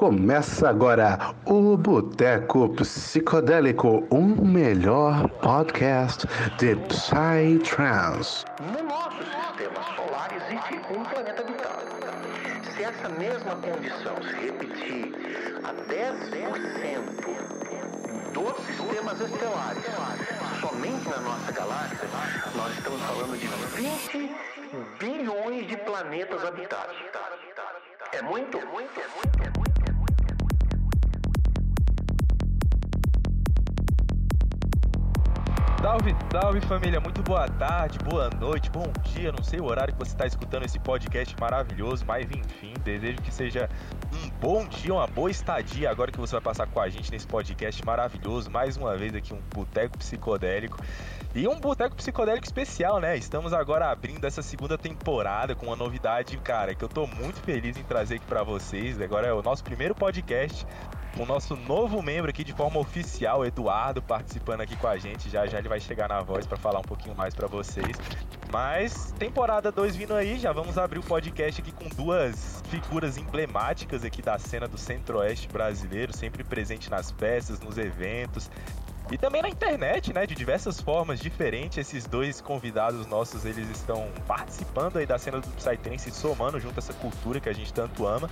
Começa agora o Boteco Psicodélico, o melhor podcast de Psytrance. No nosso sistema solar existe um planeta habitável. Se essa mesma condição se repetir a 10% dos sistemas estelares, somente na nossa galáxia, nós estamos falando de 20 bilhões de planetas habitados. É muito? É muito, é muito, é muito. Salve, salve família, muito boa tarde, boa noite, bom dia, não sei o horário que você está escutando esse podcast maravilhoso, mas enfim, desejo que seja um bom dia, uma boa estadia agora que você vai passar com a gente nesse podcast maravilhoso, mais uma vez aqui um boteco psicodélico. E um boteco psicodélico especial, né? Estamos agora abrindo essa segunda temporada com uma novidade, cara, que eu tô muito feliz em trazer aqui para vocês, agora é o nosso primeiro podcast o nosso novo membro aqui de forma oficial, Eduardo, participando aqui com a gente. Já já ele vai chegar na voz para falar um pouquinho mais para vocês. Mas temporada 2 vindo aí, já vamos abrir o podcast aqui com duas figuras emblemáticas aqui da cena do Centro-Oeste brasileiro, sempre presente nas festas, nos eventos. E também na internet, né, de diversas formas diferentes, esses dois convidados nossos, eles estão participando aí da cena do Psytrance, somando junto essa cultura que a gente tanto ama.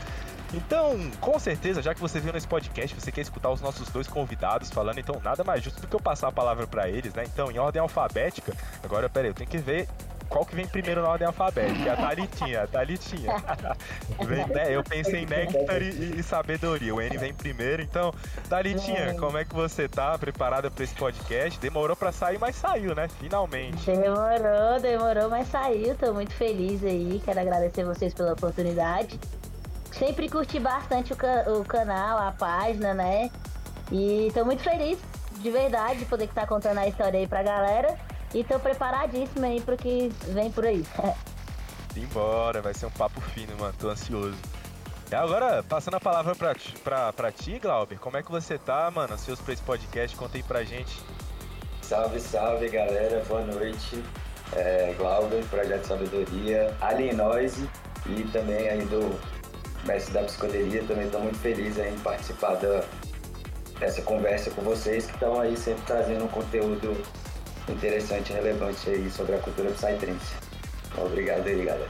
Então, com certeza, já que você viu nesse podcast, você quer escutar os nossos dois convidados falando, então nada mais justo do que eu passar a palavra para eles, né? Então, em ordem alfabética, agora, peraí, eu tenho que ver qual que vem primeiro na ordem alfabética? A Thalitinha, a Thalitinha. vem, né? Eu pensei em néctar e, e, sabedoria. O N vem primeiro, então, Thalitinha, como é que você tá? Preparada para esse podcast? Demorou para sair, mas saiu, né? Finalmente. Demorou, demorou, mas saiu. Tô muito feliz aí. Quero agradecer vocês pela oportunidade. Sempre curti bastante o, ca o canal, a página, né? E tô muito feliz, de verdade, de poder estar contando a história aí pra galera. E tô preparadíssimo aí pro que vem por aí. Embora, vai ser um papo fino, mano. Tô ansioso. E agora, passando a palavra pra, pra, pra ti, Glauber, como é que você tá, mano? Ansioso pra esse podcast, conta aí pra gente. Salve, salve, galera. Boa noite. É, Glauber, Projeto Sabedoria, Alien Noise e também aí do Mestre da Psicodelia. Também estou muito feliz em participar da, dessa conversa com vocês que estão aí sempre trazendo um conteúdo interessante e relevante aí sobre a cultura psytrance. Obrigado aí, galera.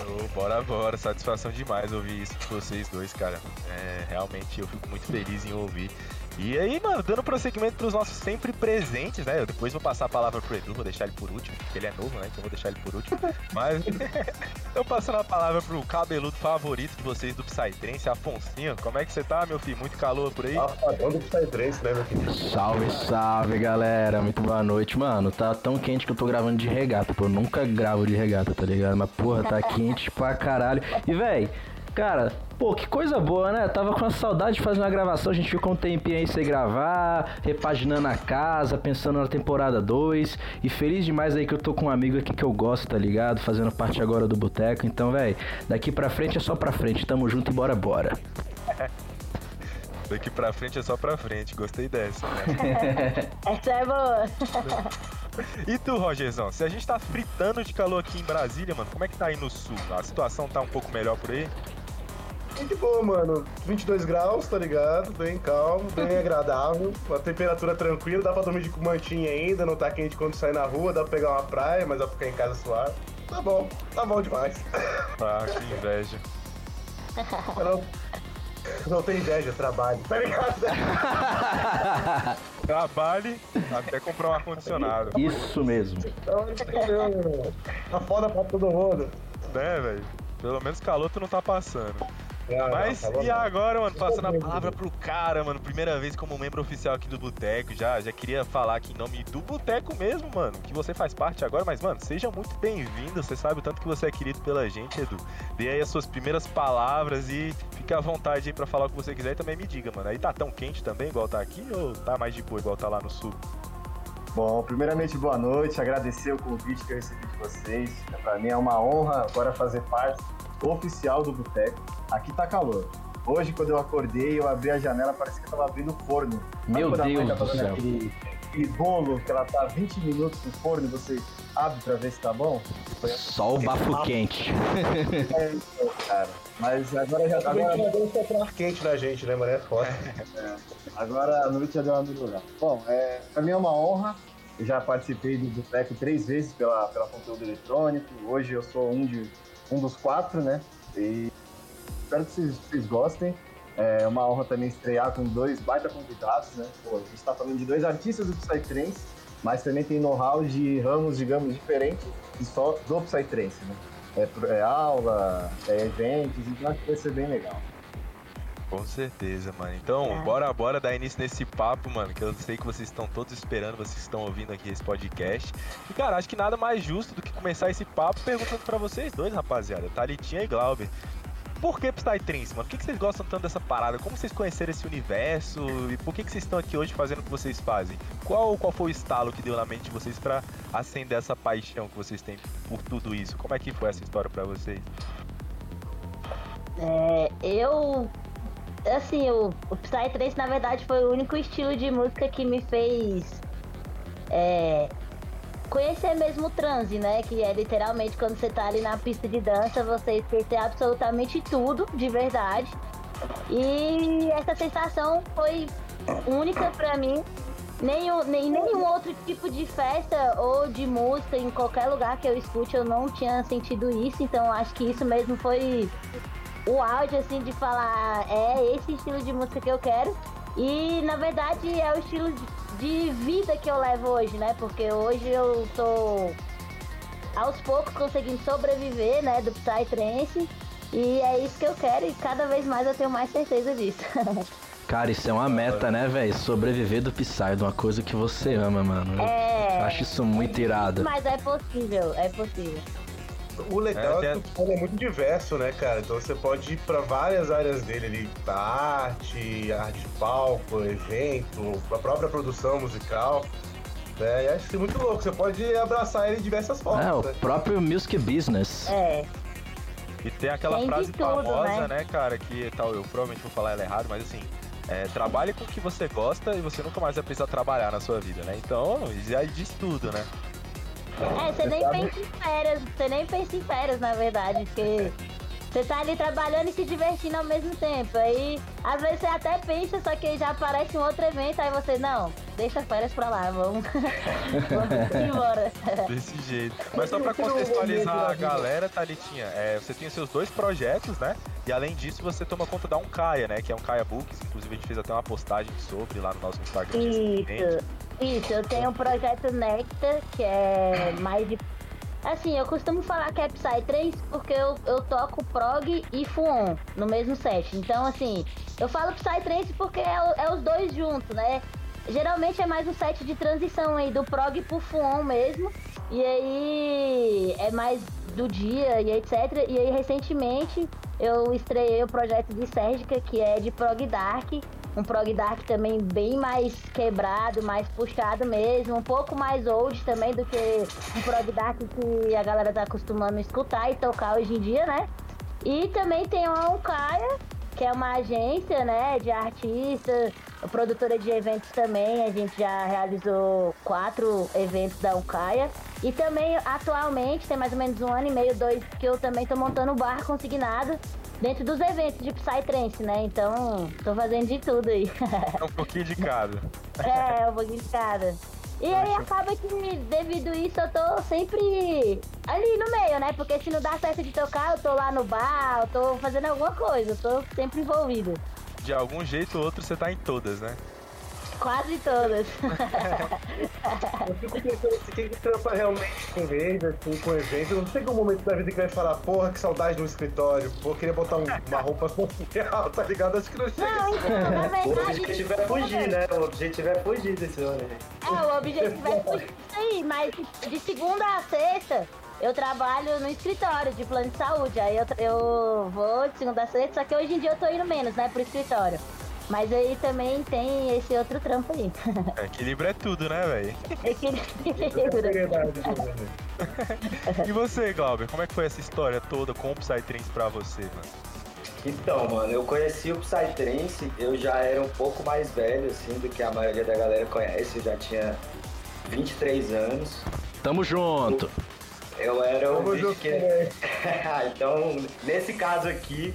Oh, bora, bora. Satisfação demais ouvir isso de vocês dois, cara. É, realmente eu fico muito feliz em ouvir e aí, mano, dando prosseguimento pros nossos sempre presentes, né? Eu depois vou passar a palavra pro Edu, vou deixar ele por último, porque ele é novo, né? Então vou deixar ele por último. Mas eu passando a palavra pro cabeludo favorito de vocês do Psytrance, Afonsinho. Como é que você tá, meu filho? Muito calor por aí? Ah, padrão do Psytrance, né, meu filho? Salve, salve, galera. Muito boa noite, mano. Tá tão quente que eu tô gravando de regata, pô. Eu nunca gravo de regata, tá ligado? Mas, porra, tá quente pra caralho. E, véi, Cara, pô, que coisa boa, né? tava com a saudade de fazer uma gravação, a gente ficou um tempinho aí sem gravar, repaginando a casa, pensando na temporada 2. E feliz demais aí que eu tô com um amigo aqui que eu gosto, tá ligado? Fazendo parte agora do Boteco. Então, velho, daqui pra frente é só pra frente. Tamo junto e bora, bora. Daqui pra frente é só pra frente, gostei dessa. Né? Essa é boa. E tu, Rogerzão, se a gente tá fritando de calor aqui em Brasília, mano, como é que tá aí no sul? A situação tá um pouco melhor por aí? Muito boa, mano. 22 graus, tá ligado? Bem calmo, bem agradável. Uma temperatura tranquila, dá pra dormir de mantinha ainda, não tá quente quando sai na rua, dá pra pegar uma praia, mas dá pra ficar em casa suave. Tá bom, tá bom demais. Ah, que inveja. Eu não, não tem inveja, trabalho, tá ligado? Trabalhe até comprar um ar-condicionado. Isso mesmo. Tá foda pra todo mundo. Né, velho? Pelo menos calor tu não tá passando. Não, Mas não, tá e agora, mano, passando a palavra pro cara, mano, primeira vez como membro oficial aqui do Boteco, já, já queria falar aqui em nome do Boteco mesmo, mano, que você faz parte agora, mas, mano, seja muito bem-vindo, você sabe o tanto que você é querido pela gente, Edu. Dê aí as suas primeiras palavras e fique à vontade aí pra falar o que você quiser e também me diga, mano, aí tá tão quente também, igual tá aqui, ou tá mais de boa, igual tá lá no sul? Bom, primeiramente, boa noite, agradecer o convite que eu recebi de vocês, pra mim é uma honra agora fazer parte oficial do Boteco. Aqui tá calor. Hoje, quando eu acordei, eu abri a janela, parece que eu tava abrindo forno. Meu Deus tá do fazendo céu. Aquele, aquele bolo que ela tá 20 minutos no forno e você abre pra ver se tá bom? Foi Só o bafo quente. é isso, cara. Mas agora já Agora agora, ventilador soprar quente na gente, né, mano? É foda. agora a noite já deu uma melhorada. Bom, é, pra mim é uma honra. Eu já participei do Boteco três vezes pela, pela conteúdo eletrônico. Hoje eu sou um, de, um dos quatro, né? E espero que vocês, vocês gostem. É uma honra também estrear com dois baita convidados, né? Pô, a gente tá falando de dois artistas do Psytrance, mas também tem know-how de ramos, digamos, diferentes e só do Psytrance, né? É, é aula, é eventos, então acho que vai ser bem legal. Com certeza, mano. Então, É. bora, bora dar início nesse papo, mano, que eu sei que vocês estão todos esperando, vocês estão ouvindo aqui esse podcast. E, cara, acho que nada mais justo do que começar esse papo perguntando pra vocês dois, rapaziada, Thalitinha e Glauber. Por que Psytrance, mano? Por que, que vocês gostam tanto dessa parada? Como vocês conheceram esse universo? E por que, que vocês estão aqui hoje fazendo o que vocês fazem? Qual, qual foi o estalo que deu na mente de vocês pra acender essa paixão que vocês têm por tudo isso? Como é que foi essa história pra vocês? É, eu. Assim, o, o Psytrance na verdade foi o único estilo de música que me fez é, conhecer mesmo o transe, né? Que é literalmente quando você tá ali na pista de dança, você esquecer absolutamente tudo, de verdade. E essa sensação foi única pra mim. Nenhum, nem, nenhum outro tipo de festa ou de música em qualquer lugar que eu escute eu não tinha sentido isso, então acho que isso mesmo foi o áudio, assim, de falar, é esse estilo de música que eu quero. E, na verdade, é o estilo de- vida que eu levo hoje, né? Porque hoje eu tô, aos poucos, conseguindo sobreviver, né, do Psytrance. E é isso que eu quero e cada vez mais eu tenho mais certeza disso. Cara, isso é uma meta, né, velho? Sobreviver do Psy, de uma coisa que você ama, mano. Eu é... acho isso muito irado. Mas é possível, é possível. O legal É, é, que o é muito diverso, né, cara? Então você pode ir pra várias áreas dele ali, da arte, arte de palco, evento, a própria produção musical. Né? E acho que é muito louco, você pode abraçar ele de diversas formas. É, o né? próprio music business. É, E tem aquela Tem frase tudo, famosa, né? né? cara, que tal, eu provavelmente vou falar ela errado, mas assim, é, trabalhe com o que você gosta e você nunca mais vai precisar trabalhar na sua vida, né? Então, já diz tudo, né? É, você nem pensa em férias, você nem pensa em férias, na verdade, porque você tá ali trabalhando e se divertindo ao mesmo tempo. Aí, às vezes você até pensa, só que já aparece um outro evento, aí você, não, deixa férias pra lá, vamos, vamos embora. Desse jeito. Mas só pra contextualizar a galera, Thalitinha, é, você tem os seus dois projetos, né? E além disso, você toma conta da Uncaia, né? Que é um Kaia Books. Inclusive, a gente fez até uma postagem sobre lá no nosso Instagram. Isso, isso, eu tenho um projeto Nectar, que é mais de. Assim, eu costumo falar que é Psytrance porque eu, eu toco prog e fuon no mesmo set. Então, assim, eu falo Psytrance porque é, o- é os dois juntos, né? Geralmente é mais um set de transição aí, do prog pro fuon mesmo. E aí é mais do dia e etc. E aí, recentemente, eu estreiei o projeto de Sérgica, que é de prog dark um prog dark também bem mais quebrado, mais puxado mesmo, um pouco mais old também do que um prog dark que a galera tá acostumando a escutar e tocar hoje em dia, né? E também tem a Oncaia, que é uma agência, né, de artistas, produtora de eventos também, a gente já realizou quatro eventos da Oncaia. E também, atualmente, tem mais ou menos um ano e meio, dois, que eu também tô montando o bar consignado dentro dos eventos de Psytrance, né? Então, tô fazendo de tudo aí. É um pouquinho de cada. é, um pouquinho de cada. E aí acaba que, devido isso, eu tô sempre ali no meio, né? Porque se não dá certo de tocar, eu tô lá no bar, eu tô fazendo alguma coisa, eu tô sempre envolvido. De algum jeito ou outro, você tá em todas, né? Quase todas. Eu fico pensando se quem que trampa realmente com rede, assim, com evento, não chega um momento da vida que vai falar, porra, que saudade no escritório, pô, queria botar um- uma roupa social, tá ligado? Acho que não chega. Não, então, na O verdade. objetivo é fugir, né? O objetivo é fugir desse rolê. É, o objetivo é fugir disso aí, mas de segunda a sexta eu trabalho no escritório de plano de saúde. Aí eu, eu vou de segunda a sexta, só que hoje em dia eu tô indo menos, né, pro escritório. Mas aí também tem esse outro trampo aí. Equilíbrio é tudo, né, velho? Equilíbrio. Né? E você, Glauber, como é que foi essa história toda com o Psytrance pra você, mano? Então, mano, eu conheci o Psytrance, eu já era um pouco mais velho, assim, do que a maioria da galera conhece, eu já tinha 23 anos. Tamo junto. Eu era o Tamo bicho que... então, nesse caso aqui,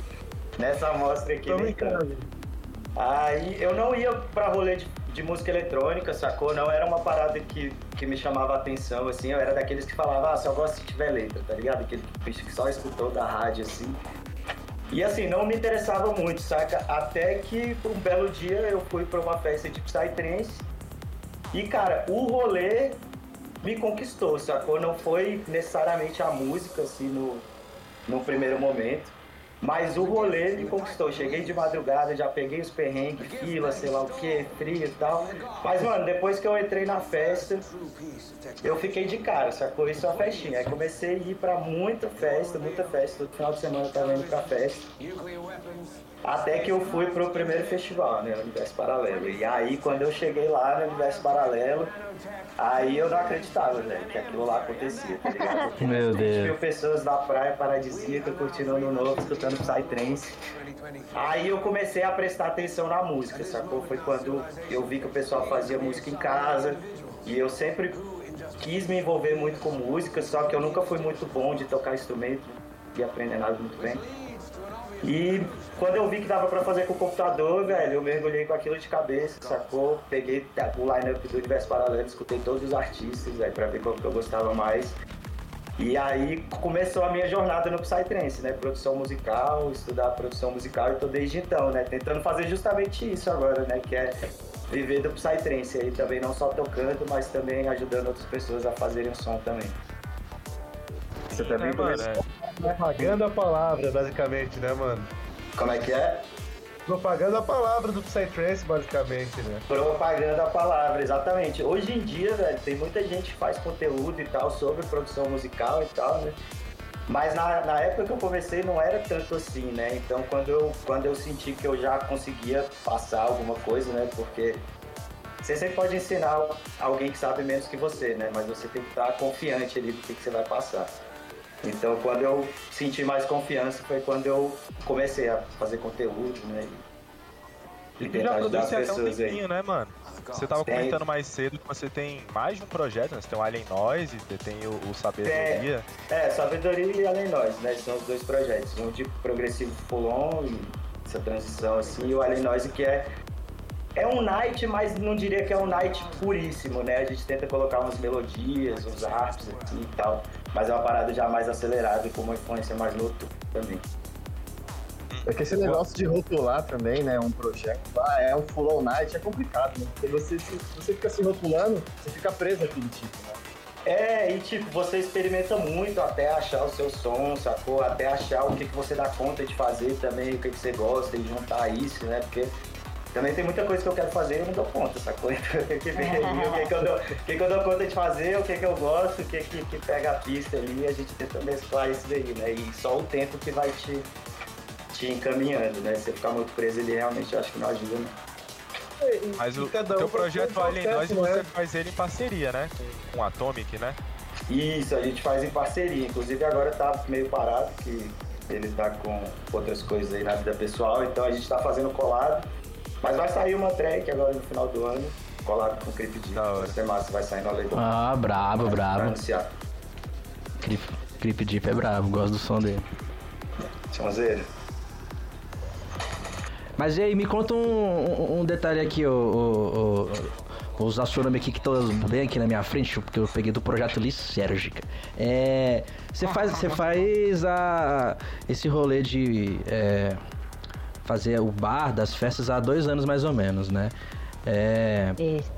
nessa amostra aqui, Tamo tanto. casa. Aí eu não ia pra rolê de, de música eletrônica, sacou? Não era uma parada que, que me chamava a atenção, assim. Eu era daqueles que falava, ah, só gosto se tiver letra, tá ligado? Aquele bicho que só escutou da rádio, assim. E assim, não me interessava muito, saca? Até que um belo dia eu fui pra uma festa de Psytrance e, cara, o rolê me conquistou, sacou? Não foi necessariamente a música, assim, no, no primeiro momento. Mas o rolê me conquistou. Cheguei de madrugada, já peguei os perrengues, fila, sei lá o que, frio e tal. Mas, mano, depois que eu entrei na festa, eu fiquei de cara, sacou? Isso é uma festinha. Aí comecei a ir pra muita festa, muita festa. Todo final de semana eu tava indo pra festa. Até que eu fui pro primeiro festival, né? Universo Paralelo. E aí, quando eu cheguei lá no Universo Paralelo, aí eu não acreditava, velho, que aquilo lá acontecia, tá ligado? Meu 20 Deus. mil pessoas na praia paradisíaca, curtindo ano novo, escutando Psytrance. Aí eu comecei a prestar atenção na música, sacou? Foi quando eu vi que o pessoal fazia música em casa. E eu sempre quis me envolver muito com música, só que eu nunca fui muito bom de tocar instrumento e aprender nada muito bem. E quando eu vi que dava pra fazer com o computador, velho, eu mergulhei com aquilo de cabeça, sacou? Peguei o line-up do Universo Paralelo, escutei todos os artistas, velho, pra ver qual que eu gostava mais. E aí começou a minha jornada no Psytrance, né? Produção musical, estudar produção musical e tô desde então, né? Tentando fazer justamente isso agora, né? Que é viver do Psytrance aí também, não só tocando, mas também ajudando outras pessoas a fazerem o som também. Você também né, Propagando a palavra, basicamente, né, mano? Como é que é? Propagando a palavra do Psytrance, basicamente, né? Propaganda a palavra, exatamente. Hoje em dia, velho, tem muita gente que faz conteúdo e tal sobre produção musical e tal, né? Mas na, na época que eu comecei não era tanto assim, né? Então quando eu, quando eu senti que eu já conseguia passar alguma coisa, né? Porque você sempre pode ensinar alguém que sabe menos que você, né? Mas você tem que estar confiante ali do que, que você vai passar. Então quando eu senti mais confiança foi quando eu comecei a fazer conteúdo, né? E tu já ajudar produz as até um pessoas aí. tempinho, né, mano? Você tava Tem. comentando mais cedo que você tem mais de um projeto, né? Você tem o Alien Noise, você tem o, o Sabedoria. É, Sabedoria e Além Nós, né? São os dois projetos. Um de progressivo full on, e essa transição assim, e o Além Nós que é. É um night, mas não diria que é um night puríssimo, né? A gente tenta colocar umas melodias, uns harps assim e tal. Mas é uma parada já mais acelerada e com uma influência mais noturna também. É que esse negócio de rotular também, né? Um projeto lá, é um full all night, é complicado, né? Porque você, se você fica se rotulando, você fica preso àquele tipo, né? É, e tipo, você experimenta muito até achar o seu som, sacou? Até achar o que, que você dá conta de fazer também, o que, que você gosta e juntar isso, né? Porque também tem muita coisa que eu quero fazer e eu não dou conta, sacou? Então tem que ver ali o que, que, eu, dou, o que, que eu dou conta de fazer, o que, que eu gosto, o que, que, que pega a pista ali e a gente tenta mesclar isso daí, né? E só o tempo que vai te, te encaminhando, né? Se você ficar muito preso ele realmente eu acho que não ajuda, não. Mas o cada um teu tem projeto Alien Noise processo, você né? faz ele em parceria, né? Com, com a Atomic, né? Isso, a gente faz em parceria. Inclusive agora tá meio parado, que ele tá com outras coisas aí na vida pessoal, então a gente tá fazendo colado. Mas vai sair uma track agora no final do ano, colado com o Creep D. Da hora. Vai ser massa, vai sair no Aledon. Ah, brabo, Pra brabo. anunciar. Creep, Creep Deep é brabo, gosto do som dele. Chamazeiro. Mas e aí, me conta um, um- um detalhe aqui, ô, ô, ô, os astronomes aqui que estão bem aqui na minha frente, porque eu peguei do projeto Lisérgica. É, você faz, você faz a, esse rolê de é, fazer o bar das festas há dois anos mais ou menos, né? É, Isso.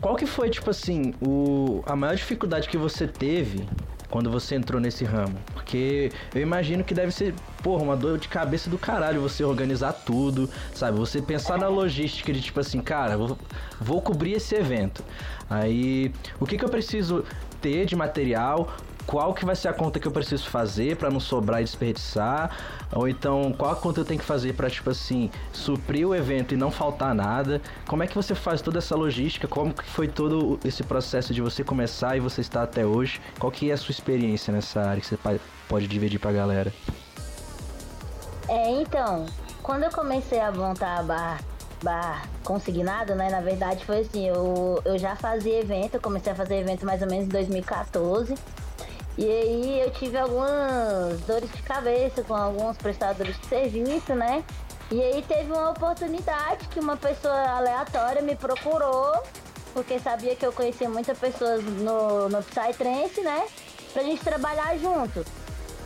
qual que foi, tipo assim, o, a maior dificuldade que você teve quando você entrou nesse ramo? Porque eu imagino que deve ser, porra, uma dor de cabeça do caralho você organizar tudo, sabe? Você pensar na logística de tipo assim, cara, vou, vou cobrir esse evento. Aí, o que que eu preciso ter de material? Qual que vai ser a conta que eu preciso fazer pra não sobrar e desperdiçar? Ou então, qual a conta eu tenho que fazer pra, tipo assim, suprir o evento e não faltar nada? Como é que você faz toda essa logística? Como que foi todo esse processo de você começar e você estar até hoje? Qual que é a sua experiência nessa área que você pode dividir pra galera? É, então, quando eu comecei a montar a bar, bar consignado, né? Na verdade foi assim, eu, eu já fazia evento, eu comecei a fazer evento mais ou menos em 2014. E aí eu tive algumas dores de cabeça com alguns prestadores de serviço, né? E aí teve uma oportunidade que uma pessoa aleatória me procurou, porque sabia que eu conhecia muitas pessoas no, no Psytrance, né? Pra gente trabalhar junto.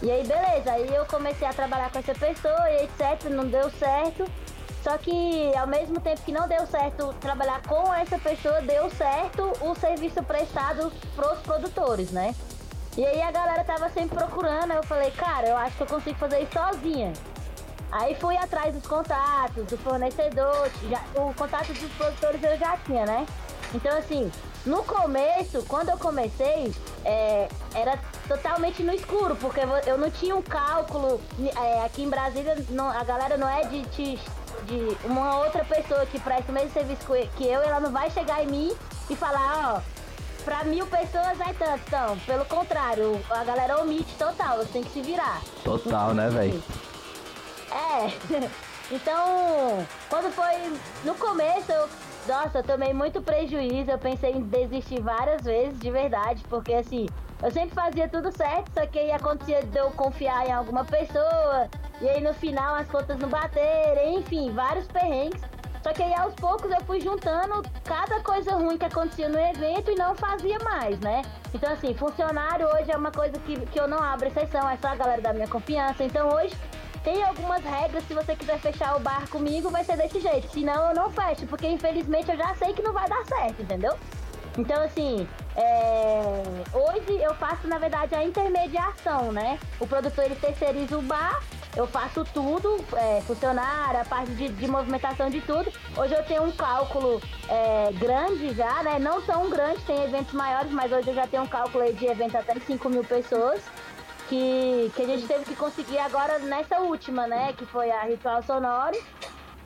E aí beleza, aí eu comecei a trabalhar com essa pessoa e etc, não deu certo. Só que ao mesmo tempo que não deu certo trabalhar com essa pessoa, deu certo o serviço prestado pros produtores, né? E aí a galera tava sempre procurando, eu falei, cara, eu acho que eu consigo fazer isso sozinha. Aí fui atrás dos contatos, do fornecedor, já, o contato dos produtores eu já tinha, né? Então assim, no começo, quando eu comecei, é, era totalmente no escuro, porque eu não tinha um cálculo. É, aqui em Brasília, não, a galera não é de, de, de uma outra pessoa que presta o mesmo serviço que eu, ela não vai chegar em mim e falar, ó, Pra mil pessoas é tanto, então. Pelo contrário, a galera omite total, você tem que se virar. Total, né, velho? É. Então, quando foi no começo, eu, nossa, eu tomei muito prejuízo. Eu pensei em desistir várias vezes, de verdade, porque assim, eu sempre fazia tudo certo, só que aí acontecia de eu confiar em alguma pessoa, e aí no final as contas não baterem, enfim, vários perrengues. Só que aí aos poucos eu fui juntando cada coisa ruim que acontecia no evento e não fazia mais, né? Então assim, funcionário hoje é uma coisa que, que eu não abro exceção, é só a galera da minha confiança. Então hoje tem algumas regras, se você quiser fechar o bar comigo, vai ser desse jeito. Senão eu não fecho, porque infelizmente eu já sei que não vai dar certo, entendeu? Então, assim, é... hoje eu faço, na verdade, a intermediação, né? O produtor ele terceiriza o bar eu faço tudo, é, a parte de, de, movimentação de tudo. Hoje eu tenho um cálculo é, grande já, né? Não tão grande, tem eventos maiores, mas hoje eu já tenho um cálculo de evento até 5 mil pessoas. Que, que a gente teve que conseguir agora nessa última, né? Que foi a Ritual Sonoro.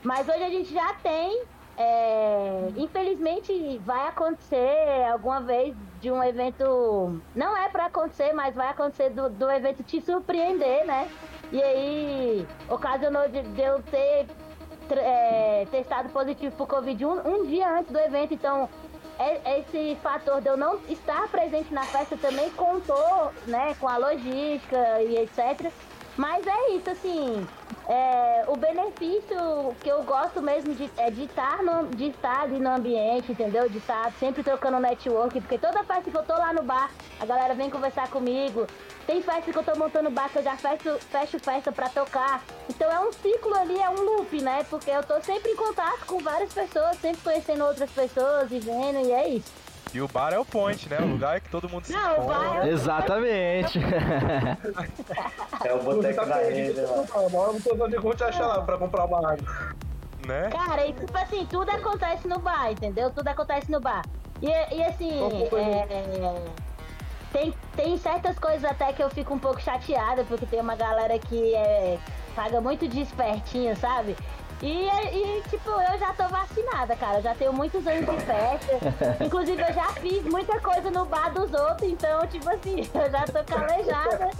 Mas hoje a gente já tem. É, infelizmente vai acontecer alguma vez de um evento. Não é para acontecer, mas vai acontecer do, do evento te surpreender, né? E aí, ocasionou de, de eu ter é, testado positivo por Covid um, um dia antes do evento, então é, esse fator de eu não estar presente na festa também contou, né, com a logística e etc. Mas é isso, assim, é, o benefício que eu gosto mesmo de, é de estar, no, de estar ali no ambiente, entendeu? De estar sempre trocando network, porque toda festa que eu tô lá no bar, a galera vem conversar comigo. Tem festa que eu tô montando bar que eu já fecho, fecho festa pra tocar. Então é um ciclo ali, é um loop, né? Porque eu tô sempre em contato com várias pessoas, sempre conhecendo outras pessoas e vendo, e é isso. E o bar é o point, né? O lugar que todo mundo se Não, o bar é... Exatamente. é o boteco da rede. Não tô onde eu te achar lá pra comprar uma água. Né? Cara, e tipo assim, tudo acontece no bar, entendeu? Tudo acontece no bar. E, e assim, é, tem, tem certas coisas até que eu fico um pouco chateada, porque tem uma galera que é, paga muito de espertinho, sabe? E, e, tipo, eu já tô vacinada, cara. Já tenho muitos anos de festa. Inclusive, eu já fiz muita coisa no bar dos outros. Então, tipo assim, eu já tô calejada.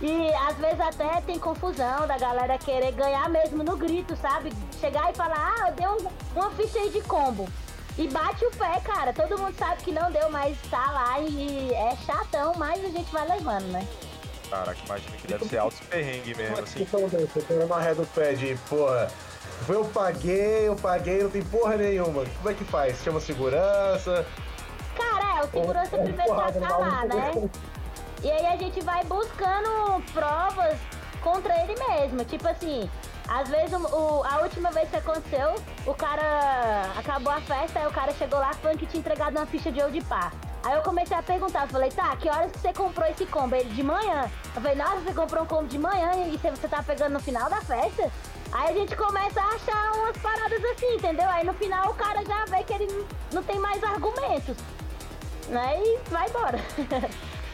E às vezes até tem confusão da galera querer ganhar mesmo no grito, sabe? Chegar e falar, ah, eu dei um, uma ficha aí de combo. E bate o pé, cara. Todo mundo sabe que não deu, mas tá lá e é chatão, mas a gente vai levando, né? Caraca, imagina que deve ser alto perrengue mesmo, assim. Você tem uma ré do pé de, porra eu paguei, eu paguei, não tem porra nenhuma. Como é que faz? Chama segurança? Cara, é, o segurança ou, primeiro vai falar, né? E aí a gente vai buscando provas contra ele mesmo. Tipo assim, às vezes o, o, a última vez que aconteceu, o cara acabou a festa, aí o cara chegou lá falando que tinha entregado uma ficha de ouro de par. Aí eu comecei a perguntar, falei, tá, que horas que você comprou esse combo? Ele, de manhã. Eu falei, nossa, você comprou um combo de manhã e você tá pegando no final da festa? Aí a gente começa a achar umas paradas assim, entendeu? Aí no final o cara já vê que ele não tem mais argumentos. Né? E vai embora.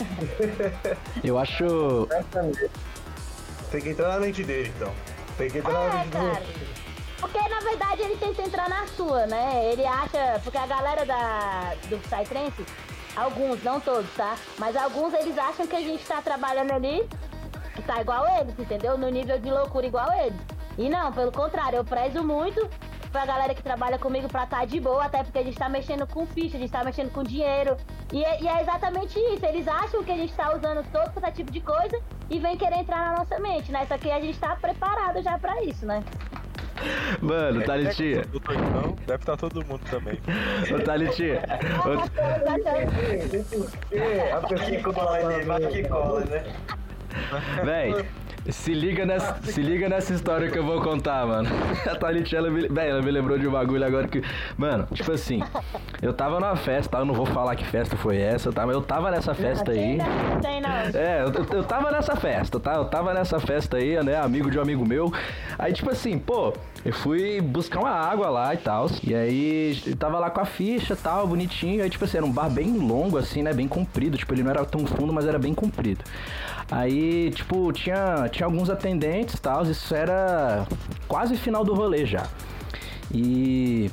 Eu acho. Tem que entrar na mente dele, então. Tem que entrar é, na mente cara. dele. Porque na verdade ele tenta entrar na sua, né? Ele acha. Porque a galera da, do Psytrance, alguns, não todos, tá? Mas alguns eles acham que a gente tá trabalhando ali, tá igual eles, entendeu? No nível de loucura igual eles. E não, pelo contrário, eu prezo muito pra galera que trabalha comigo pra estar tá de boa, até porque a gente tá mexendo com ficha, a gente tá mexendo com dinheiro. E é, e é exatamente isso. Eles acham que a gente tá usando todo esse tipo de coisa e vem querer entrar na nossa mente, né? Só que a gente tá preparado já pra isso, né? Mano, Thalitinha. Deve estar tá todo mundo também. Ô, Thalitinha. Que cola, que cola, né? Véi, se liga, nessa, se liga nessa história que eu vou contar, mano. A Thalita, ela me, ela me lembrou de um bagulho agora que. Mano, tipo assim, eu tava numa festa, tá? eu não vou falar que festa foi essa, tá? Mas eu tava nessa festa aí. Não tem, não. É, eu, eu tava nessa festa, tá? Eu tava nessa festa aí, né? Amigo de um amigo meu. Aí, tipo assim, pô, eu fui buscar uma água lá e tal. E aí, tava lá com a ficha e tal, bonitinho. Aí, tipo assim, era um bar bem longo, assim, né? Bem comprido. Tipo, ele não era tão fundo, mas era bem comprido. Aí, tipo, tinha, tinha alguns atendentes e tal, isso era quase final do rolê já. E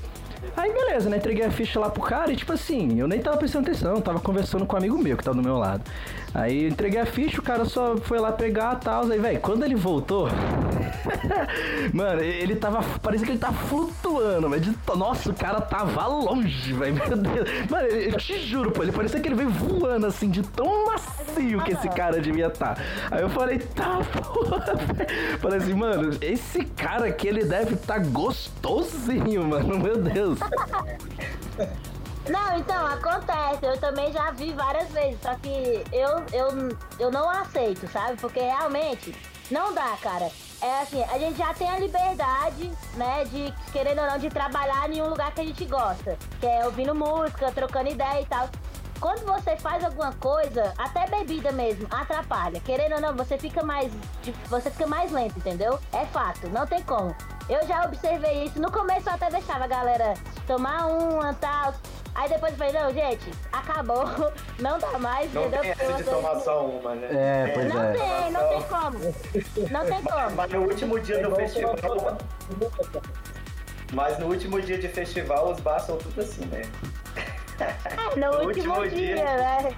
Aí beleza, né? Entreguei a ficha lá pro cara e tipo assim, eu nem tava prestando atenção, tava conversando com um amigo meu que tava do meu lado. Aí entreguei a ficha, o cara só foi lá pegar e tal. Aí, velho, quando ele voltou. mano, ele tava. Parecia que ele tava flutuando, mas de, nossa, o cara tava longe, velho. Meu Deus. Mano, eu te juro, pô, ele parecia que ele veio voando assim, de tão macio que esse cara devia estar. Tá. Aí eu falei, tá, porra. Falei assim, mano, esse cara aqui, ele deve estar tá gostosinho, mano. Meu Deus. Não, então, acontece. Eu também já vi várias vezes. Só que eu, eu, eu não aceito, sabe? Porque realmente não dá, cara. É assim, a gente já tem a liberdade, né, de, querendo ou não, de trabalhar em um lugar que a gente gosta. Que é ouvindo música, trocando ideia e tal. Quando você faz alguma coisa, até bebida mesmo, atrapalha. Querendo ou não, você fica mais. Você fica mais lento, entendeu? É fato, não tem como. Eu já observei isso. No começo eu até deixava a galera tomar uma tal. Aí depois eu falei, não, gente, acabou, não dá mais, não entendeu? Tem essa de tomar só uma, né? É, pois não é. tem, não tem como. Não tem como. Mas no último dia do festival. Mas no último dia de festival os bars são tudo assim, né? É, no, no último, último dia, dia, né?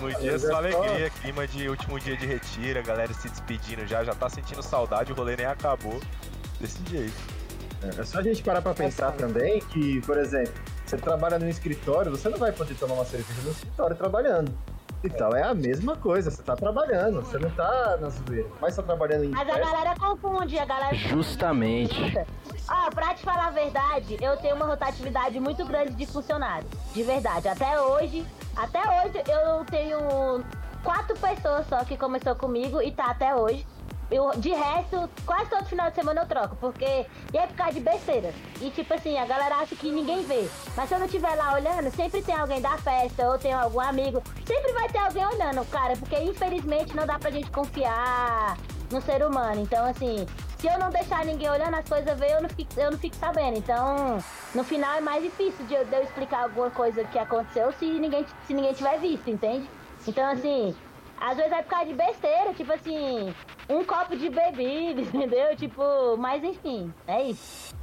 último dia só alegria, clima de último dia de retiro, a galera se despedindo já, já tá sentindo saudade, o rolê nem acabou. Desse jeito. É, é só a gente parar pra pensar também que, por exemplo, você trabalha no escritório, você não vai poder tomar uma cerveja no escritório trabalhando. Então é a mesma coisa, você tá trabalhando, você não tá na zoeira, mas tá trabalhando em Mas a galera confunde, a galera Justamente. Ó, pra te falar a verdade, eu tenho uma rotatividade muito grande de funcionários. De verdade. Até hoje, até hoje eu tenho quatro pessoas só que começou comigo e tá até hoje. Eu, de resto, quase todo final de semana eu troco, porque é por causa de besteira. E tipo assim, a galera acha que ninguém vê. Mas se eu não estiver lá olhando, sempre tem alguém da festa ou tem algum amigo. Sempre vai ter alguém olhando, cara, porque infelizmente não dá pra gente confiar no ser humano. Então, assim, se eu não deixar ninguém olhando as coisas ver, eu não fico, eu não fico sabendo. Então, no final é mais difícil de eu, de eu explicar alguma coisa que aconteceu se ninguém, se ninguém tiver visto, entende? Então, assim, às vezes é por causa de besteira, tipo assim, um copo de bebida, entendeu? Tipo, mas enfim, é isso.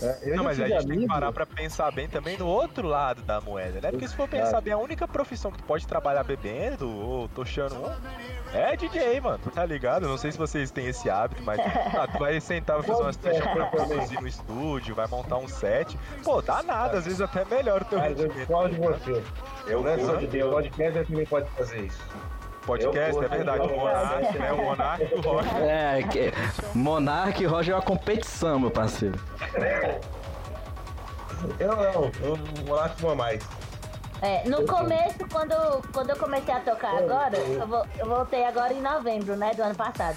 É, não, mas a gente amigo... tem que parar pra pensar bem também no outro lado da moeda, né? Porque se for pensar bem, a única profissão que tu pode trabalhar bebendo ou tochando um é DJ, mano. Tá ligado? Não sei se vocês têm esse hábito, mas ah, tu vai sentar, vai fazer umas sessões pra produzir no estúdio, vai montar um set. Pô, dá nada, às vezes até melhor o teu mas rendimento. Eu de você. Eu não é só de Deus, podcast também pode fazer isso podcast, é verdade. O Monark, né? O Monark e o Roger. É, que... Monark e Roger é uma competição, meu parceiro. Eu não, o Monark fuma mais. É, no começo, quando, quando eu comecei a tocar agora, eu, vou, eu voltei agora em novembro, né, do ano passado.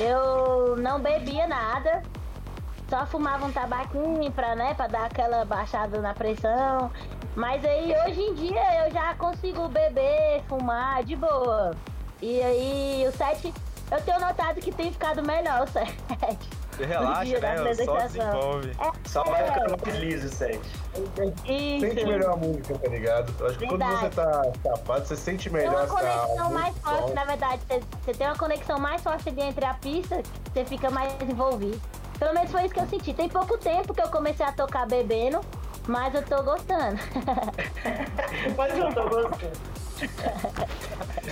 Eu não bebia nada, só fumava um tabaquinho pra, né, pra dar aquela baixada na pressão. Mas aí hoje em dia eu já consigo beber, fumar de boa. E aí o set, eu tenho notado que tem ficado melhor o set. Relaxa, né? Só desenvolve. É, Só vai ficando mais liso o set. Sente melhor a música, tá ligado? Eu acho que quando você tá tapado, você sente melhor Tem uma conexão mais forte, na verdade. Você, você tem uma conexão mais forte ali entre a pista, você fica mais envolvido. Pelo menos foi isso que eu senti. Tem pouco tempo que eu comecei a tocar bebendo, mas eu tô gostando. mas eu tô gostando.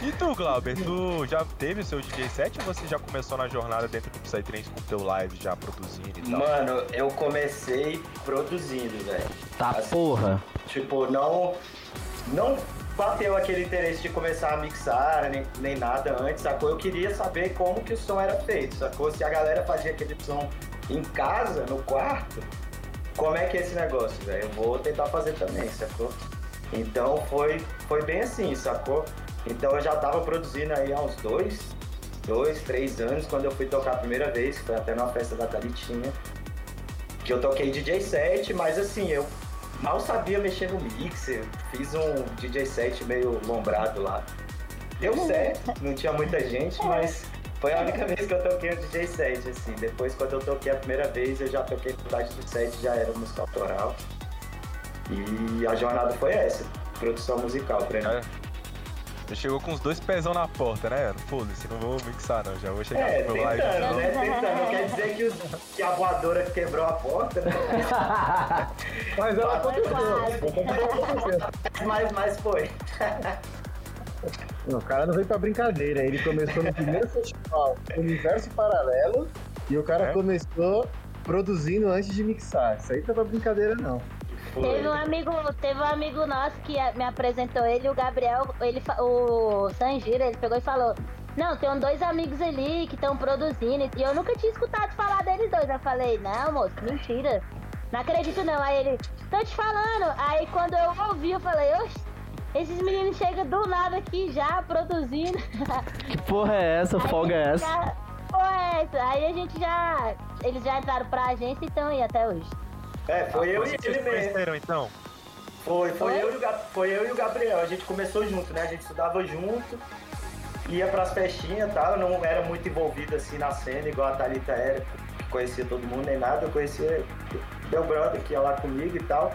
E tu, Glauber, tu já teve o seu DJ set ou você já começou na jornada dentro do Psytrance com o teu live já produzindo e tal? Mano, eu comecei produzindo, velho. Tá Assim, porra. Tipo, não. Não bateu aquele interesse de começar a mixar, nem, nem nada antes, sacou? Eu queria saber como que o som era feito, sacou? Se a galera fazia aquele som em casa, no quarto, como é que é esse negócio, velho? Eu vou tentar fazer também, sacou? Então foi, foi bem assim, sacou? Então eu já tava produzindo aí há uns dois, dois, três anos, quando eu fui tocar a primeira vez, que foi até numa festa da Thalitinha, que eu toquei DJ set, mas assim, eu mal sabia mexer no mixer, fiz um DJ set meio lombrado lá. Deu certo, não tinha muita gente, mas foi a única vez que eu toquei um DJ set, assim. Depois, quando eu toquei a primeira vez, eu já toquei metade do set, já era música autoral. E a jornada foi essa, produção musical pra mim. É. Você chegou com os dois pezão na porta, né? Foda-se, não vou mixar não, já vou chegar É, no meu live. tentando, né? Tentando. Não quer dizer que, os- que a voadora quebrou a porta, né? Mas ela aconteceu. mas, mas foi. Não, o cara não veio pra brincadeira. Ele começou no primeiro festival Universo Paralelo e o cara É? começou produzindo antes de mixar. Isso aí tá pra brincadeira, não. Teve um amigo, teve um amigo nosso que me apresentou ele, o Gabriel, ele, o Sangira, ele pegou e falou: Não, tem dois amigos ali que estão produzindo. E eu nunca tinha escutado falar deles dois. Eu falei, não, moço, mentira. Não acredito não. Aí ele, tô te falando. Aí quando eu ouvi, eu falei, oxe, esses meninos chegam do nada aqui já produzindo. Que porra é essa? Folga é essa? Já, porra é essa? Aí a gente já. Eles já entraram pra agência e estão aí até hoje. É, foi eu e Vocês ele se mesmo. conheceram então? Foi, foi, Oi? eu e o, Ga- foi eu e o Gabriel. A gente começou junto, né? A gente estudava junto, ia pras festinhas e tal. Eu não era muito envolvido assim na cena, igual a Thalita era, que conhecia todo mundo nem nada. Eu conhecia meu brother que ia lá comigo e tal.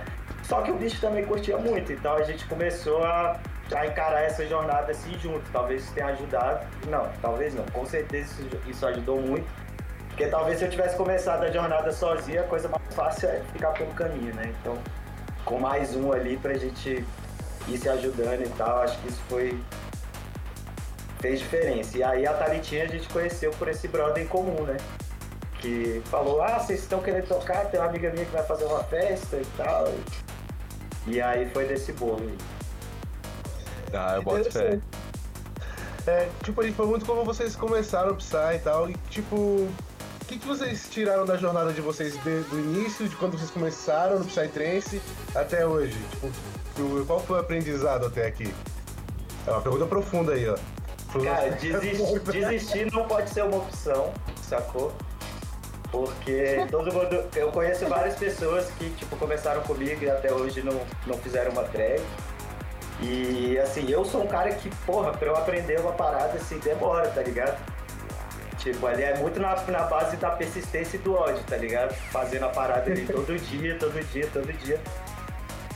Só que o bicho também curtia muito, então a gente começou a, a encarar essa jornada assim junto. Talvez isso tenha ajudado. Não, talvez não. Com certeza isso, isso ajudou muito. Porque talvez se eu tivesse começado a jornada sozinha, a coisa mais fácil é ficar pelo caminho, né? Então, com mais um ali pra gente ir se ajudando e tal, acho que isso foi. fez diferença. E aí a Thalitinha a gente conheceu por esse brother em comum, né? Que falou, ah, vocês estão querendo tocar, tem uma amiga minha que vai fazer uma festa e tal. Aí foi desse bolo aí. Ah, eu boto fé. É, tipo, a gente falou muito como vocês começaram o Psy e tal, e tipo, o que, que vocês tiraram da jornada de vocês de- do início, de quando vocês começaram no Psytrance até hoje? Tipo, o- qual foi o aprendizado até aqui? É uma pergunta profunda aí, ó. Cara, desistir, desistir não pode ser uma opção, sacou? Porque todo mundo. Eu conheço várias pessoas que, tipo, começaram comigo e até hoje não, não fizeram uma track. E assim, eu sou um cara que, porra, pra eu aprender uma parada assim, demora, tá ligado? Tipo, ali é muito na, na base da persistência e do ódio, tá ligado? Fazendo a parada ali todo dia, todo dia, todo dia.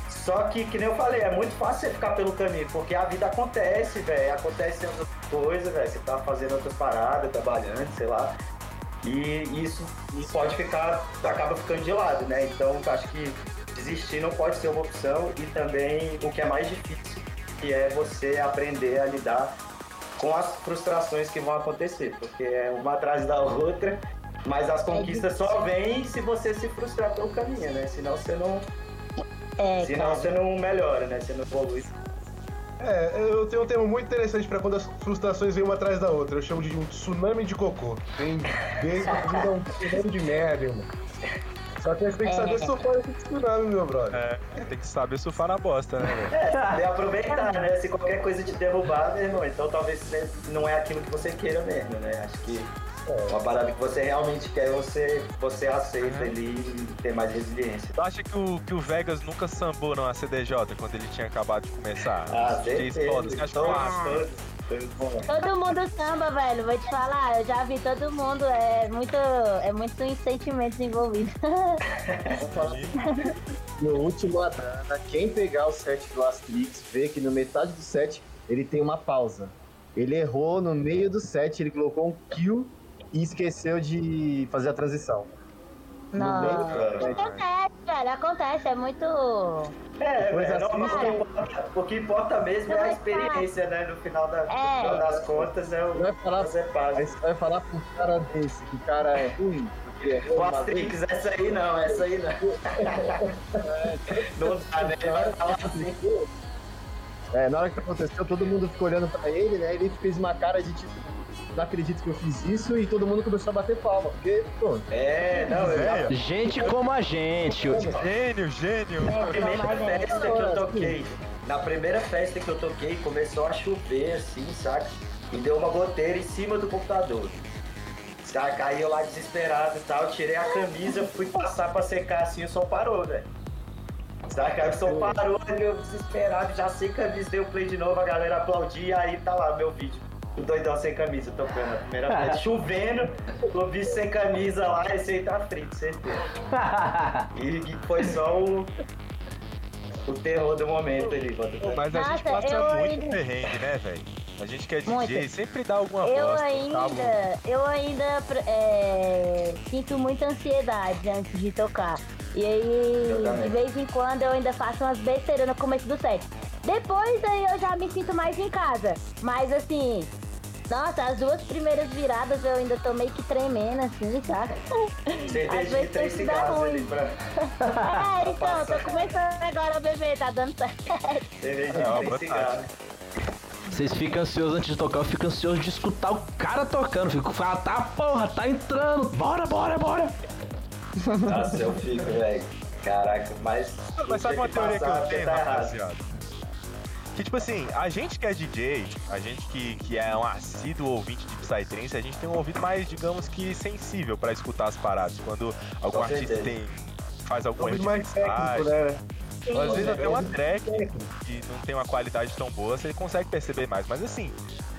Só que, que nem eu falei, é muito fácil você ficar pelo caminho, porque a vida acontece, velho. Acontece outras coisas, velho. Você tá fazendo outras paradas, trabalhando, sei lá. E isso, pode ficar, acaba ficando de lado, né? Então, acho que desistir não pode ser uma opção e também o que é mais difícil, que é você aprender a lidar com as frustrações que vão acontecer, porque é uma atrás da outra, mas as conquistas só vêm se você se frustrar pelo caminho, né? Senão você não, É, senão cara. você não melhora, né? Você não evolui. É, eu tenho um termo muito interessante pra quando as frustrações vêm uma atrás da outra. Eu chamo de um tsunami de cocô. Tem vezes que vira um tsunami de merda, irmão. Só que a gente tem que saber surfar esse tsunami, meu brother. É, tem que saber surfar na bosta, né, velho? É, tem aproveitar, né? Se qualquer coisa te derrubar, meu irmão, então talvez não é aquilo que você queira mesmo, né? Acho que uma parada que você realmente quer, você, você aceita ali e ter mais resiliência. Tu acha que o, que o Vegas nunca sambou na CDJ quando ele tinha acabado de começar? Ah, certeza. Todo mundo samba, velho. Vou te falar, eu já vi todo mundo. É muito, é muito sentimentos envolvidos. No último Adana, quem pegar o set do Astrix vê que no metade do set ele tem uma pausa. Ele errou no meio do set, ele colocou um kill e esqueceu de fazer a transição. Não. É. Acontece, velho, acontece, é muito. É, velho, assiste, normal, cara. o que importa- o que importa mesmo é a experiência, né? No final, da, no É. final das contas, é o Vai falar, fazer você vai falar um cara desse que o cara é ruim, O. Asterix, essa aí não, essa aí não. Não dá, né? Ele vai falar assim. É, na hora que aconteceu, todo mundo ficou olhando pra ele, né? Ele fez uma cara de tipo, não acredito que eu fiz isso, e todo mundo começou a bater palma, porque, pô, É, não, eu É, Gente como a gente. Gênio, gênio. Na primeira é. festa que eu toquei, na primeira festa que eu toquei, começou a chover assim, saca? E deu uma goteira em cima do computador. Saca? Aí eu lá desesperado e tal, tirei a camisa, fui passar pra secar assim, o som parou, velho. Saca? Aí o som parou, eu desesperado, já sem camisa, dei o play de novo, a galera aplaudia, aí tá lá meu vídeo. O doidão sem camisa tocando na primeira festa, chovendo, o bicho sem camisa lá, esse aí tá frito, certeza. E foi só o, o terror do momento ali. mas a gente Nossa, passa muito ainda- perrengue, né, velho? A gente que é DJ Muito. sempre dá alguma Eu bosta. ainda, tá? eu ainda é, sinto muita ansiedade antes de tocar. E aí, de vez em quando, eu ainda faço umas besteiras no começo do set. Depois aí eu já me sinto mais em casa. Mas assim, nossa, as duas primeiras viradas eu ainda tô meio que tremendo, assim, saca? Às vezes tem que dar ruim. pra. É, então, tô começando agora a beber, tá dando certo. Cerveja de boa três cigarros. Vocês ficam ansiosos antes de tocar, eu fico ansioso de escutar o cara tocando. Fico falando, tá porra, tá entrando. Bora, bora, bora. Nossa, eu fico, velho. Caraca, mas. Mas sabe uma teoria que eu tenho, tá rapaziada? Que tipo assim, a gente que é DJ, a gente que, que é um assíduo ouvinte de Psytrance, a gente tem um ouvido mais, digamos que, sensível pra escutar as paradas. Quando algum artista tem. faz algum erro mais técnico, né? Às vezes até uma track que não tem uma qualidade tão boa, você consegue perceber mais. Mas assim,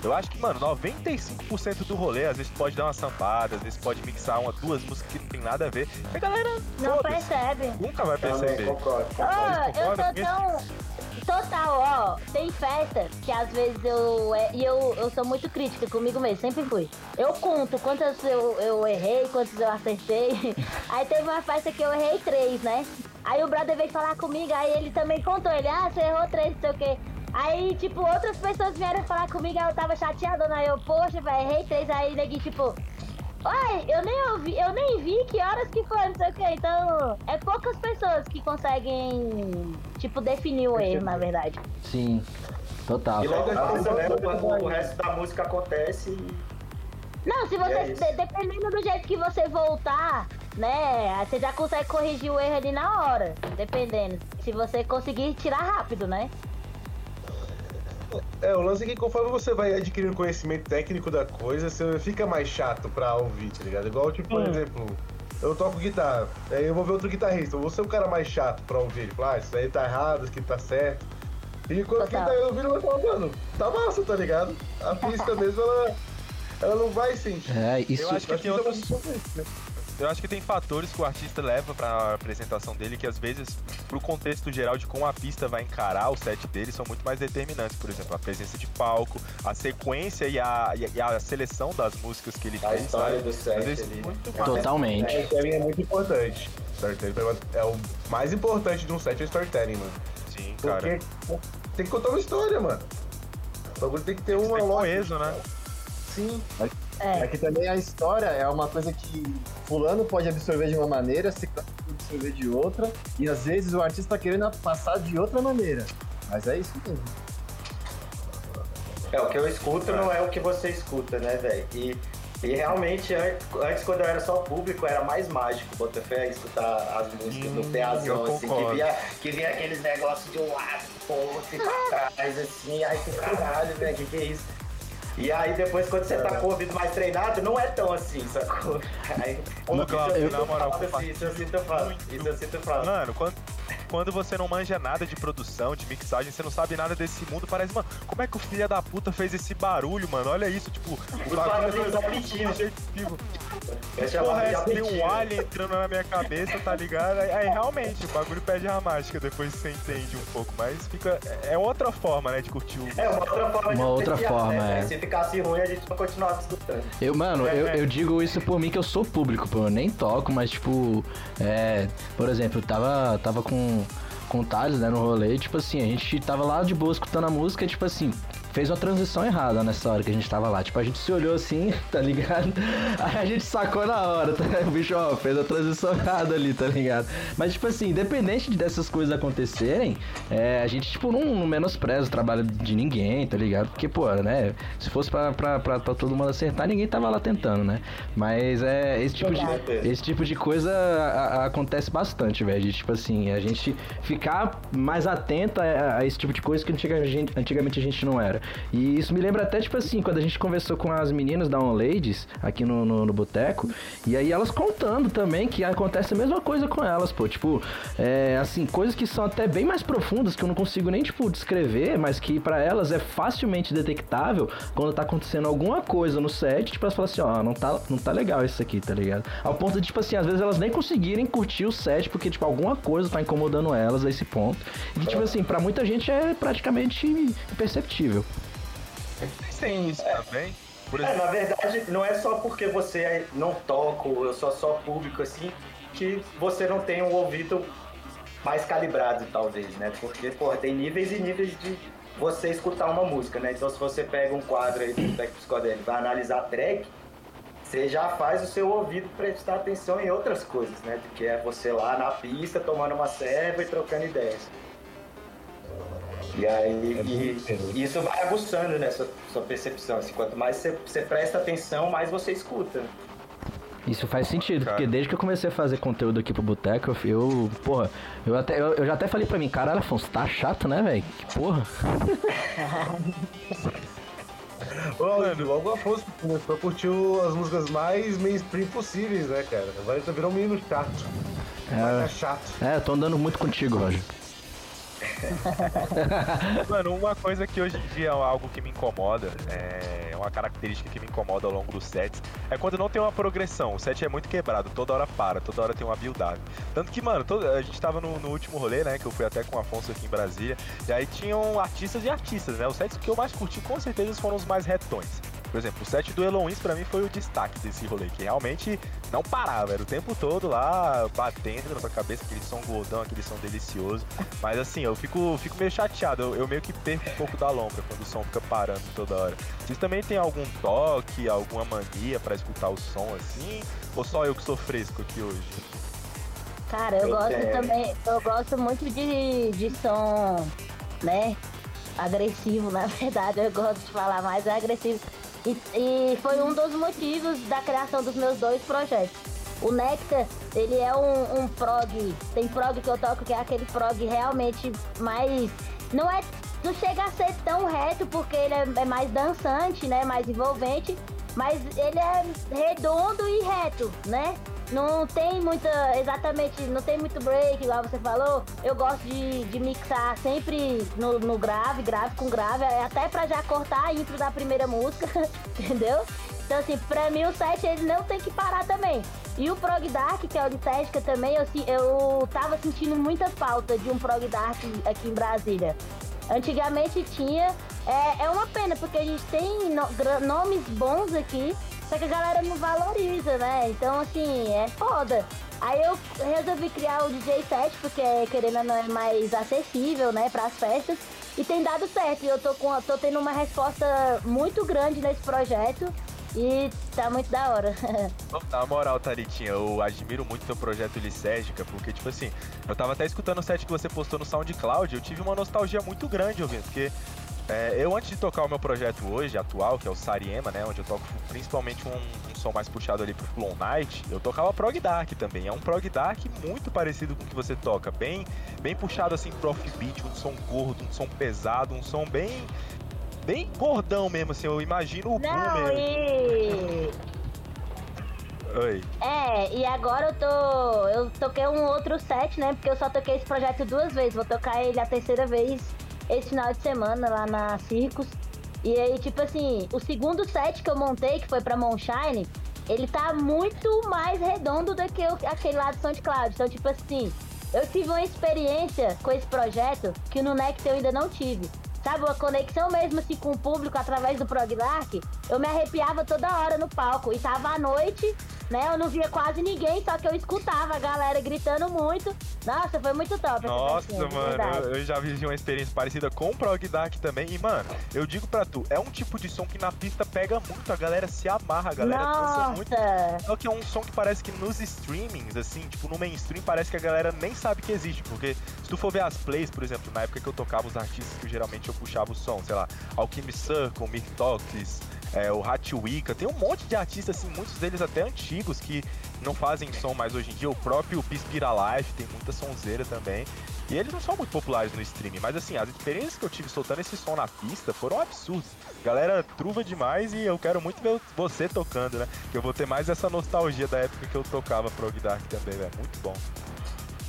eu acho que, mano, 95% do rolê, às vezes pode dar uma sampada, às vezes pode mixar uma, duas músicas que não tem nada a ver. E a galera Não percebe. nunca vai Também perceber. concordo. Ah, eu concorda sou com isso? tão. Total, ó, tem festa que às vezes eu. é, E eu, eu sou muito crítica comigo mesmo, sempre fui. Eu conto quantas eu, eu errei, quantas eu acertei. Aí teve uma festa que eu errei três, né? Aí o brother veio falar comigo, aí ele também contou, ele, ah, você errou três, não sei o quê. Aí, tipo, outras pessoas vieram falar comigo, aí eu tava chateadona, aí eu, poxa, velho, errei três, aí neguinho, tipo, Oi, eu nem ouvi, eu nem vi que horas que foi, não sei o que. Então, é poucas pessoas que conseguem, tipo, definir o erro, na verdade. Sim, total. E logo Ah, depois, né, o, o resto da música acontece e. Não, se você, é de- dependendo do jeito que você voltar, né, aí você já consegue corrigir o erro ali na hora, dependendo. Se você conseguir tirar rápido, né? É, o lance é que conforme você vai adquirindo conhecimento técnico da coisa, você fica mais chato pra ouvir, tá ligado? Igual, tipo, por Hum. exemplo, eu toco guitarra, aí eu vou ver outro guitarrista, eu vou ser o cara mais chato pra ouvir. Ele fala, ah, isso aí tá errado, isso aqui tá certo. E quando quem tá ouvindo vai falar, mano, tá massa, tá ligado? A pista mesmo, ela, ela não vai sentir. É, isso. Eu acho que tem Acho que muito né? Eu acho que tem fatores que o artista leva pra apresentação dele que às vezes, pro contexto geral de como a pista vai encarar o set dele, são muito mais determinantes. Por exemplo, a presença de palco, a sequência e a, e a seleção das músicas que ele A fez. história sabe? do set Às vezes ali. muito É. mais. Totalmente. Storytelling é muito importante. Storytelling é o mais importante de um set é storytelling, mano. Sim, cara. Porque tem que contar uma história, mano. O bagulho tem que ter uma Tem lógica. coeso, né? Sim. É É. que também a história é uma coisa que fulano pode absorver de uma maneira, ciclano pode absorver de outra, e às vezes o artista tá querendo passar de outra maneira. Mas é isso mesmo. É, o que eu escuto não é o que você escuta, né, velho? E, e realmente, an- antes, quando eu era só público, era mais mágico, Botafé, escutar as músicas Hum, no peazão, assim, que via, que via aqueles negócios de um lado, pro outro e pra trás, assim, ai que caralho, velho, que que é isso? E aí depois, quando você tá com o ouvido mais treinado, não é tão assim, sacou? Aí, Ô, eu na moral, assim, isso eu sinto falta, isso eu sinto falta. Mano, quando, quando você não manja nada de produção, de mixagem, você não sabe nada desse mundo, parece, mano, como é que o filho da puta fez esse barulho, mano? Olha isso, tipo, o é aflitivos. tipo, Esse é Porra, é, tem apetite. um alien entrando na minha cabeça, tá ligado? Aí, aí, realmente, o bagulho perde gramática, depois você entende um pouco, mas fica. É outra forma, né, de curtir o. É uma outra forma de Uma outra apreciar, forma, né? é. Se ficasse ruim, a gente não continuava escutando. Eu, mano, eu, eu digo isso por mim que eu sou público, pô. Eu nem toco, mas tipo, é. Por exemplo, eu tava, tava com, com né, no rolê, tipo assim, a gente tava lá de boa escutando a música tipo assim. Fez uma transição errada nessa hora que a gente tava lá. Tipo, a gente se olhou assim, tá ligado? Aí a gente sacou na hora, tá? O bicho, ó, fez a transição errada ali, tá ligado? Mas, tipo assim, independente dessas coisas acontecerem, é, a gente, tipo, não, não menospreza o trabalho de ninguém, tá ligado? Porque, pô, né? Se fosse pra, pra, pra, pra todo mundo acertar, ninguém tava lá tentando, né? Mas é esse tipo de, esse tipo de coisa a- a- acontece bastante, velho. Tipo assim, a gente ficar mais atento a, a esse tipo de coisa que antiga- a gente- antigamente a gente não era. E isso me lembra até, tipo assim, quando a gente conversou com as meninas da On Ladies aqui no, no, no boteco, e aí elas contando também que acontece a mesma coisa com elas, pô. Tipo, é, assim, coisas que são até bem mais profundas, que eu não consigo nem, tipo, descrever, mas que pra elas é facilmente detectável quando tá acontecendo alguma coisa no set, tipo, elas falam assim, ó, não tá, não tá legal isso aqui, tá ligado? Ao ponto de, tipo assim, às vezes elas nem conseguirem curtir o set porque, tipo, alguma coisa tá incomodando elas a esse ponto. E, tipo assim, pra muita gente é praticamente imperceptível. Vocês têm isso também? Por É, na verdade, não é só porque você não toca, eu sou só público assim, que você não tem um ouvido mais calibrado, talvez, né? Porque, porra, tem níveis e níveis de você escutar uma música, né? Então, se você pega um quadro aí do Tech Psicodélico e vai analisar a track, você já faz o seu ouvido prestar atenção em outras coisas, né? Que é você lá na pista, tomando uma serva e trocando ideias. E aí, e- e isso vai aguçando né, sua, sua percepção. Assim, quanto mais você, você presta atenção, mais você escuta. Isso faz sentido, Cara. porque desde que eu comecei a fazer conteúdo aqui pro Boteco, eu, eu porra, eu, até, eu, eu já até falei pra mim, caralho, Afonso, tá chato, né, velho? Que porra. Ô, logo o Afonso começou a curtir as músicas mais mainstream possíveis, né, cara? Agora ele tá virando um menino chato. Vai ficar chato. É, eu tô andando muito contigo, Roger. Mano, uma coisa que hoje em dia é algo que me incomoda, é uma característica que me incomoda ao longo dos sets, é quando não tem uma progressão. O set é muito quebrado, toda hora para, toda hora tem uma build-up. Tanto que, mano, todo- a gente tava no, no último rolê, né, que eu fui até com o Afonso aqui em Brasília, e aí tinham artistas e artistas, né? Os sets que eu mais curti com certeza foram os mais retões. Por exemplo, o set do Eloins pra mim foi o destaque desse rolê, que realmente não parava, era o tempo todo lá batendo na sua cabeça, aquele som gordão, aquele som delicioso. Mas assim, eu fico, fico meio chateado, eu, eu meio que perco um pouco da lombra quando o som fica parando toda hora. Vocês também tem algum toque, alguma mania pra escutar o som assim? Ou só eu que sou fresco aqui hoje? Cara, eu Eu gosto também, eu gosto muito de, de som, né? Agressivo, na verdade, eu gosto de falar mais agressivo. E, e foi um dos motivos da criação dos meus dois projetos. O Nectar, ele é um, um prog, tem prog que eu toco que é aquele prog realmente mais. Não é. Não chega a ser tão reto porque ele é, é mais dançante, né? Mais envolvente. Mas ele é redondo e reto, né? Não tem muita. Exatamente, não tem muito break, igual você falou. Eu gosto de, de mixar sempre no, no grave, grave com grave, até pra já cortar a intro da primeira música, entendeu? Então, assim, pra mim o set ele não tem que parar também. E o Prog Dark, que é o de Tesca também, eu, eu tava sentindo muita falta de um Prog Dark aqui em Brasília. Antigamente tinha. É, é uma pena, porque a gente tem no- nomes bons aqui, só que a galera não valoriza, né? Então, assim, é foda. Aí eu resolvi criar o DJ set, porque querendo ou não é mais acessível, né, pras festas. E tem dado certo. E eu tô, com, tô tendo uma resposta muito grande nesse projeto. E tá muito da hora. Na moral, Thalitinha, eu admiro muito teu projeto Licérgica, porque, tipo assim, eu tava até escutando o set que você postou no SoundCloud, eu tive uma nostalgia muito grande ouvindo, porque é, eu, antes de tocar o meu projeto hoje, atual, que é o Sariema, né, onde eu toco principalmente um, um som mais puxado ali pro Flow Night, eu tocava Prog Dark também. É um Prog Dark muito parecido com o que você toca, bem, bem puxado assim pro offbeat, um som gordo, um som pesado, um som bem. Bem gordão mesmo, assim, eu imagino o Não, mesmo. e. Oi. É, e agora eu tô. Eu toquei um outro set, né? Porque eu só toquei esse projeto duas vezes. Vou tocar ele a terceira vez esse final de semana lá na Circus. E aí, tipo assim, o segundo set que eu montei, que foi pra Moonshine, ele tá muito mais redondo do que o- aquele lá do SoundCloud. Então, tipo assim, eu tive uma experiência com esse projeto que no Next eu ainda não tive. Sabe, uma conexão mesmo assim com o público através do Prog Dark, eu me arrepiava toda hora no palco. E tava à noite, né? Eu não via quase ninguém, só que eu escutava a galera gritando muito. Nossa, foi muito top. Nossa, mano, eu, eu já vivi uma experiência parecida com o Prog Dark também. E, mano, eu digo pra tu, é um tipo de som que na pista pega muito, a galera se amarra, a galera dança muito. Nossa! Só que é um som que parece que nos streamings, assim, tipo, no mainstream, parece que a galera nem sabe que existe. Porque se tu for ver as plays, por exemplo, na época que eu tocava os artistas que geralmente eu puxava o som, sei lá, Alchemy Circle, Mick Tox, é, o Hat Wicca, tem um monte de artistas, assim, muitos deles até antigos que não fazem som mais hoje em dia. O próprio Pispira Life tem muita sonzeira também. E eles não são muito populares no streaming, mas assim, as experiências que eu tive soltando esse som na pista foram absurdas. Galera truva demais e eu quero muito ver você tocando, né? Que eu vou ter mais essa nostalgia da época que eu tocava Prog Dark também, velho. Muito bom.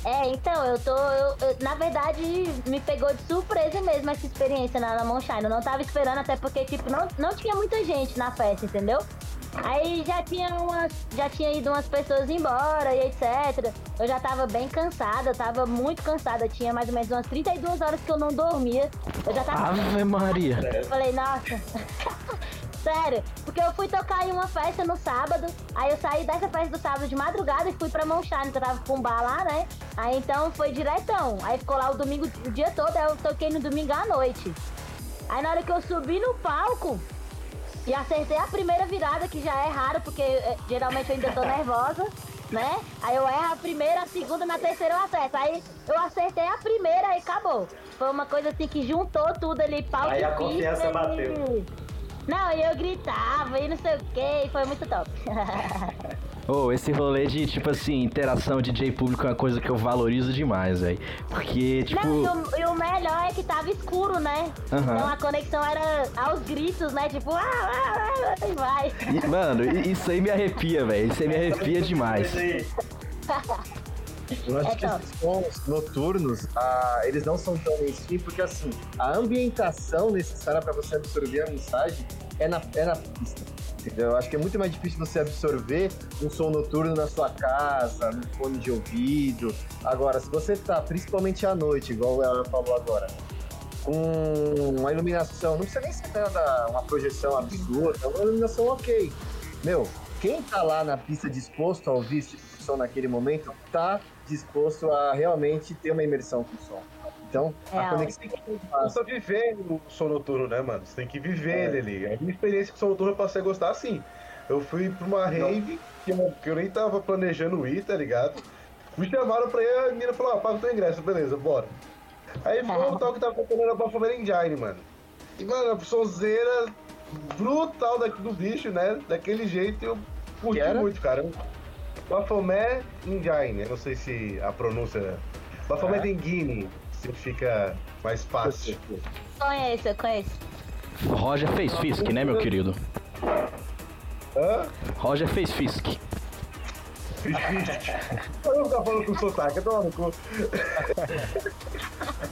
É, então, eu tô. eu- eu- na verdade, me pegou de surpresa mesmo essa experiência na, na Moonshine. Eu não tava esperando, até porque, tipo, não, não tinha muita gente na festa, entendeu? Aí já tinha umas. Já tinha ido umas pessoas embora e etc. Eu já tava bem cansada, eu tava muito cansada. Tinha mais ou menos umas 32 horas que eu não dormia. Eu já tava. Ave Maria. Eu falei, nossa. Sério, porque eu fui tocar em uma festa no sábado, aí eu saí dessa festa do sábado de madrugada e fui pra Moonshine, que eu tava com um bar lá, né? Aí então foi diretão. Aí ficou lá o domingo, o dia todo, aí eu toquei no domingo à noite. Aí na hora que eu subi no palco e acertei a primeira virada, que já é raro, porque eh, geralmente eu ainda tô nervosa, né? Aí eu erro a primeira, a segunda, na terceira eu acerto. Aí eu acertei a primeira e acabou. Foi uma coisa assim que juntou tudo ali, palco Aí a e pista confiança e- bateu. Não, e eu gritava e não sei o que, e foi muito top. Ô, esse rolê de, tipo assim, interação DJ público é uma coisa que eu valorizo demais, velho. Porque, tipo. Não, e o, e o melhor é que tava escuro, né? Aham. Então a conexão era aos gritos, né? Tipo, ah, ah, ah, e vai. e- Mano, isso aí me arrepia, velho. Isso aí me arrepia demais. Eu acho É que top. esses sons noturnos, ah, eles não são tão mainstream, porque assim, a ambientação necessária para você absorver a mensagem é na, é na pista. Eu acho que é muito mais difícil você absorver um som noturno na sua casa, no fone de ouvido. Agora, se você tá, principalmente à noite, igual ela falou agora, com uma iluminação, não precisa nem ser nada, uma projeção absurda, é uma iluminação ok. Meu, quem tá lá na pista disposto a ouvir esse tipo de som naquele momento, tá disposto a realmente ter uma imersão com o som. Então, a Real. conexão é. Você viver o som noturno, né, mano? Você tem que viver É. ele ali. A minha experiência com o som noturno eu passei a gostar assim. Eu fui pra uma rave que eu, que eu nem tava planejando ir, tá ligado? Me chamaram pra ir, a menina falou, ah, paga o teu ingresso, beleza, bora. Aí foi o tal que tava tocando era Baphomet Engine, mano. E, mano, a sonzeira brutal daqui do bicho, né? Daquele jeito eu curti muito, cara. Baphomet Engine, eu não sei se a pronúncia... Baphomet É. Engine, se fica mais fácil. Conheço, eu conheço. Roger fez Fisk, né, meu querido? Hã? Roger fez Fisk. Eu vou ficar falando com sotaque, toma no cu.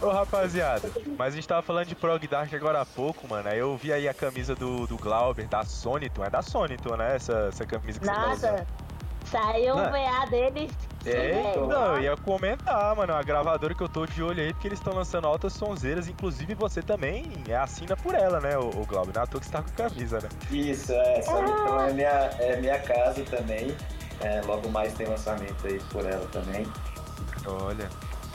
Ô rapaziada, mas a gente tava falando de Prog Dark agora há pouco, mano. Aí eu vi aí a camisa do, do Glauber, da Soniton. É da Soniton, né? Essa, essa camisa que você tá. Nossa, saiu um Não. VA deles. É, Sim, então, eu ia comentar, mano, a gravadora que eu tô de olho aí, porque eles estão lançando altas sonzeiras, inclusive você também é assina por ela, né, o, o Glauber? Não é à toa que você tá com camisa, né? Isso, é. Então é minha, é minha casa também. É, logo mais tem lançamento aí por ela também. Olha.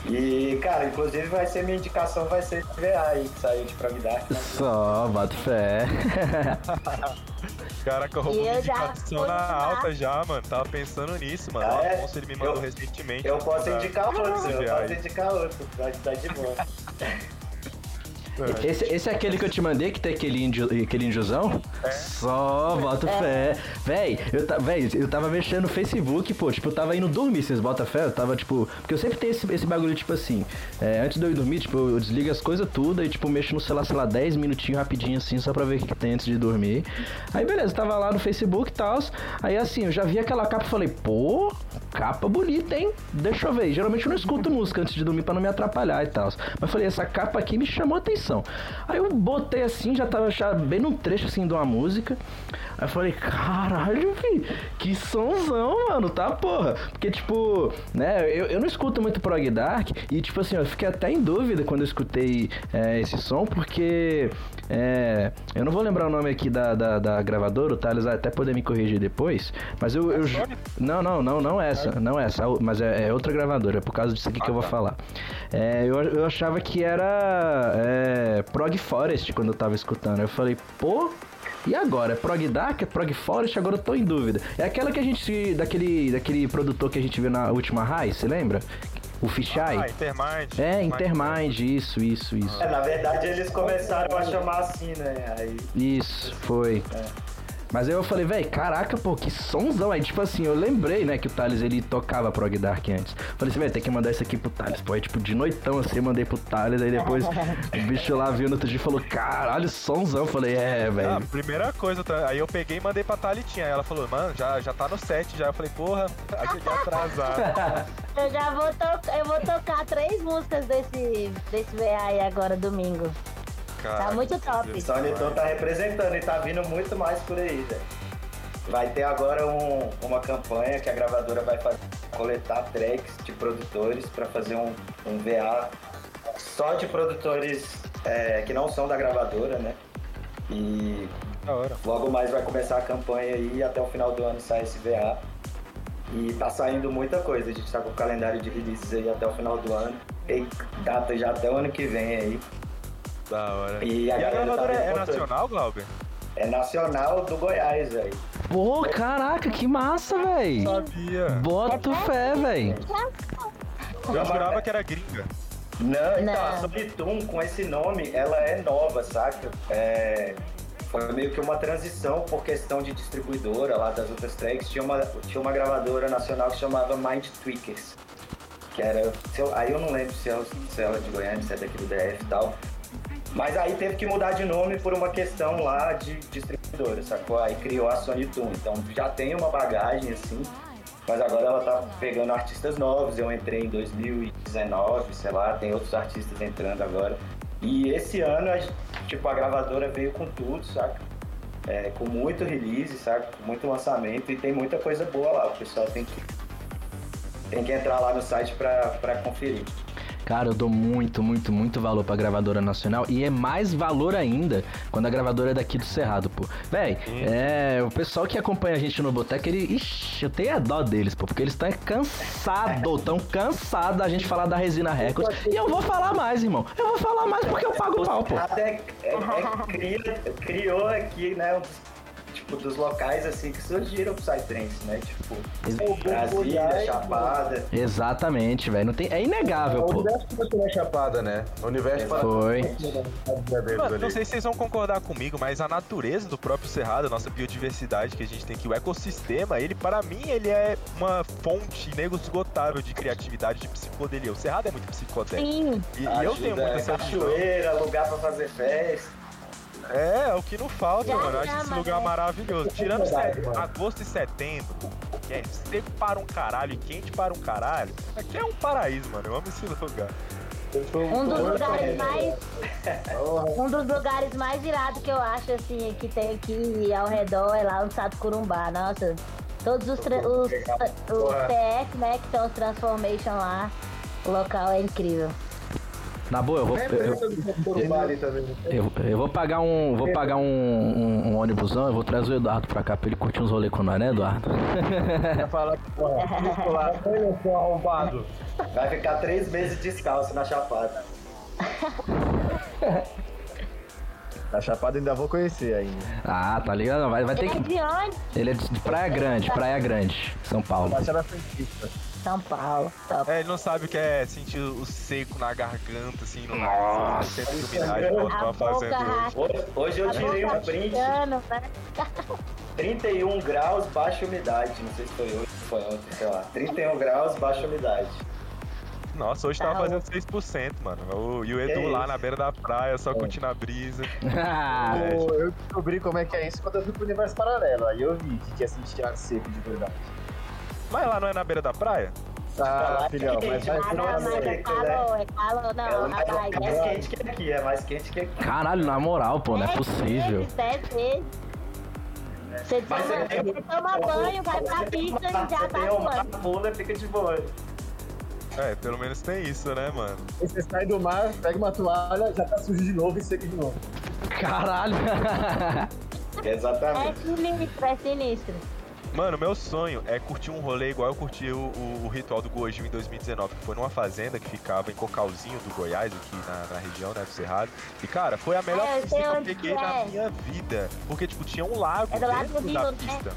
E, cara, inclusive vai ser minha indicação, vai ser esse VA aí que saiu de Prog Dark. Só, bato fé. Caraca, roubou minha indicação na alta já, mano. Tava pensando nisso, mano. Ah, o é? Afonso ele me mandou Eu- recentemente. Eu posso pra- indicar outro, eu posso indicar outro, vai estar de boa. Esse, esse é aquele que eu te mandei, que tem aquele, índio, aquele índiozão? Só, boto fé. Véi, eu, ta, véi, eu tava mexendo no Facebook, pô, tipo, eu tava indo dormir, vocês botam fé? Eu tava, tipo... Porque eu sempre tenho esse, esse bagulho, tipo assim, é, antes de eu ir dormir, tipo, eu desligo as coisas tudo e, tipo, mexo no celular, sei lá, 10 minutinhos rapidinho, assim, só pra ver o que, que tem antes de dormir. Aí, beleza, tava lá no Facebook e tal, aí, assim, eu já vi aquela capa e falei, pô, capa bonita, hein? Deixa eu ver. Geralmente eu não escuto música antes de dormir pra não me atrapalhar e tal. Mas falei, essa capa aqui me chamou a Aí eu botei assim, já tava já bem num trecho assim de uma música. Aí eu falei, caralho, filho, que sonzão, mano, tá porra? Porque, tipo, né, eu, eu não escuto muito prog dark e, tipo assim, eu fiquei até em dúvida quando eu escutei é, esse som, porque é, eu não vou lembrar o nome aqui da, da, da gravadora, o Thales vai até poder me corrigir depois, mas eu. eu não, não, não, não essa, não essa, mas é, é outra gravadora, é por causa disso aqui que eu vou falar. É, eu, eu achava que era é, Prog Forest quando eu tava escutando. Eu falei, pô, e agora? É Prog Dark? É Prog Forest? Agora eu tô em dúvida. É aquela que a gente. Daquele, daquele produtor que a gente viu na última High, você lembra? O Fisheye? Ah, Intermind. É, Intermind, isso, isso, isso. É, na verdade eles começaram a chamar assim, né? Aí, Isso, foi. Mas aí eu falei, velho, caraca, pô, que sonzão. Aí, tipo assim, eu lembrei, né, que o Thales, ele tocava Prog Dark antes. Falei assim, velho, tem que mandar isso aqui pro Thales. Pô, aí, tipo, de noitão, assim, eu mandei pro Thales. Aí depois o bicho lá viu no outro dia e falou, caralho, sonzão. Eu falei, é, Ah, velho. primeira coisa, tá? aí eu peguei e mandei pra Thalitinha. Aí ela falou, mano, já, já tá no set já. Eu falei, porra, cheguei atrasado. Eu já vou tocar, eu vou tocar três músicas desse, desse VA aí agora, domingo. Caraca, muito top. O Soniton céu. tá representando e tá vindo muito mais por aí, velho. Vai ter agora um- uma campanha que a gravadora vai fazer, coletar tracks de produtores pra fazer um, um VA só de produtores é, que não são da gravadora, né? E. Logo mais vai começar a campanha aí e até o final do ano sai esse VA. E tá saindo muita coisa. A gente tá com o calendário de releases aí até o final do ano. Tem data já até o ano que vem aí. Da hora. E E a a, galera gravadora tá é, é nacional, Glauber? É nacional do Goiás, velho. Pô, caraca, que massa, velho. Sabia. Boto fé, velho. Eu jurava que era gringa. Não, então, Não. a Solitum, com esse nome, ela é nova, saca? É, foi meio que uma transição por questão de distribuidora lá das outras tracks. Tinha uma, tinha uma gravadora nacional que chamava Mind Tweakers. Que era. eu- aí eu não lembro se ela, se ela é de Goiânia, se é daqui do DF e tal. Mas aí teve que mudar de nome por uma questão lá de distribuidora, sacou? Aí criou a Sony Toon. Então já tem uma bagagem assim, mas agora ela tá pegando artistas novos. Eu entrei em 2019, sei lá, tem outros artistas entrando agora. E esse ano, a, tipo, a gravadora veio com tudo, saca? É, com muito release, saca? Com muito lançamento e tem muita coisa boa lá. O pessoal tem que, tem que entrar lá no site pra, pra conferir. Cara, eu dou muito, muito, muito valor pra gravadora nacional e é mais valor ainda quando a gravadora é daqui do Cerrado, pô. Véi, é, o pessoal que acompanha a gente no Boteco, ele. Ixi, eu tenho a dó deles, pô, porque eles estão cansados, tão cansados da gente falar da Resina Records. E eu vou falar mais, irmão. Eu vou falar mais porque eu pago pau, pô. Até é, é, cria- criou aqui, né, tipo, dos locais assim que surgiram pro Psytrance, né? Tipo, Brasília, Chapada. Exatamente, velho. Não tem... É inegável, O pô. universo começou na Chapada, né? O universo Foi. Mano, não sei se vocês vão concordar comigo, mas a natureza do próprio Cerrado, a nossa biodiversidade que a gente tem aqui, o ecossistema, ele, para mim, ele é uma fonte inesgotável de criatividade, de psicodelia. O Cerrado é muito psicodélico. Sim. E, e eu tenho essa visão. cachoeira, lugar pra fazer festa. É, é o que não falta, Já mano. Eu acho esse lugar né? maravilhoso. Tirando verdade, set- agosto e setembro, que é seco para um caralho e quente para um caralho, aqui é um paraíso, mano. Eu amo esse lugar. Um dos lugares mais. Um dos lugares mais irados que eu acho, assim, que tem aqui ao redor é lá no Sato Curumbá. Nossa, todos os, os, os TF, né, que são os Transformation lá, o local é incrível. Na boa, eu vou. Eu, eu- eu- eu vou pagar um. Vou pagar um, um, um ônibusão, eu vou trazer o Eduardo pra cá pra ele curtir uns rolês com nós, né, Eduardo? Fala, porra, lá, olha seu arrombado. Vai ficar três meses descalço na Chapada. Na Chapada ainda vou conhecer ainda. Ah, tá ligado? Vai, vai ter Ele é que. de onde? Ele é de Praia Grande, Praia Grande, São Paulo. Baixada Frentista. São Paulo. Top. É, ele não sabe o que é sentir o seco na garganta, assim, no Nossa. Sempre de umidade, igual tava fazendo hoje. Hoje, eu tirei um print, né? 31 graus, baixa umidade. Não sei se foi hoje, se foi ontem, sei lá. 31 graus, baixa umidade. Nossa, hoje tava Tá fazendo 6%, mano. O, e o Edu Que lá na beira da praia, só curtindo a brisa. É, Eu, eu descobri como é que é isso quando eu fui pro universo paralelo. Aí eu vi que é sentir ar seco de verdade. Mas lá não é na beira da praia? Ah, filhão, mas vai Ah, Não, não, é mas é né? calor, é calor, não. É mais, Bahia é mais é quente que aqui, é mais quente que aqui. Caralho, na moral, pô, não é Dez possível. vezes, dez vezes. Você toma, é- você toma banho, vai pra pista e já tá suando. pula, fica de boa. É, pelo menos tem isso, né, mano? Aí você sai do mar, pega uma toalha, já tá sujo de novo e seco de novo. Caralho. É Exatamente. sinistro, é sinistro. Mano, meu sonho é curtir um rolê igual eu curti o, o- o ritual do Gojil em 2019, que foi numa fazenda que ficava em Cocalzinho do Goiás, aqui na, na região, né, do Cerrado. E, cara, foi a melhor eu pista que eu peguei que na é. minha vida. Porque, tipo, tinha um lago É dentro da pista.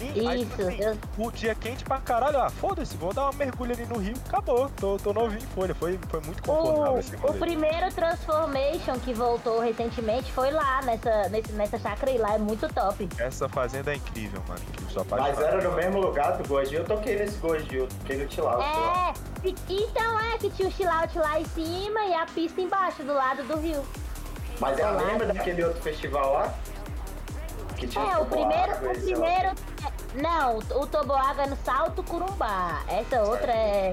Aí, tipo Isso, assim, eu- o dia quente pra caralho, ah, foda-se, vou dar uma mergulha ali no rio, acabou, tô, tô novinho em folha, foi, foi muito confortável O, esse o primeiro Transformation que voltou recentemente foi lá, nessa, nesse, nessa chácara e lá é muito top. Essa fazenda é incrível, mano, incrível, Mas era no mesmo lugar do Gojil. Eu toquei nesse Gojil, toquei no Tilau. É, e- então é que tinha o chillout lá em cima e a pista embaixo, do lado do rio. Mas ela Olá. lembra daquele outro festival lá? Que tinha É, o primeiro, toboágua o primeiro. Não, o toboágua é no Salto Curumbá. Essa outra é.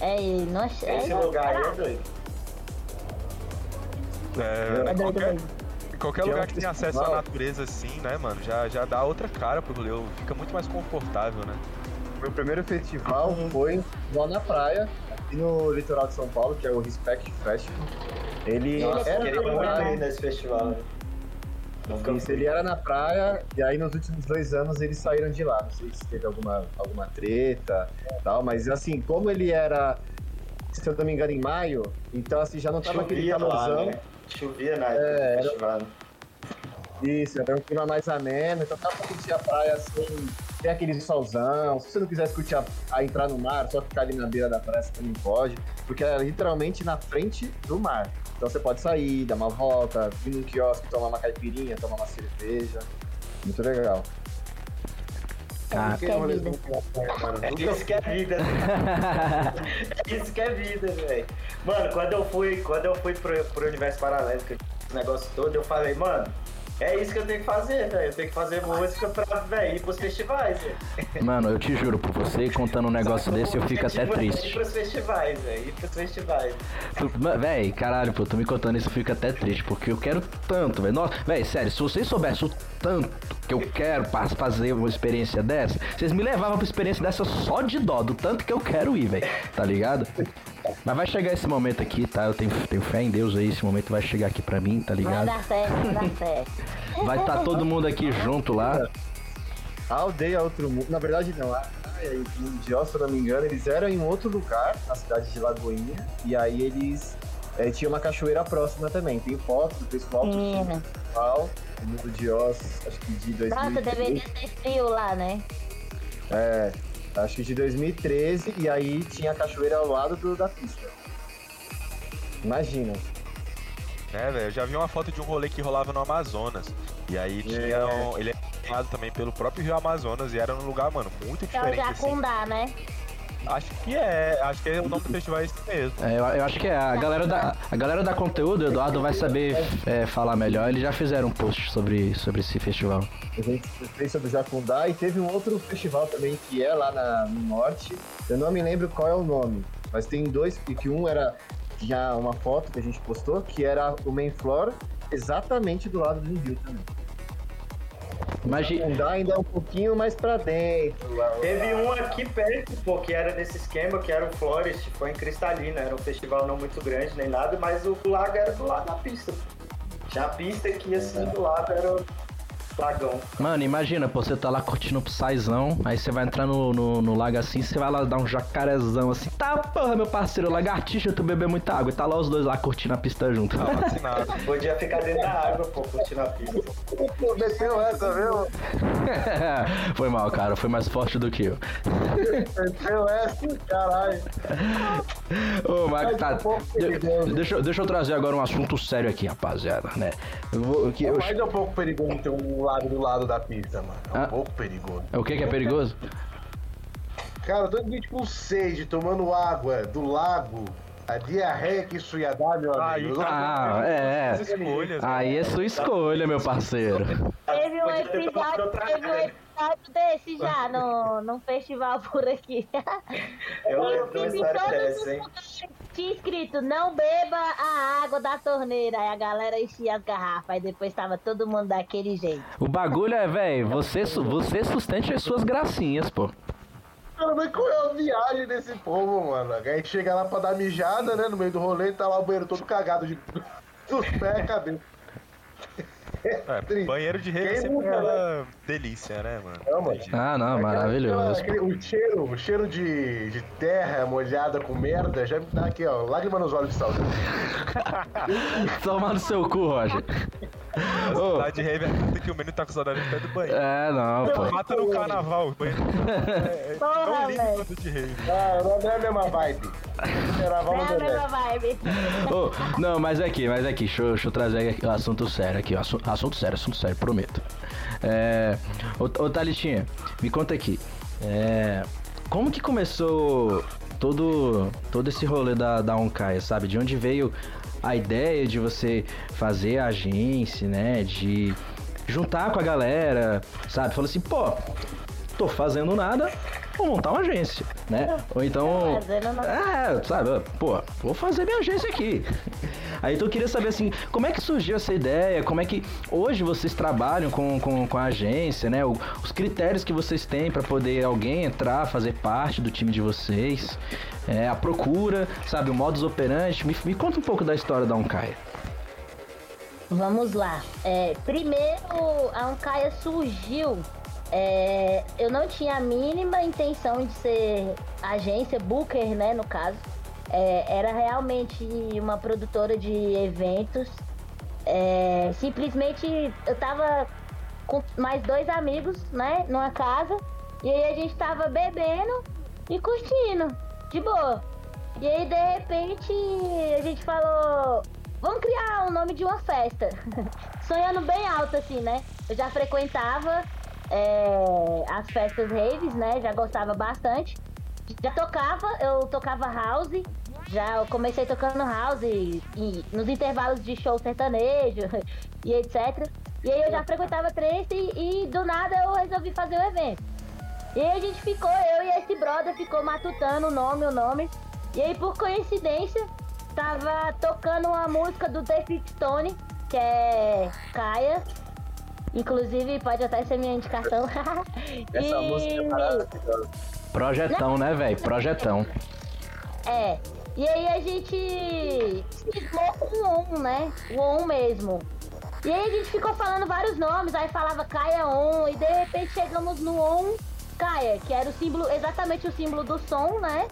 É. Não, é Esse é- lugar aí é doido. É, É doido qualquer, mesmo. qualquer Que é lugar que tenha acesso à natureza assim, né, mano, já, já dá outra cara pro rolê, fica muito mais confortável, né? Meu primeiro festival foi lá na praia, aqui no litoral de São Paulo, que é o Respect Festival. Ele Nossa, era queria muito ir nesse festival. né? Nunca Isso, ele era na praia, e aí nos últimos dois anos eles saíram de lá. Não sei se teve alguma, alguma treta e tal, mas assim, como ele era, se eu não me engano, em maio, então assim, já não tava aquele Chovia lá, calorzão. né? Chovia na época É, do era- festival. Isso, era um clima mais ameno, então dá pra curtir a praia assim, tem aquele solzão. Se você não quisesse curtir a, a entrar no mar, só ficar ali na beira da praia, você também pode, porque era literalmente na frente do mar. Então você pode sair, dar uma volta, vir num quiosque, tomar uma caipirinha, tomar uma cerveja. Muito legal. Cara, Que é vida. É isso que é vida. É isso que é vida, velho. Mano, quando eu fui, quando eu fui pro, pro universo paralelo, que esse negócio todo, eu falei, mano, é isso que eu tenho que fazer, velho. Eu tenho que fazer música pra, velho, ir pros festivais, velho. Mano, eu te juro, por você contando um negócio desse, eu fico até Ir triste. pros festivais, velho. Ir pros festivais. Véi, caralho, pô, tu me contando isso, eu fico até triste, porque eu quero tanto, velho. Nossa, Véi, sério, se vocês soubessem o tanto que eu quero pra fazer uma experiência dessa, vocês me levavam pra experiência dessa só de dó, do tanto que eu quero ir, velho. Tá ligado? Mas vai chegar esse momento aqui, tá? Eu tenho, tenho fé em Deus aí, esse momento vai chegar aqui pra mim, tá Vai ligado? dar certo, vai dar certo. Vai estar todo mundo aqui junto lá. A aldeia Outro Mundo, na verdade não, a praia e Mundial, se eu não me engano, eles eram em outro lugar, na cidade de Lagoinha, e aí eles eh, tinham uma cachoeira próxima também. Tem fotos do pessoal do Menina. festival, o Mundo de Oz, acho que de 2013. Nossa, deveria ter frio lá, né? É, acho que de 2013, e aí tinha a cachoeira ao lado do- da pista. Imagina. É, velho, eu já vi uma foto de um rolê que rolava no Amazonas. E aí tinha um, ele é formado também pelo próprio Rio Amazonas e era num lugar, mano, muito Que é o diferente assim. Jacundá, né? Acho que é, acho que é o nome do festival é esse mesmo. É, eu, eu acho que é. A galera da, a galera da conteúdo, o Eduardo vai saber é, falar melhor. Eles já fizeram um post sobre, sobre esse festival. A gente fez sobre o Jacundá e teve um outro festival também que é lá na- no norte. Eu não me lembro qual é o nome, mas tem dois, e que um era tinha uma foto que a gente postou, que era o main floor, exatamente do lado do rio também. Imagina. Jacundá ainda é um pouquinho mais pra dentro. lá- Teve um aqui perto, pô, que era desse esquema, que era o Florist, foi em Cristalina, era um festival não muito grande nem nada, mas o lago era do lado da pista. Tinha a pista que assim do lado era. Lagão. Mano, imagina, pô, você tá lá curtindo o Psyzão, aí você vai entrar no, no, no lago assim, você vai lá dar um jacarezão assim, tá, porra, meu parceiro, lagartixa, tu bebeu muita água, e tá lá os dois lá curtindo a pista junto. Tá vacinado. Podia ficar dentro da água, pô, curtindo a pista. Pô, meteu essa, viu? foi mal, cara, foi mais forte do que eu. Meteu essa, caralho. Ô, Marco, tá. de- deixa, eu- deixa eu trazer agora um assunto sério aqui, rapaziada, né? Eu vou, que eu, Mas é um pouco perigoso ter um lago do lado da pista, mano. É um Ah. pouco perigoso. o que que é perigoso? Cara, todo dia com sede, tomando água do lago, a diarreia que isso ia dar, meu amigo. Ah, é, é. escolhas. Aí é sua escolha, meu parceiro. Teve um episódio, teve um episódio desse já no, num festival por aqui. Eu lembro de uma Em todos os hein? lugares Tinha escrito, não beba a água da torneira. Aí a galera enchia as garrafas. Aí depois tava todo mundo daquele jeito. O bagulho é, velho, você, você sustente as suas gracinhas, pô. Cara, mas qual é a viagem desse povo, mano? A gente chega lá pra dar mijada, né? No meio do rolê, tá lá o banheiro todo cagado de dos pés e cabeça. É, banheiro de rede é sempre aquela delícia, né, mano? Não, mano. Ah, não, maravilhoso. aquele- o cheiro, o cheiro de, de terra molhada com merda já me dá aqui, ó, lágrima nos olhos de saudade. Toma no seu cu, Roger. Tá de rave é tanto que o menino tá com saudade do pé do banheiro. é, não, pô. Mata no carnaval, o banheiro é, é tão Porra, lindo velho. quanto de rave. Ah, não é a mesma vibe. Não vamos é a mesma vibe. Ô, não, mas aqui, mas aqui, deixa eu, deixa eu trazer aqui o assunto sério aqui, ó, assu- assunto sério, assunto sério, prometo. É, ô, ô Thalitinha, me conta aqui, é, como que começou todo, todo esse rolê da, da Oncaia, sabe? De onde veio a ideia de você fazer a agência, né? De juntar com a galera, sabe? Falou assim, pô, tô fazendo nada, vou montar uma agência, né? Ou então. É, sabe, pô, vou fazer minha agência aqui. Aí então eu queria saber assim, como é que surgiu essa ideia? Como é que hoje vocês trabalham com, com, com a agência, né? Os critérios que vocês têm para poder alguém entrar, fazer parte do time de vocês, é, a procura, sabe, o modus operandi. Me, me conta um pouco da história da Oncaia. Vamos lá. É, primeiro, a Ancaia surgiu. é, eu não tinha a mínima intenção de ser agência, booker, né, no caso. É, era realmente uma produtora de eventos. É, simplesmente eu tava com mais dois amigos, né, numa casa. E aí a gente tava bebendo e curtindo, de boa. E aí, de repente, a gente falou: vamos criar o nome de uma festa. Sonhando bem alto, assim, né? Eu já frequentava é, as festas raves, né? Já gostava bastante. Já tocava, eu tocava house. Já eu comecei tocando house e, e nos intervalos de show sertanejo e etc. E aí eu já frequentava trance e, e do nada eu resolvi fazer o evento. E aí a gente ficou, eu e esse brother ficou matutando o nome, o nome. E aí, por coincidência, tava tocando uma música do The Stone, que é Caia. Inclusive, pode até ser minha indicação. Essa E- música é maravilhosa. Projetão, né, velho? Projetão. É. E aí a gente cismou com o On, né? O On mesmo. E aí a gente ficou falando vários nomes, aí falava Caia On, e de repente chegamos no On Caia, que era o símbolo, exatamente o símbolo do som, né?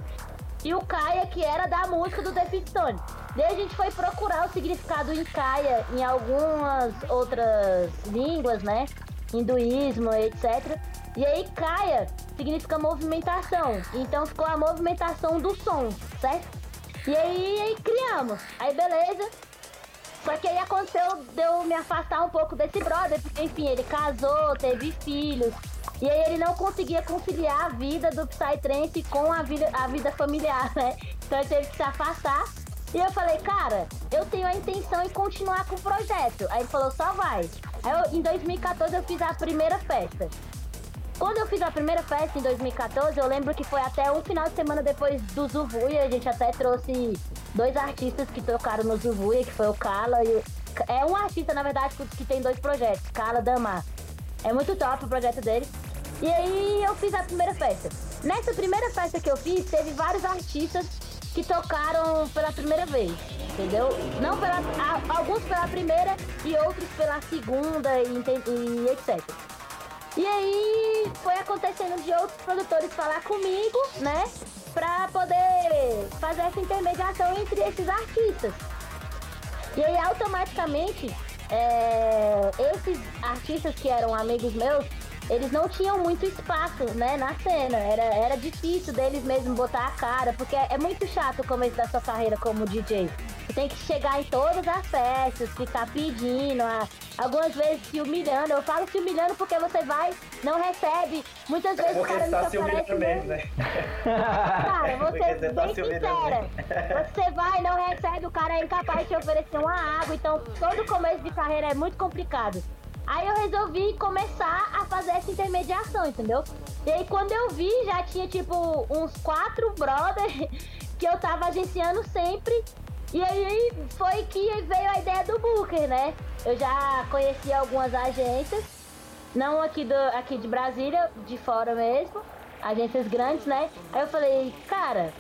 E o Caia, que era da música do The Stone. Daí a gente foi procurar o significado em Caia em algumas outras línguas, né? Hinduísmo, etc. E aí Caia significa movimentação. Então ficou a movimentação do som, certo? E aí, aí criamos. Aí beleza. Só que aí aconteceu de eu me afastar um pouco desse brother, porque enfim, ele casou, teve filhos. E aí ele não conseguia conciliar a vida do Psytrance com a vida, a vida familiar, né? Então ele teve que se afastar. E eu falei, cara, eu tenho a intenção em continuar com o projeto. Aí ele falou, só vai. Aí eu, em 2014 eu fiz a primeira festa. Quando eu fiz a primeira festa em 2014, eu lembro que foi até um final de semana depois do Zuvuia. A gente até trouxe dois artistas que tocaram no Zuvuia, que foi o Kala e. É um artista, na verdade, que tem dois projetos, Kala Damar. É muito top o projeto dele. E aí eu fiz a primeira festa. Nessa primeira festa que eu fiz, teve vários artistas que tocaram pela primeira vez. entendeu? Não pela, alguns pela primeira e outros pela segunda e, e etc. E aí foi acontecendo de outros produtores falar comigo, né? Pra poder fazer essa intermediação entre esses artistas. E aí automaticamente é, esses artistas que eram amigos meus, eles não tinham muito espaço, né, na cena. Era, era difícil deles mesmo botar a cara, porque é muito chato o começo da sua carreira como DJ. Você tem que chegar em todas as festas, ficar pedindo, a- algumas vezes se humilhando. Eu falo se humilhando porque você vai, não recebe. Muitas vezes o cara você não tá te se humilhando oferece mesmo, né? Cara, você você tá bem sincera. Você vai, não recebe, o cara é incapaz de te oferecer uma água. Então, todo começo de carreira é muito complicado. Aí eu resolvi começar a fazer essa intermediação, entendeu? E aí quando eu vi, já tinha tipo uns quatro brothers que eu tava agenciando sempre. E aí foi que veio a ideia do Booker, né? Eu já conheci algumas agências, não aqui, do, aqui de Brasília, de fora mesmo, agências grandes, né? Aí eu falei, cara,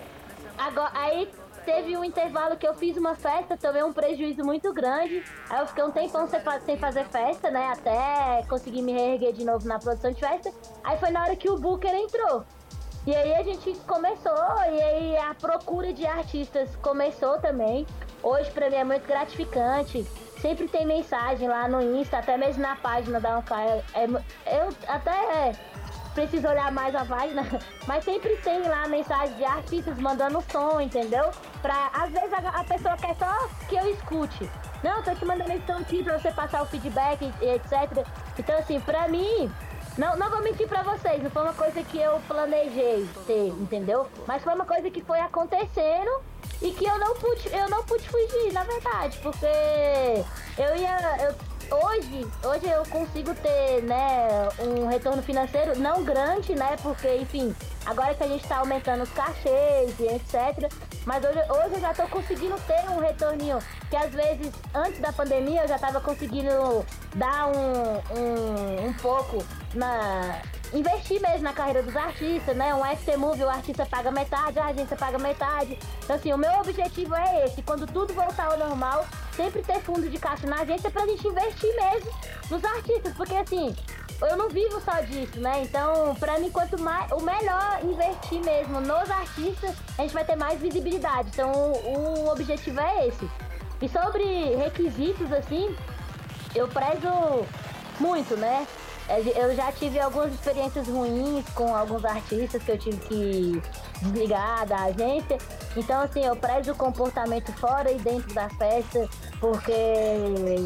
agora, aí teve um intervalo que eu fiz uma festa, tomei um prejuízo muito grande. Aí eu fiquei um tempão sem, fa- sem fazer festa, né? Até conseguir me reerguer de novo na produção de festa. Aí foi na hora que o Booker entrou. E aí a gente começou, e aí a procura de artistas começou também. Hoje pra mim é muito gratificante. Sempre tem mensagem lá no Insta, até mesmo na página da Unfire. É, eu até preciso olhar mais a página, mas sempre tem lá mensagem de artistas mandando som, entendeu? Pra, às vezes a, a pessoa quer só que eu escute. Não, tô te mandando esse som aqui pra você passar o feedback e etc. Então assim, pra mim, não, não vou mentir pra vocês, não foi uma coisa que eu planejei ter, entendeu? Mas foi uma coisa que foi acontecendo e que eu não pude, eu não pude fugir, na verdade, porque eu ia. eu- hoje, hoje eu consigo ter, né, um retorno financeiro não grande, né? Porque, enfim, agora que a gente tá aumentando os cachês e etc. Mas hoje, hoje eu já tô conseguindo ter um retorninho que às vezes antes da pandemia eu já tava conseguindo dar um, um, um pouco na. Investir mesmo na carreira dos artistas, né? Um FT Movie, o artista paga metade, a agência paga metade. Então, assim, o meu objetivo é esse: quando tudo voltar ao normal, sempre ter fundo de caixa na agência pra gente investir mesmo nos artistas. Porque, assim, eu não vivo só disso, né? Então, pra mim, quanto mais. O melhor investir mesmo nos artistas, a gente vai ter mais visibilidade. Então, o, o objetivo é esse. E sobre requisitos, assim, eu prezo muito, né? É, Eu já tive algumas experiências ruins com alguns artistas que eu tive que desligar da agência. Então, assim, eu prezo o comportamento fora e dentro da festa, porque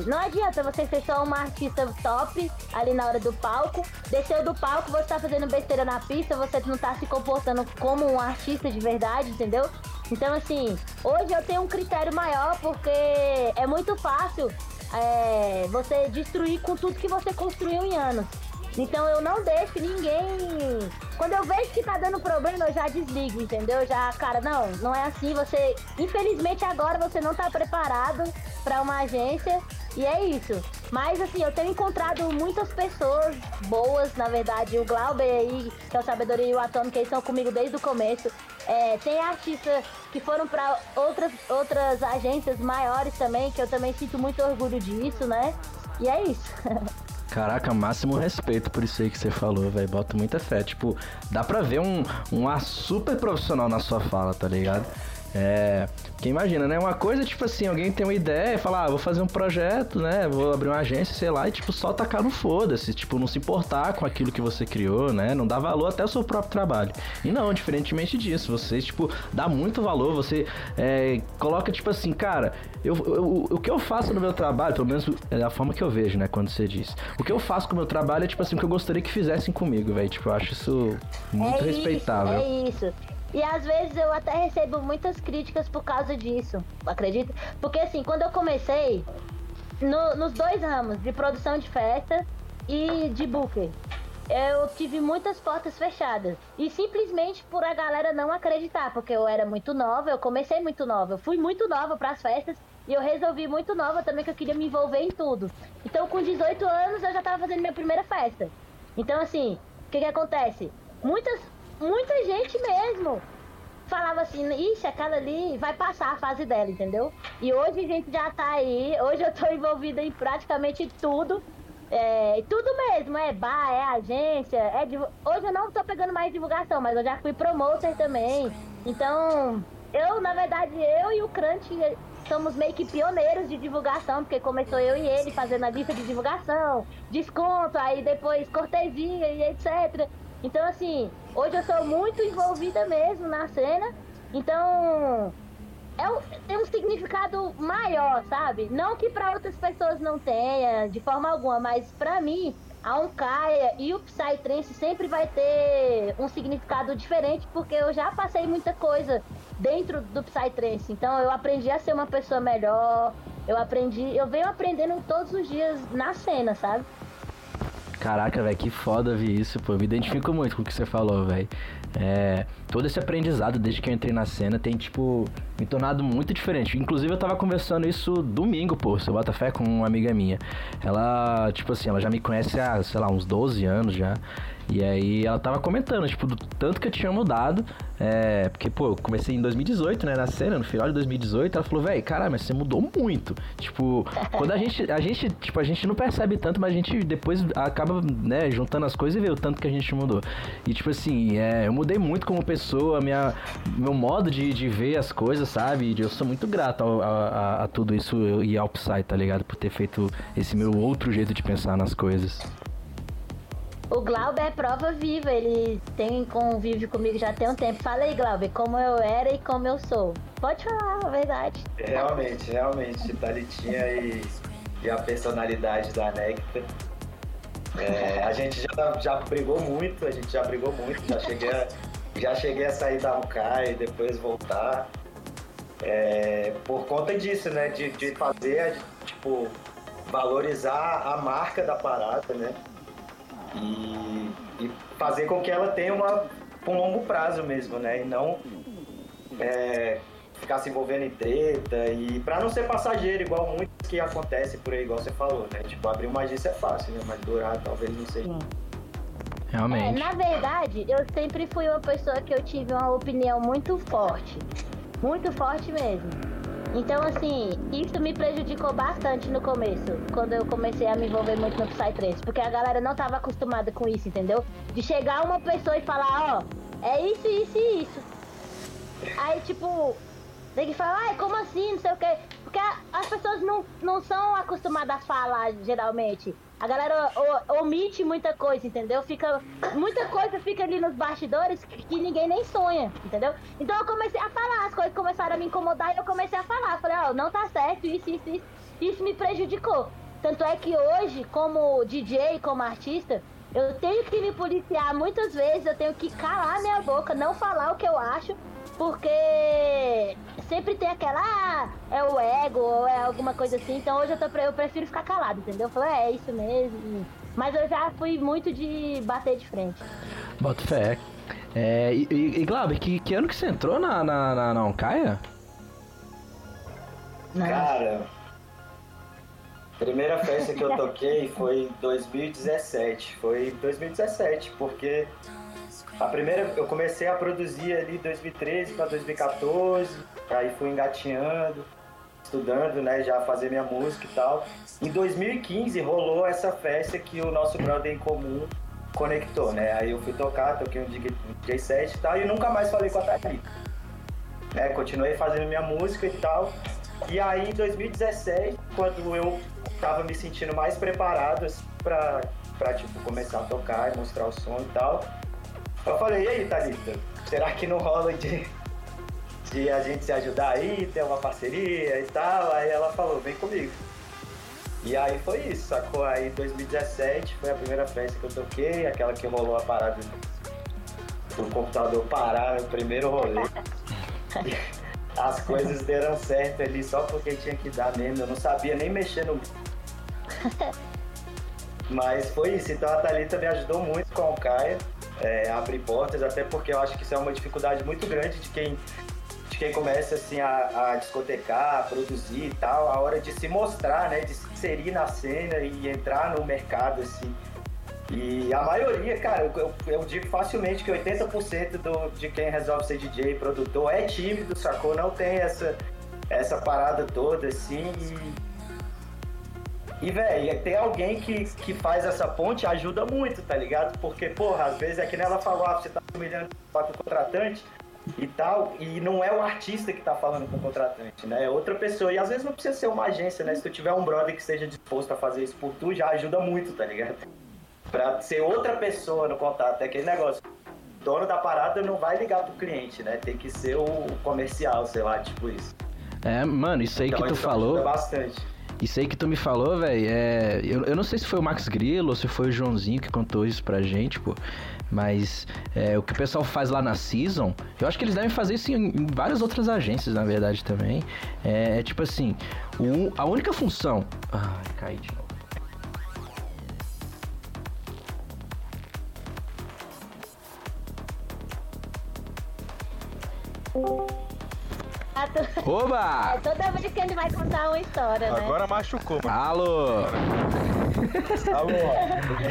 não adianta você ser só uma artista top ali na hora do palco. Desceu do palco, você tá fazendo besteira na pista, você não tá se comportando como um artista de verdade, entendeu? Então, assim, hoje eu tenho um critério maior porque é muito fácil é, você destruir com tudo que você construiu em anos. Então eu não deixo ninguém. Quando eu vejo que tá dando problema, eu já desligo, entendeu? Já, cara, não, não é assim. Você, infelizmente, agora você não tá preparado pra uma agência e é isso. Mas assim, eu tenho encontrado muitas pessoas boas, na verdade, o Glauber aí, que é o Sabedoria e o Atômico, que estão comigo desde o começo. É, tem artistas que foram pra outras, outras agências maiores também, que eu também sinto muito orgulho disso, né? E é isso. Caraca, máximo respeito por isso aí que você falou, velho. Boto muita fé. Tipo, dá pra ver um, um ar super profissional na sua fala, tá ligado? É. Porque imagina, né? Uma coisa, tipo assim, alguém tem uma ideia e fala, ah, vou fazer um projeto, né? Vou abrir uma agência, sei lá, e tipo, só tacar no foda-se. Tipo, não se importar com aquilo que você criou, né? Não dá valor até ao seu próprio trabalho. E não, diferentemente disso, você, tipo, dá muito valor, você é, coloca, tipo assim, cara, eu, eu- o que eu faço no meu trabalho, pelo menos é a forma que eu vejo, né, quando você diz. O que eu faço com o meu trabalho é, tipo assim, o que eu gostaria que fizessem comigo, velho. Tipo, eu acho isso muito é respeitável. Isso, é isso. E às vezes eu até recebo muitas críticas por causa disso, acredita? Porque assim, quando eu comecei, no- nos dois ramos, de produção de festa e de booker, eu tive muitas portas fechadas. E simplesmente por a galera não acreditar, porque eu era muito nova, eu comecei muito nova, eu fui muito nova pras festas e eu resolvi muito nova também que eu queria me envolver em tudo. Então com 18 anos eu já tava fazendo minha primeira festa. Então assim, o que que acontece? Muitas, muita gente mesmo falava assim, ixi, aquela ali vai passar a fase dela, entendeu? E hoje a gente já tá aí, hoje eu tô envolvida em praticamente tudo. É, tudo mesmo, é bar, é agência, é hoje eu não tô pegando mais divulgação, mas eu já fui promoter também. Então, eu, na verdade, eu e o Crunch somos meio que pioneiros de divulgação, porque começou eu e ele fazendo a lista de divulgação, desconto, aí depois cortesia e etc. Então, assim, hoje eu sou muito envolvida mesmo na cena. Então, é um- tem um significado maior, sabe? Não que para outras pessoas não tenha, de forma alguma, mas para mim, a Oncaia e o Psytrance sempre vai ter um significado diferente, porque eu já passei muita coisa dentro do Psytrance. Então, eu aprendi a ser uma pessoa melhor. Eu aprendi, eu venho aprendendo todos os dias na cena, sabe? Caraca, velho, que foda ver isso, pô. Eu me identifico muito com o que você falou, velho. É, todo esse aprendizado desde que eu entrei na cena tem, tipo, me tornado muito diferente. Inclusive, eu tava conversando isso domingo, pô, seu bota fé, com uma amiga minha. Ela, tipo assim, ela já me conhece há, sei lá, uns 12 anos já. E aí ela tava comentando, tipo, do tanto que eu tinha mudado. É, porque, pô, eu comecei em 2018, né, na cena, no final de 2018. Ela falou, velho, caralho, mas você mudou muito. Tipo, quando a gente, a gente, tipo, a gente não percebe tanto, mas a gente depois acaba, né, juntando as coisas e vê o tanto que a gente mudou. E, tipo assim, é, eu mudei muito como pessoa, minha, meu modo de, de ver as coisas, sabe? Eu sou muito grato a, a- a tudo isso e ao Psy, tá ligado? Por ter feito esse meu outro jeito de pensar nas coisas. O Glauber é prova viva, ele tem convívio comigo já tem um tempo. Fala aí, Glauber, como eu era e como eu sou. Pode falar a verdade. Realmente, realmente, Thalitinha e, e a personalidade da Nectar. É, a gente já, já brigou muito, a gente já brigou muito, já cheguei a, já cheguei a sair da UCA e depois voltar. É, por conta disso, né? De, de fazer, tipo, valorizar a marca da parada, né? E, e fazer com que ela tenha uma, um longo prazo mesmo, né? E não é, ficar se envolvendo em treta e pra não ser passageiro, igual muitos que acontece por aí, igual você falou, né? Tipo, abrir uma agência é fácil, né? Mas durar talvez não seja. É, Realmente. na verdade, eu sempre fui uma pessoa que eu tive uma opinião muito forte. Muito forte mesmo. Então, assim, isso me prejudicou bastante no começo, quando eu comecei a me envolver muito no Psytrance, porque a galera não tava acostumada com isso, entendeu? De chegar uma pessoa e falar, ó, é isso, isso e isso. Aí, tipo, tem que falar, ai, como assim, não sei o quê. Porque as pessoas não, não são acostumadas a falar, geralmente. A galera omite muita coisa, entendeu? Fica, muita coisa fica ali nos bastidores que, que ninguém nem sonha, entendeu? Então eu comecei a falar, as coisas começaram a me incomodar e eu comecei a falar. Falei, ó, não tá certo, isso, isso, isso. Isso me prejudicou. Tanto é que hoje, como DJ, como artista, eu tenho que me policiar muitas vezes, eu tenho que calar minha boca, não falar o que eu acho, porque sempre tem aquela, ah, é o ego, ou é alguma coisa assim, então hoje eu, tô, eu prefiro ficar calado, entendeu? Eu falei, é, é isso mesmo. Mas eu já fui muito de bater de frente. Bota fé. É, e, e, e Glauber, que, que ano que você entrou na, na, na, na Oncaia? Cara, primeira festa que eu toquei foi em 2017. Foi em 2017, porque a primeira eu comecei a produzir ali em 2013 para 2014, aí fui engatinhando, estudando, né, já fazer minha música e tal. Em 2015 rolou essa festa que o nosso brother em comum conectou, né? Aí eu fui tocar, toquei um DJ set e tal, e nunca mais falei com a Thalita. Né, continuei fazendo minha música e tal. E aí em 2017, quando eu tava me sentindo mais preparado assim, pra tipo, começar a tocar e mostrar o som e tal, eu falei, e aí, Thalita, será que não rola de, de a gente se ajudar aí, ter uma parceria e tal? Aí ela falou, vem comigo. E aí foi isso, sacou? Aí em 2017 foi a primeira festa que eu toquei, aquela que rolou a parada do computador parar no primeiro rolê. As coisas deram certo ali só porque tinha que dar mesmo. Eu não sabia nem mexer no. Mas foi isso. Então a Thalita me ajudou muito com a Alcaia, é, abrir portas, até porque eu acho que isso é uma dificuldade muito grande de quem, de quem começa assim a, a discotecar, a produzir e tal, a hora de se mostrar, né? De se inserir na cena e entrar no mercado, assim. E a maioria, cara, eu, eu, digo facilmente que 80% do, de quem resolve ser DJ produtor é tímido, sacou? Não tem essa, essa parada toda assim. E, e velho, ter alguém que, que faz essa ponte ajuda muito, tá ligado? Porque, porra, às vezes é que nem ela falou, ah, você tá humilhando o contratante e tal, e não é o artista que tá falando com o contratante, né? É outra pessoa. E às vezes não precisa ser uma agência, né? Se tu tiver um brother que esteja disposto a fazer isso por tu, já ajuda muito, tá ligado? Pra ser outra pessoa no contato, é aquele negócio. O dono da parada não vai ligar pro cliente, né? Tem que ser o comercial, sei lá, tipo isso. É, mano, isso aí Então que tu falou. ajuda bastante. Isso aí que tu me falou, velho, é. Eu, eu não sei se foi o Max Grillo ou se foi o Joãozinho que contou isso pra gente, pô. Mas é, o que o pessoal faz lá na Season, eu acho que eles devem fazer isso em, em várias outras agências, na verdade, também. É, é tipo assim, o- a única função. Ai, caí de novo. Ah, tu- Oba! É, toda vez que ele vai contar uma história, né? Agora machucou, mano. Alô!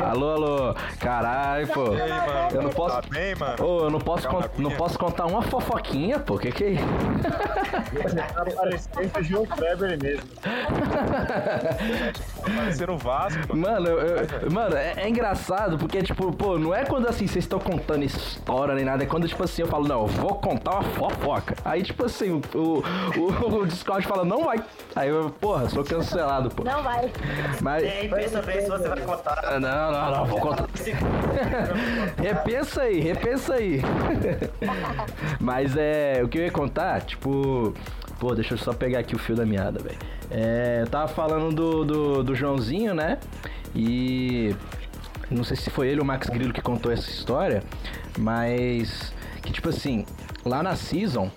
Alô, alô! Caralho, pô. E aí, mano? Eu não posso. Tá bem, mano? Ô, eu não posso, con- não posso contar uma fofoquinha, pô. Que que é isso? Tá parecendo o João Kleber mesmo. Parecendo o Vasco. mano. Mano, eu- eu- mano, é, é engraçado porque, tipo, pô, não é quando assim vocês estão contando história nem nada, é quando, tipo assim, eu falo, não, eu vou contar uma fofoca. Aí, tipo assim, o, o, o- Discord fala, não vai. Aí eu, porra, sou cancelado, pô. Não vai. Mas. Ei, pensa bem se você vai contar. Ah, Não, não, não, vou contar. Repensa aí, repensa aí. Mas é. O que eu ia contar, tipo. Pô, deixa eu só pegar aqui o fio da meada, velho. É, eu tava falando do, do, do Joãozinho, né? E. Não sei se foi ele ou o Max Grillo que contou essa história, mas. Que tipo assim, lá na Season.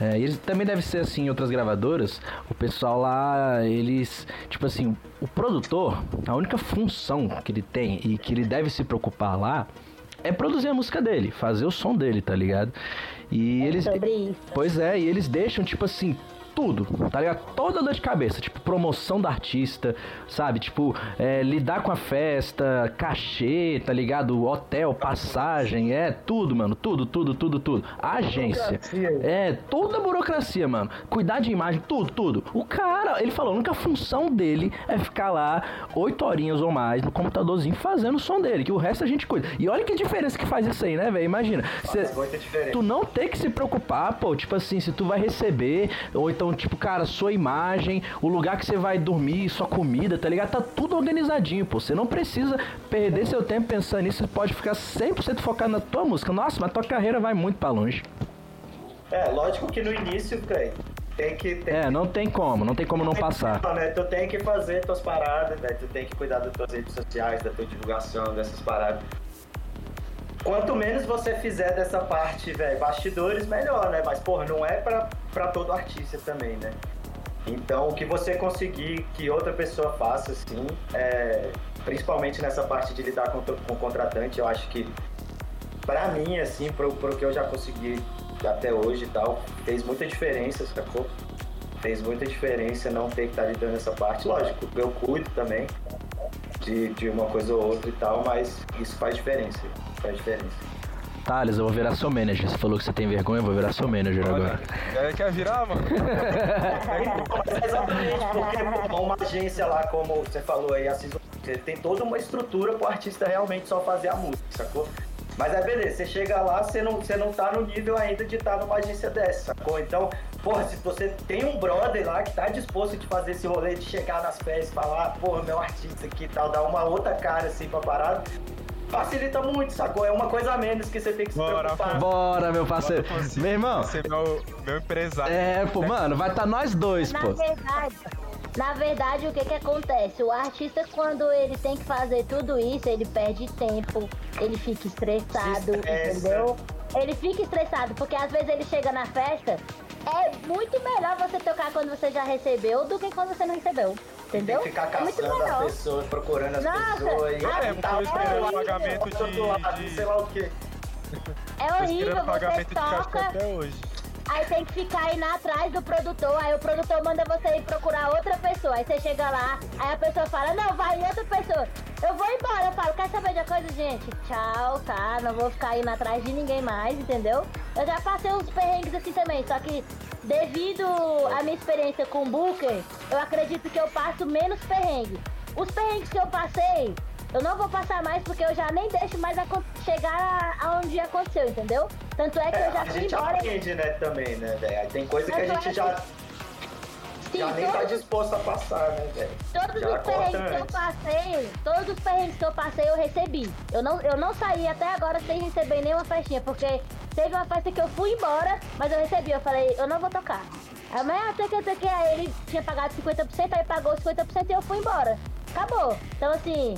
É, e também deve ser assim em outras gravadoras. O pessoal lá, eles. Tipo assim, o produtor, a única função que ele tem e que ele deve se preocupar lá é produzir a música dele, fazer o som dele, tá ligado? E eles. sobre isso. Pois é, e eles deixam, tipo assim, tudo, tá ligado? Toda dor de cabeça, tipo, promoção do artista, sabe? Tipo, é, lidar com a festa, cachê, tá ligado? Hotel, passagem, é tudo, mano. Tudo, tudo, tudo, tudo. Agência. É, toda a burocracia, mano. Cuidar de imagem, tudo, tudo. O cara, ele falou, a única função dele é ficar lá oito horinhas ou mais no computadorzinho fazendo o som dele, que o resto a gente cuida. E olha que diferença que faz isso aí, né, velho? Imagina. cê- tu não ter que se preocupar, pô, tipo assim, se tu vai receber, ou então, tipo, cara, sua imagem, o lugar que você vai dormir, sua comida, tá ligado? Tá tudo organizadinho, pô. Você não precisa perder seu tempo pensando nisso, você pode ficar 100% focado na tua música. Nossa, mas tua carreira vai muito pra longe. É, lógico que no início, velho, tem que. Tem É, não tem como, não tem como não tem que- passar. né? Tu tem que fazer tuas paradas, né? Tu tem que cuidar das tuas redes sociais, da tua divulgação, dessas paradas. Quanto menos você fizer dessa parte, velho, bastidores, melhor, né? Mas, porra, não é pra, pra todo artista também, né? Então, o que você conseguir que outra pessoa faça, assim, é, principalmente nessa parte de lidar com, com o contratante, eu acho que, pra mim, assim, pro, pro que eu já consegui até hoje e tal, fez muita diferença, sacou? Fez muita diferença não ter que estar lidando essa parte. Lógico, eu cuido também de, de uma coisa ou outra e tal, mas isso faz diferença. Faz diferença. Thales, eu vou virar seu manager. Você falou que você tem vergonha, eu vou virar seu manager agora. Quer, quer virar, mano? Exatamente, porque uma agência lá, como você falou aí, a Season, ele tem toda uma estrutura pro artista realmente só fazer a música, sacou? Mas é beleza, você chega lá, você não, você não tá no nível ainda de estar numa agência dessa, sacou? Então, porra, se você tem um brother lá que tá disposto de fazer esse rolê, de chegar nas festas e falar, porra, meu artista aqui e tal, dar uma outra cara assim pra parada, facilita muito, sacou? É uma coisa a menos que você tem que se Bora, preocupar. Bora, meu parceiro. Consigo Meu irmão, Ser meu, meu empresário. é, pô, mano, vai estar nós dois, Na pô. verdade, na verdade, o que que acontece? O artista, quando ele tem que fazer tudo isso, ele perde tempo, ele fica estressado, estressa. entendeu? Ele fica estressado, porque às vezes ele chega na festa, é muito melhor você tocar quando você já recebeu do que quando você não recebeu, Tem entendeu? que ficar é caçando as melhor. pessoas, procurando as Nossa, pessoas. E ah, É, tô esperando lá, o pagamento de- de- sei lá o quê. É horrível, você pagamento de toca, até hoje. Aí tem que ficar indo atrás do produtor, aí o produtor manda você ir procurar outra pessoa. Aí você chega lá, aí a pessoa fala, não, vai outra pessoa. Eu vou embora, eu falo, quer saber de uma coisa, gente? Tchau, tá? Não vou ficar indo atrás de ninguém mais, entendeu? Eu já passei uns perrengues assim também, só que devido à minha experiência com Booker, eu acredito que eu passo menos perrengue. Os perrengues que eu passei, eu não vou passar mais porque eu já nem deixo mais chegar aonde aconteceu, entendeu? Tanto é que eu já a fui gente embora. aprende, né, também, né, velho? Tem coisa que a gente já, Sim, já nem tá todos- disposto a passar, né, velho? Todos Já os perrengues que eu passei, todos os perrengues que eu passei, eu recebi. Eu não, eu não saí até agora sem receber nenhuma festinha, porque teve uma festa que eu fui embora, mas eu recebi. Eu falei, eu não vou tocar. Aí, mas até que, até que, aí ele tinha pagado 50%, aí pagou 50% e eu fui embora. Acabou. Então, assim,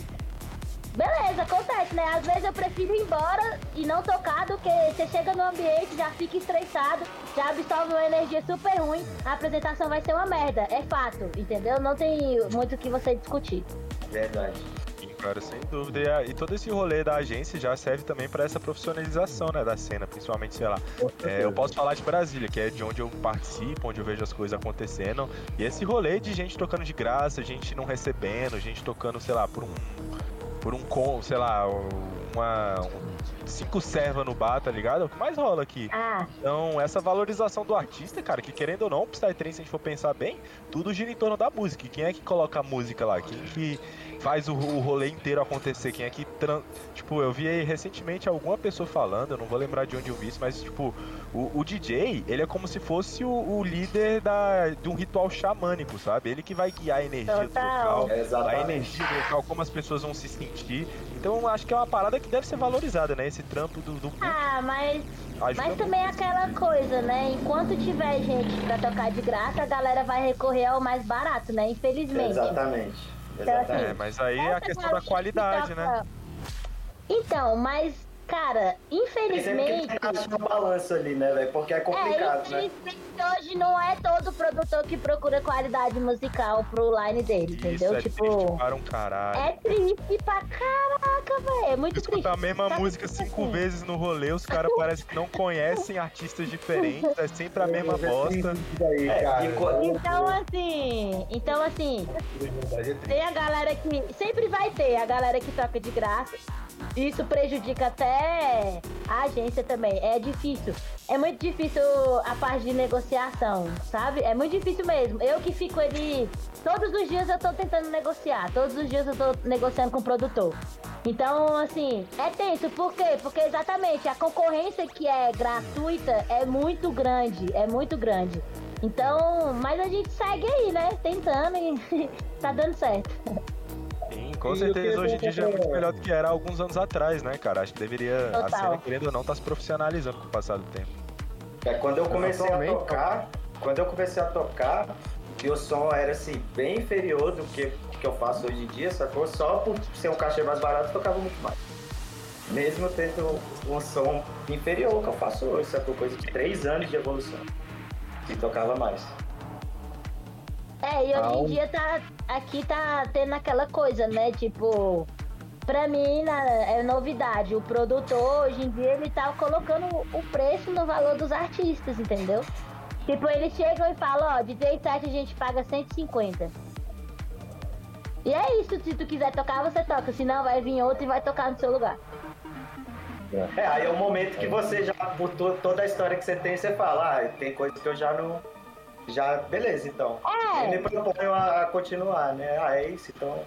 beleza, acontece, né? Às vezes eu prefiro ir embora e não tocar do que você chega no ambiente, já fica estressado, já absorve uma energia super ruim, a apresentação vai ser uma merda. É fato, entendeu? Não tem muito o que você discutir. Verdade. Sim, cara, sem dúvida. E, E todo esse rolê da agência já serve também pra essa profissionalização, né, da cena, principalmente, sei lá. É, eu posso falar de Brasília, que é de onde eu participo, onde eu vejo as coisas acontecendo. E esse rolê de gente tocando de graça, gente não recebendo, gente tocando, sei lá, por um. Por um com, sei lá, uma. um- cinco servas no bar, tá ligado? É o que mais rola aqui. Ah, Então, essa valorização do artista, cara, que querendo ou não, o Psytrance, se a gente for pensar bem, tudo gira em torno da música. E quem é que coloca a música lá? Quem que faz o, o rolê inteiro acontecer? Quem é que. Tipo, eu vi aí recentemente alguma pessoa falando, eu não vou lembrar de onde eu vi isso, mas, tipo, o, o DJ, ele é como se fosse o, o líder da, de um ritual xamânico, sabe? Ele que vai guiar a energia do Total. local, a Exatamente. energia do local, como as pessoas vão se sentir. Então, acho que é uma parada que deve ser valorizada, né? Esse trampo do, do ah mas, ajuda mas também é aquela coisa, né? Enquanto tiver gente pra tocar de graça, a galera vai recorrer ao mais barato, né? Infelizmente. Exatamente. Então, assim, Exatamente. É, mas aí é a questão da qualidade, né? Então, mas, cara, infelizmente. que ter um balanço ali, né, velho? Porque é É, complicado, né? infelizmente hoje não é todo produtor que procura qualidade musical pro line dele, Isso entendeu? é tipo, triste para um caralho. é triste pra caraca, velho. É muito triste. Escutar a mesma Sabe música que, cinco assim, vezes no rolê, os caras parecem que não conhecem artistas diferentes, é sempre a mesma bosta. É, cara. e co- Então assim, então assim, é triste. tem a galera que sempre vai ter a galera que toca de graça. Isso prejudica até a agência também. É difícil. É muito difícil a parte de negociação, sabe? É muito difícil mesmo. Eu que fico ali. Todos os dias eu tô tentando negociar. Todos os dias eu tô negociando com o produtor. Então, assim, é tenso. Por quê? Porque exatamente a concorrência que é gratuita é muito grande. É muito grande. Então, mas a gente segue aí, né? Tentando e tá dando certo. Sim, com E certeza o hoje em dia já é muito melhor do que era há alguns anos atrás, né, cara? Acho que deveria, a Total. cena, querendo ou não, tá se profissionalizando com o passar do tempo. É, quando eu comecei a Atualmente, tocar, quando eu comecei a tocar, meu som era assim, bem inferior do que, que eu faço hoje em dia, sacou? Só por ser um cachê mais barato, eu tocava muito mais. Mesmo tendo um som inferior que eu faço hoje, sacou? Coisa de três anos de evolução. E tocava mais. É, e hoje em um- dia tá. Aqui tá tendo aquela coisa, né? Tipo, pra mim na- é novidade. O produtor, hoje em dia, ele tá colocando o preço no valor dos artistas, entendeu? Tipo, eles chegam e falam, ó, DJ set a gente paga 150. E é isso, se tu quiser tocar, você toca. Senão vai vir outro e vai tocar no seu lugar. É, aí é o momento que você já, por to- toda a história que você tem, você fala, ah, tem coisa que eu já não. Já, beleza, então. É. Eu me proponho a, a continuar, né? Ah, é isso, então.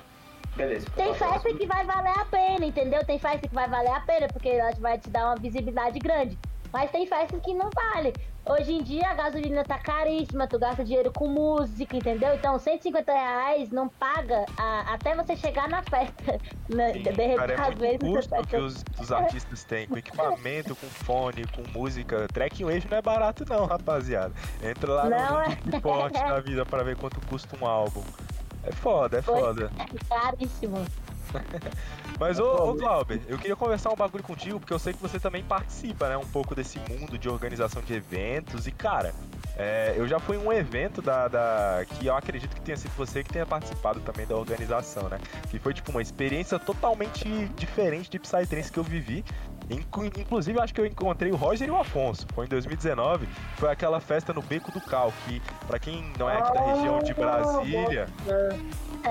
Beleza. Tem festa que vai valer a pena, entendeu? Tem festa que vai valer a pena, porque ela vai te dar uma visibilidade grande. Mas tem festas que não vale. Hoje em dia a gasolina tá caríssima, tu gasta dinheiro com música, entendeu? Então 150 reais não paga a- até você chegar na festa. Né? Sim, De repente, cara, é muito custo que os, os artistas têm, com equipamento, com fone, com música. Track Wave não é barato não, rapaziada. Entra lá Não no é. link forte da vida pra ver quanto custa um álbum. É foda, é Pois foda. caríssimo. Mas, ô, ô Glauber, eu queria conversar um bagulho contigo, porque eu sei que você também participa, né, um pouco desse mundo de organização de eventos. E, cara, é, eu já fui em um evento da, da- que eu acredito que tenha sido você que tenha participado também da organização, né? Que foi, tipo, uma experiência totalmente diferente de Psytrance que eu vivi. Inclu- Inclusive, acho que eu encontrei o Roger e o Afonso. Foi em 2019. Foi aquela festa no Beco do Cal, que, pra quem não é aqui da região de Brasília,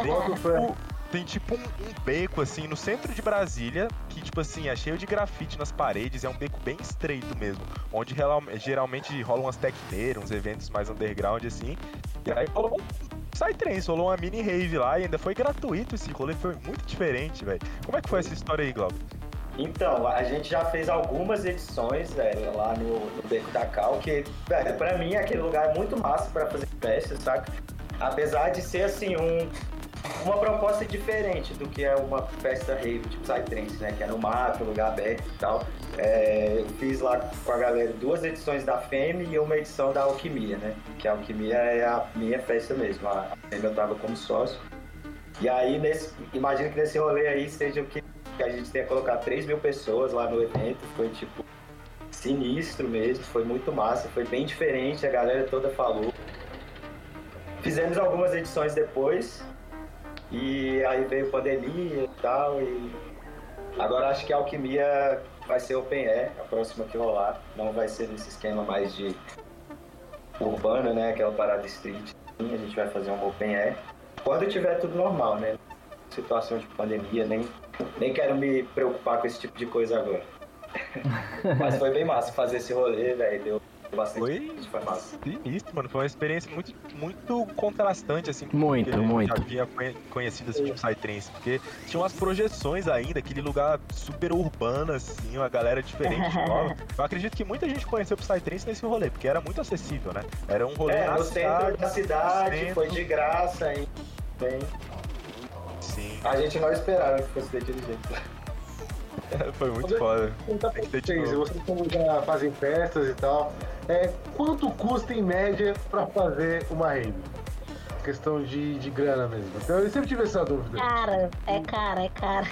Boto fé. tipo, tem tipo um, um beco assim no centro de Brasília, que tipo assim, é cheio de grafite nas paredes, é um beco bem estreito mesmo, onde geralmente rolam umas tecneiras, uns eventos mais underground assim. E aí rolou um Psytrance, rolou uma mini rave lá e ainda foi gratuito esse rolê, foi muito diferente, velho. Como é que foi essa história aí, Glauco? Então, a gente já fez algumas edições, velho, lá no, no Beco da Cal, que, velho, pra mim aquele lugar é muito massa pra fazer festa, saca? Apesar de ser, assim, um, uma proposta diferente do que é uma festa rave, tipo Psytrance, né? Que é no mato, lugar aberto e tal. É, eu fiz lá com a galera duas edições da FEME e uma edição da Alquimia, né? Que a Alquimia é a minha festa mesmo, a FEME eu tava como sócio. E aí, nesse, imagino que nesse rolê aí seja o que, que a gente tenha colocado 3 mil pessoas lá no evento. Foi tipo sinistro mesmo, foi muito massa, foi bem diferente, a galera toda falou. Fizemos algumas edições depois, e aí veio pandemia e tal, e agora acho que a Alquimia vai ser Open Air, a próxima que rolar. Não vai ser nesse esquema mais de urbana, né? Aquela parada street. A gente vai fazer um Open Air. Quando tiver tudo normal, né? Situação de pandemia, nem, nem quero me preocupar com esse tipo de coisa agora. Mas foi bem massa fazer esse rolê, velho. Deu. Foi? Foi massa. Sinistro, mano. Foi uma experiência muito, muito contrastante, assim. Muito, o que eu muito. Já havia conhe- conhecido esse tipo de Psytrance. Porque tinha umas projeções ainda, aquele lugar super urbano, assim, uma galera diferente, nova. Eu acredito que muita gente conheceu o Psytrance nesse rolê, porque era muito acessível, né? Era um rolê É, no centro da cidade, centro. foi de graça, hein? Bem, Sim, a gente não esperava que fosse daquele jeito. foi muito foda. Tem que ter vocês, vocês como já fazem festas e tal, é, quanto custa em média pra fazer uma rave? Questão de, de grana mesmo. Então eu sempre tive essa dúvida. Cara, é cara, é cara.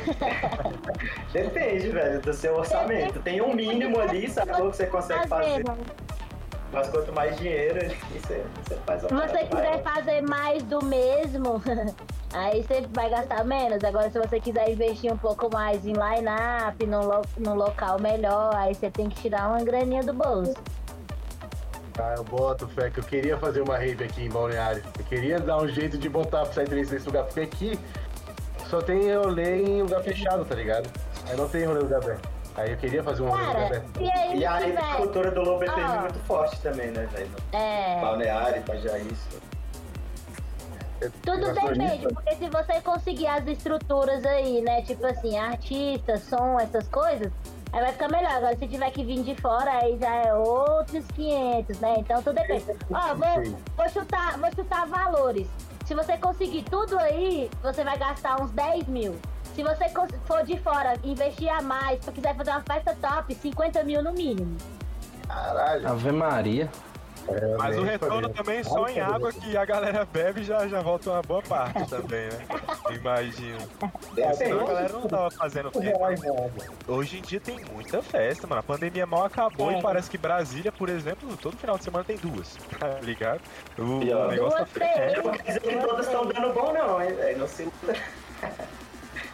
Depende, velho, do seu orçamento. Tem um mínimo ali, sacou? Que você consegue fazer. Mas quanto mais dinheiro, você, você faz a Se você quiser maior. fazer mais do mesmo, aí você vai gastar menos. Agora, se você quiser investir um pouco mais em line-up, num, lo num local melhor, aí você tem que tirar uma graninha do bolso. Tá, eu boto fé que eu queria fazer uma rave aqui em Balneário. Eu queria dar um jeito de botar Psytrance nesse lugar, porque aqui só tem rolê em lugar fechado, tá ligado? Aí não tem rolê em lugar aberto. Aí eu queria fazer um rolê em lugar aberto. e aí E a tiver... cultura do Lobo EPM é Ah. muito forte também, né, velho? É, Balneário, Itajaí, isso. tudo depende, porque se você conseguir as estruturas aí, né, tipo assim, artista, som, essas coisas, aí vai ficar melhor. Agora, se tiver que vir de fora, aí já é outros 500, né? Então, tudo depende. Ó, vou, vou chutar, vou chutar valores. Se você conseguir tudo aí, você vai gastar uns 10 mil. Se você for de fora, investir a mais, se quiser fazer uma festa top, 50 mil no mínimo. Caralho. Ave Maria. É, Mas o retorno também só em água que a galera bebe já, já volta uma boa parte também, né? Imagino. Senão a galera não tava fazendo tempo. Hoje em dia tem muita festa, mano. A pandemia mal acabou É. e parece que Brasília, por exemplo, todo final de semana tem duas. Tá ligado? O, E, o negócio tá. Eu não quer dizer que todas estão dando bom, não, hein, velho? Não sei.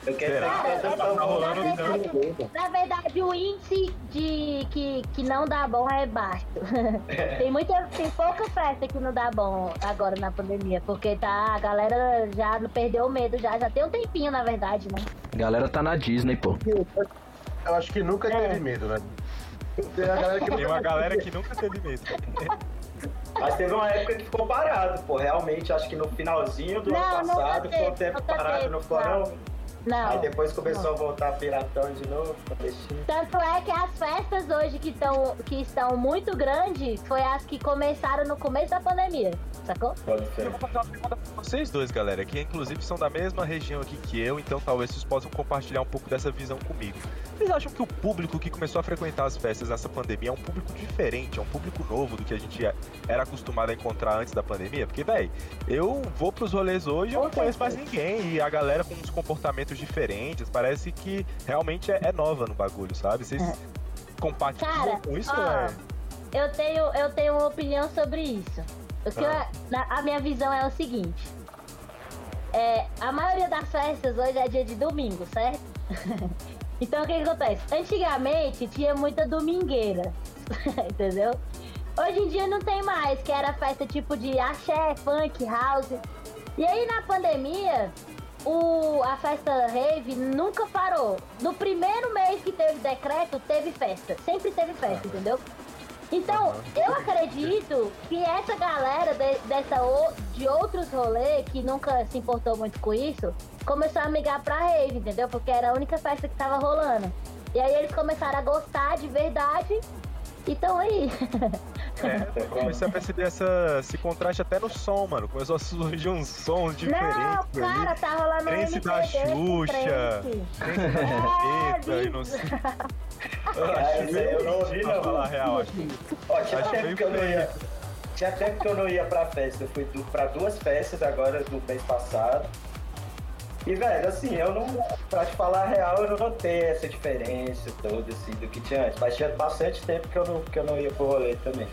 Eu quero que todas Tá rolando na, verdade, na verdade, o índice de que, que não dá bom é baixo. tem muita, tem pouca festa que não dá bom agora na pandemia, porque tá, a galera já perdeu o medo, já, já tem um tempinho, na verdade, né? A galera tá na Disney, pô. Eu acho que nunca É. teve medo, né? Tem a galera que Tem uma galera que nunca teve medo. Mas teve uma época que ficou parado, pô. Realmente, acho que no finalzinho do Não, ano passado ficou um tempo parado, teve, ficou não. Não? Não. Aí depois começou a voltar piratão de novo, clandestino. Tanto é que as festas hoje que, tão, que estão muito grandes foi as que começaram no começo da pandemia, sacou? Pode ser. Eu vou fazer uma pergunta pra vocês dois, galera, que inclusive são da mesma região aqui que eu, então talvez vocês possam compartilhar um pouco dessa visão comigo. Vocês acham que o público que começou a frequentar as festas nessa pandemia é um público diferente, é um público novo do que a gente era acostumado a encontrar antes da pandemia? Porque, véi, eu vou pros rolês hoje e eu não conheço mais ninguém, e a galera com uns comportamentos diferentes, parece que realmente é, é nova no bagulho, sabe? Vocês compartilham Cara, com isso? ó, é? Eu tenho, eu tenho uma opinião sobre isso. O que Ah. eu- a minha visão é o seguinte. É, a maioria das festas hoje é dia de domingo, certo? Então o que, que acontece? Antigamente tinha muita domingueira, entendeu? Hoje em dia não tem mais, que era festa tipo de axé, funk, house. E aí na pandemia, o, a festa rave nunca parou. No primeiro mês que teve decreto, teve festa. Sempre teve festa, entendeu? Então, eu acredito que essa galera de, dessa, de outros rolês que nunca se importou muito com isso, começou a migrar pra rave, entendeu? Porque era a única festa que tava rolando. E aí eles começaram a gostar de verdade e tão aí. É, eu comecei a perceber essa, esse contraste até no som, mano. Começou a surgir uns sons diferentes. Não, cara, ali. tá rolando um Trance da Xuxa. trance. Da É, e não sei. Eu não ouvi, Pra não. falar a real, acho que Ó, tinha Acho tempo que eu não ia. Tinha tempo que eu não ia pra festa. Eu fui du- pra duas festas agora do mês passado. E, velho, assim, eu não. Pra te falar a real, eu não notei essa diferença toda, assim, do que tinha antes. Mas tinha bastante tempo que eu não, que eu não ia pro rolê também.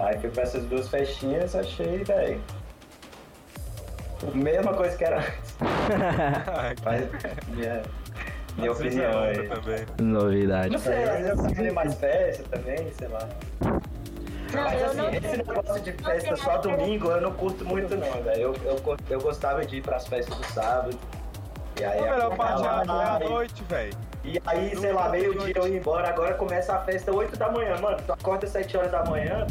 Aí fui pra essas duas festinhas, achei, velho. Mesma coisa que era antes. Mas, minha, minha é opinião aí. também. Novidade. Não sei, às vezes fazer mais festa também, sei lá. Não, Mas eu assim, não esse negócio de festa só domingo eu não curto muito não, velho. Eu, eu, eu gostava de ir pras festas do sábado. E aí A melhor parte é acabava, é a e- noite, velho. E aí, sei lá, meio-dia eu ia embora, agora começa a festa 8 da manhã, mano. Tu acorda 7 horas da manhã.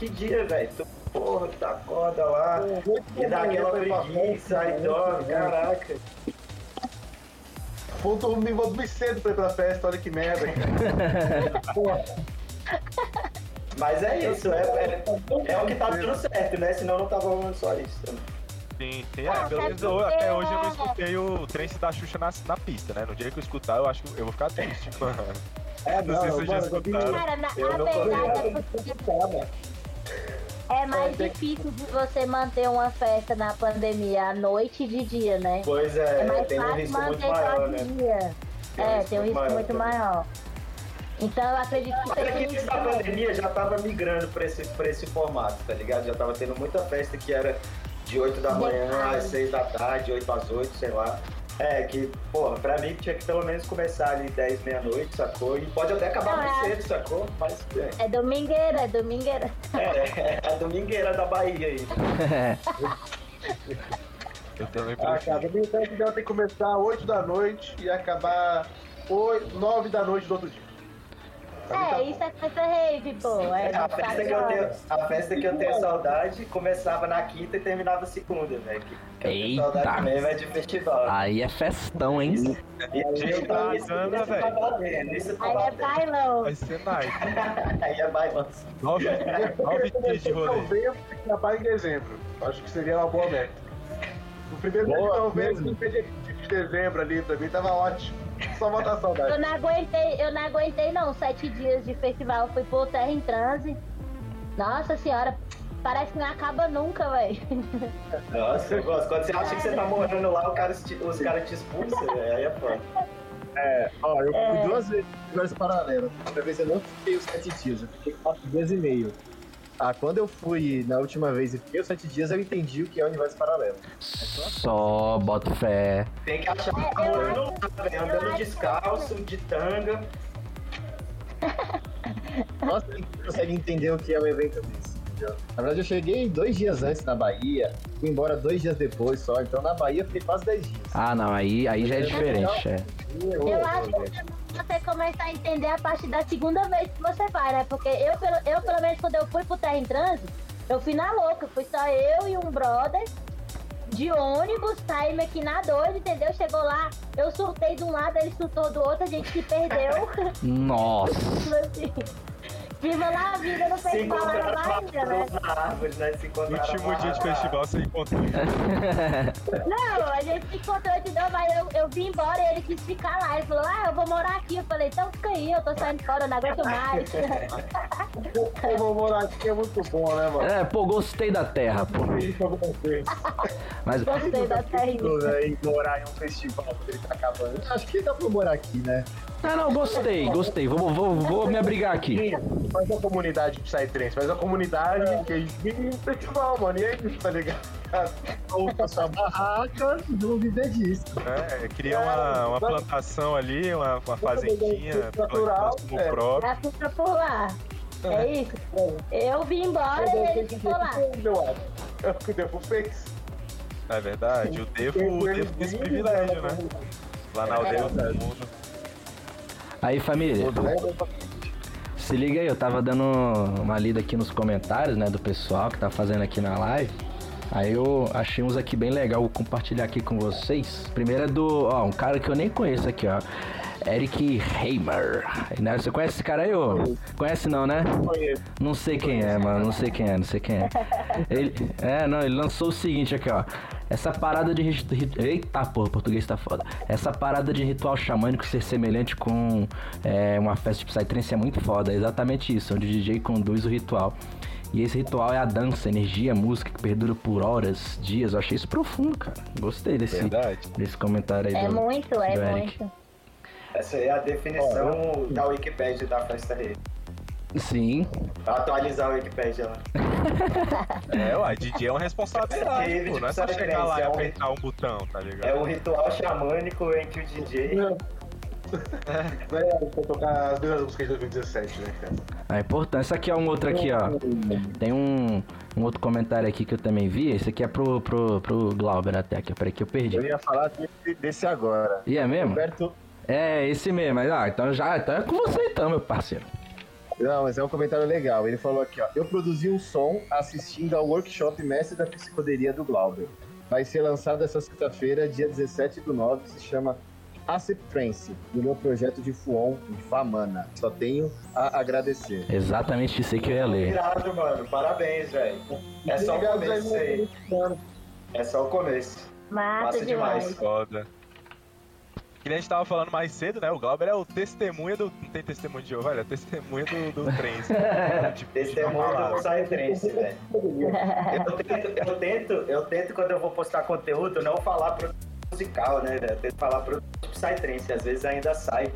Que dia, velho? Tu, porra, tu acorda lá e dá aquela preguiça, aí dorme, caraca. Vou dormir, vou dormir cedo pra ir pra festa, olha que merda. cara. Mas é isso, é, é, é o que tá dando certo, né? Senão não tava rolando só isso. Sim, sim. Ah, É, pelo menos eu- até hoje eu não escutei o trance da Xuxa na, na pista, né? No dia que eu escutar, eu acho que eu vou ficar triste, mano. É, Não sei se vocês já escutaram. Cara, na, Eu a não tô verdade é porque é mais difícil de você manter uma festa na pandemia à noite e de dia, né? Pois É é, mais tem um fácil risco muito manter só maior, né? dia. Tem um É, risco tem um risco maior muito também. maior. Então eu acredito que Mas é que seja antes da pandemia já tava migrando pra esse, pra esse formato, tá ligado? Já tava tendo muita festa que era de 8 da manhã às 6 da tarde, 8 às 8, sei lá. É, que, porra, pra mim tinha que pelo menos começar ali 10, meia-noite, sacou? E pode até acabar mais é. cedo, sacou? Mas é, É domingueira, é domingueira. é, é a domingueira da Bahia aí. Eu também Ah, prefiro. cara, domingo então tem que começar 8 da noite e acabar 8, 9 da noite do outro dia. Tá É, isso é festa rave, pô. É A festa, que eu tenho, a festa que eu tenho saudade começava na quinta e terminava segunda, velho. Que, que eu tenho Eita. saudade mesmo é de festival. Aí é festão, hein? E aí, Gente, eu- tá isso- dando, isso tá valendo, isso tá Aí é bailão. Vai ser nice. Aí é bailão. Nove, nove dias de rolê. Novembro e acabar em dezembro. Acho que seria uma boa meta. O primeiro mês de Boa, novembro dezembro ali pra mim tava ótimo. Só matar a Eu saudade. não aguentei, eu não aguentei não, sete dias de festival. Fui por Terra em Transe. Nossa senhora, parece que não acaba nunca, velho. Nossa, eu gosto. Quando você acha que você tá morando lá, o cara te- os caras te expulsam, velho. Aí é foda. É, ó, eu É. fui duas vezes no universo paralelo. Outra vez eu não fiquei os sete dias, eu fiquei quatro dias e meio. Ah, quando eu fui na última vez e fiquei os sete dias, eu entendi o que é o universo paralelo. Só bota fé. Tem que achar É, eu velho. eu Andando descalço, de tanga. Nossa, quem consegue entender o que é um evento desse? entendeu? Na verdade, eu cheguei dois dias antes na Bahia, fui embora dois dias depois só, então na Bahia eu fiquei quase dez dias. Ah, não, aí, aí já é diferente, é. Eu acho que você começa a entender a partir da segunda vez que você vai, né? Porque eu, pelo, eu pelo menos, quando eu fui pro Terra em Trânsito, eu fui na louca. Fui só eu e um brother de ônibus, saímos aqui na doida, entendeu? Chegou lá, eu surtei de um lado, ele surtou do outro, a gente se perdeu. Nossa. assim, Viva lá a vida no Se festival lá na Bahia, né? árvore, né? Se Último dia de festival você encontrou. Não, a gente se encontrou de novo, aí eu, eu vim embora e ele quis ficar lá. Ele falou, ah, eu vou morar aqui. Eu falei, então fica aí, eu tô saindo fora, eu não aguento mais. Eu vou morar aqui, é muito bom, né, mano? É, pô, gostei da terra, pô. Mas Gostei da terra. Em morar em um festival ele tá acabando. Acho que dá pra morar aqui, né? Ah, não, gostei, gostei. Vou, vou, vou me abrigar aqui. Faz a comunidade de Psytrance, faz a comunidade que a gente vive no festival, mano. E é isso, tá ligado? ou pra sua barraca e vão viver disso. É, cria uma, uma plantação ali, uma, uma fazendinha, Natural, é. próprio. Fica por lá. É isso? Eu vim embora e ele ficou lá. É o que o Devo fez. É verdade, o Devo, o Devo tem esse privilégio, né? Lá na aldeia todo mundo. Aí, família, se liga aí, eu tava dando uma lida aqui nos comentários, né, do pessoal que tá fazendo aqui na live. Aí eu achei uns aqui bem legal, vou compartilhar aqui com vocês. Primeiro é do, ó, um cara que eu nem conheço aqui, ó. Eric Heimer. Né, Você conhece esse cara aí, ô? Conhece não, né? Conheço. Não sei quem é, mano. Não sei quem é, não sei quem é. Ele, é, não, ele lançou o seguinte aqui, ó. Essa parada de. Eita porra, o português tá foda. Essa parada de ritual xamânico ser semelhante com é, uma festa de Psytrance é muito foda. É exatamente isso, onde o DJ conduz o ritual. E esse ritual é a dança, energia, música que perdura por horas, dias. Eu achei isso profundo, cara. Gostei desse, Verdade. desse comentário aí É do, muito, do é Eric. muito. Essa aí é a definição da Wikipédia da festa rede. Sim, Atualizar a Wikipédia lá. É, ué, DJ é uma responsabilidade, Teve, pô. Não é só chegar lá e é um- apertar um botão, tá ligado? É um ritual xamânico em que o DJ. Não é pra tocar as mesmas músicas de 2017, né, cara? a importância. Aqui é um outro aqui, ó. Tem um, um outro comentário aqui que eu também vi. Esse aqui é pro, pro, pro Glauber até aqui. Peraí que eu perdi. Eu ia falar desse, desse agora. E é mesmo? Roberto. É, esse mesmo. Mas, Ah, então já então é com você então, meu parceiro. Não, mas é um comentário legal. Ele falou aqui, ó. Eu produzi um som assistindo ao workshop Mestre da Psicoderia do Glauber. Vai ser lançado essa sexta-feira, dia 17 do 9, se chama Acep Trance, do meu projeto de Fuon, de Famana. Só tenho a agradecer. Exatamente isso aí que eu ia ler. Irado, mano. Parabéns, velho. É só o começo aí. É só o começo. Massa, Massa demais. demais. Foda. Que a gente tava falando mais cedo, né? O Glauber é o testemunha do. Não tem testemunho de Jeová, ele é testemunha do, do trem. Tipo, Testemunho de uma do Psytrance, velho. Eu tento, eu tento, eu tento quando eu vou postar conteúdo não falar produto musical, né, velho? Eu tento falar produto tipo Psytrance. Às vezes ainda sai,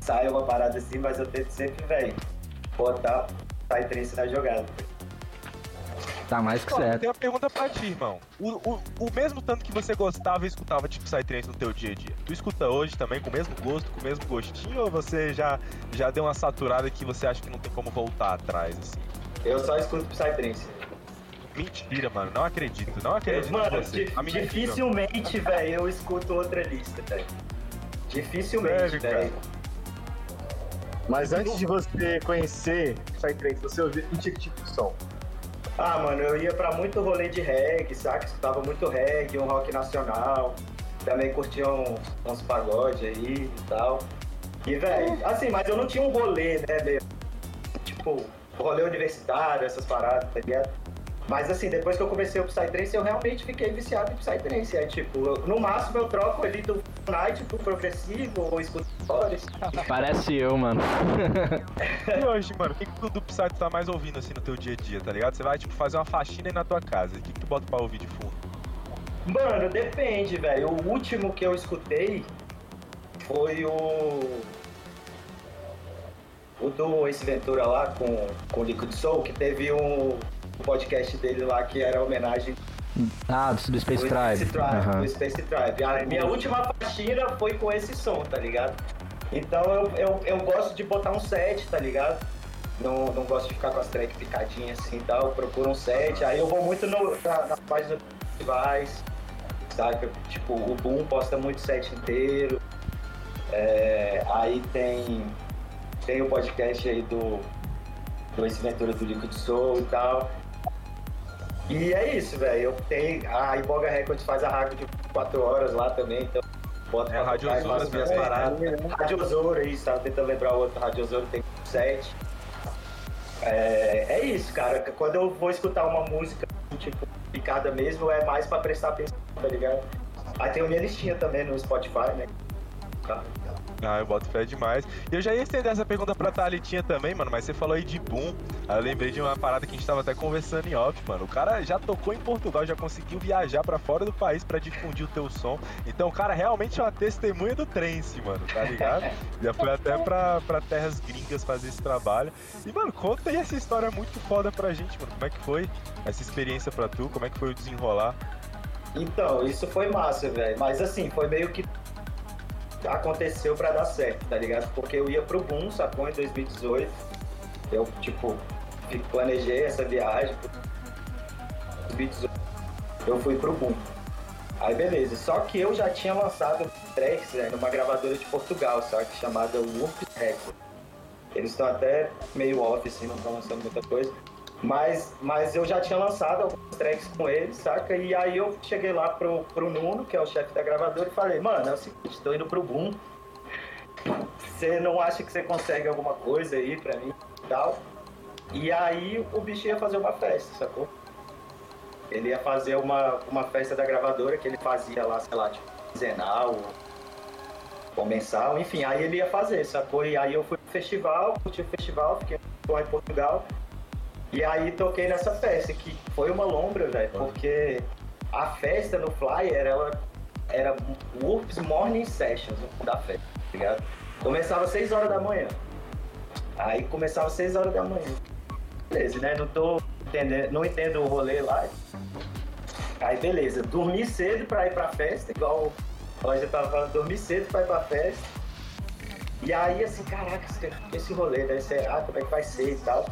sai uma parada assim, mas eu tento sempre, velho, botar Psytrance na jogada. Tá mais que Pô, certo. tem uma pergunta pra ti, irmão. O, o, o mesmo tanto que você gostava e escutava tipo Psytrance no teu dia a dia, tu escuta hoje também com o mesmo gosto, com o mesmo gostinho, ou você já, já deu uma saturada que você acha que não tem como voltar atrás, assim? Eu só escuto Psytrance. Mentira, mano, não acredito, não acredito Mano, dificilmente, velho, eu escuto outra lista, velho. Dificilmente, velho. Mas antes de você conhecer Psytrance, você ouviu que tipo de som? Ah, mano, eu ia pra muito rolê de reggae, saca? Escutava muito reggae, um rock nacional. Também curtia uns, uns pagode aí e tal. E, velho, assim, mas eu não tinha um rolê, né, meu? Tipo, rolê universitário, essas paradas, tá ligado? Mas assim, depois que eu comecei o Psytrance, eu realmente fiquei viciado em Psytrance. Aí, tipo, eu- no máximo eu troco ali do Night pro progressivo ou escuto histórias. Parece eu, mano. E hoje, mano, o que, que tu do Psy tu tá mais ouvindo assim no teu dia a dia, tá ligado? Você vai, tipo, fazer uma faxina aí na tua casa. O que, que tu bota pra ouvir de fundo? Mano, depende, velho. O último que eu escutei foi o. O do Ace Ventura lá com, com o Liquid Soul, que teve um podcast dele lá que era homenagem Ah, do, do Space Tribe. Space Tribe, Aham. do Space Tribe. A minha última faxina foi com esse som, tá ligado? Então eu, eu, eu gosto de botar um set, tá ligado? Não, não gosto de ficar com as tracks picadinhas assim e tal. Eu procuro um set. Aí eu vou muito no, na, na página do Device, saca? Tipo, o Boom posta muito set inteiro. É, aí tem, tem o podcast aí do, do Ace Ventura do Liquid Soul e tal. E é isso, velho. Eu tenho. A Iboga Records faz a rádio de 4 horas lá também, então. Bota É, pra Rádio Osora faço minhas paradas. Rádio Osora, isso, tava tentando lembrar o outro. Rádio Osora tem 7. É, é isso, cara. Quando eu vou escutar uma música, tipo, picada mesmo, é mais pra prestar atenção, tá ligado? Aí tem a minha listinha também no Spotify, né? Tá. Ah, eu boto fé demais. E eu já ia estender essa pergunta pra Thalitinha também, mano, mas você falou aí de boom. Aí eu lembrei de uma parada que a gente tava até conversando em off, mano. O cara já tocou em Portugal, já conseguiu viajar pra fora do país pra difundir o teu som. Então o cara realmente é uma testemunha do trance, mano, tá ligado? já foi até pra, pra terras gringas fazer esse trabalho. E, mano, conta aí essa história muito foda pra gente, mano. Como é que foi essa experiência pra tu? Como é que foi o desenrolar? Então, isso foi massa, velho. Mas assim, foi meio que aconteceu pra dar certo, tá ligado? Porque eu ia pro Boom, sacou? Em 2018. Eu, tipo, planejei essa viagem. 2018. Eu fui pro Boom. Aí beleza. Só que eu já tinha lançado tracks né, numa gravadora de Portugal, sabe? Chamada Whoop Record. Eles estão até meio off, assim, não estão lançando muita coisa. Mas, mas eu já tinha lançado alguns tracks com eles, saca? E aí eu cheguei lá pro, pro Nuno, que é o chefe da gravadora, e falei, mano, é o seguinte, tô indo pro Boom. Você não acha que você consegue alguma coisa aí pra mim e tal? E aí o bicho ia fazer uma festa, sacou? Ele ia fazer uma, uma festa da gravadora que ele fazia lá, sei lá, tipo, quinzenal ou, ou mensal, enfim, aí ele ia fazer, sacou? E aí eu fui pro festival, curti o festival, fiquei lá em Portugal. E aí toquei nessa festa, que foi uma lombra, velho, porque a festa no Flyer, ela era Whoops Morning Sessions da festa, tá ligado? Começava às 6 horas da manhã. Aí começava às 6 horas da manhã. Beleza, né? Não tô entendendo, não entendo o rolê lá. Aí beleza, dormi cedo pra ir pra festa, igual o Roger tava falando, dormi cedo pra ir pra festa. E aí assim, caraca, esse, rolê deve ser, ah, como é que vai ser e tal.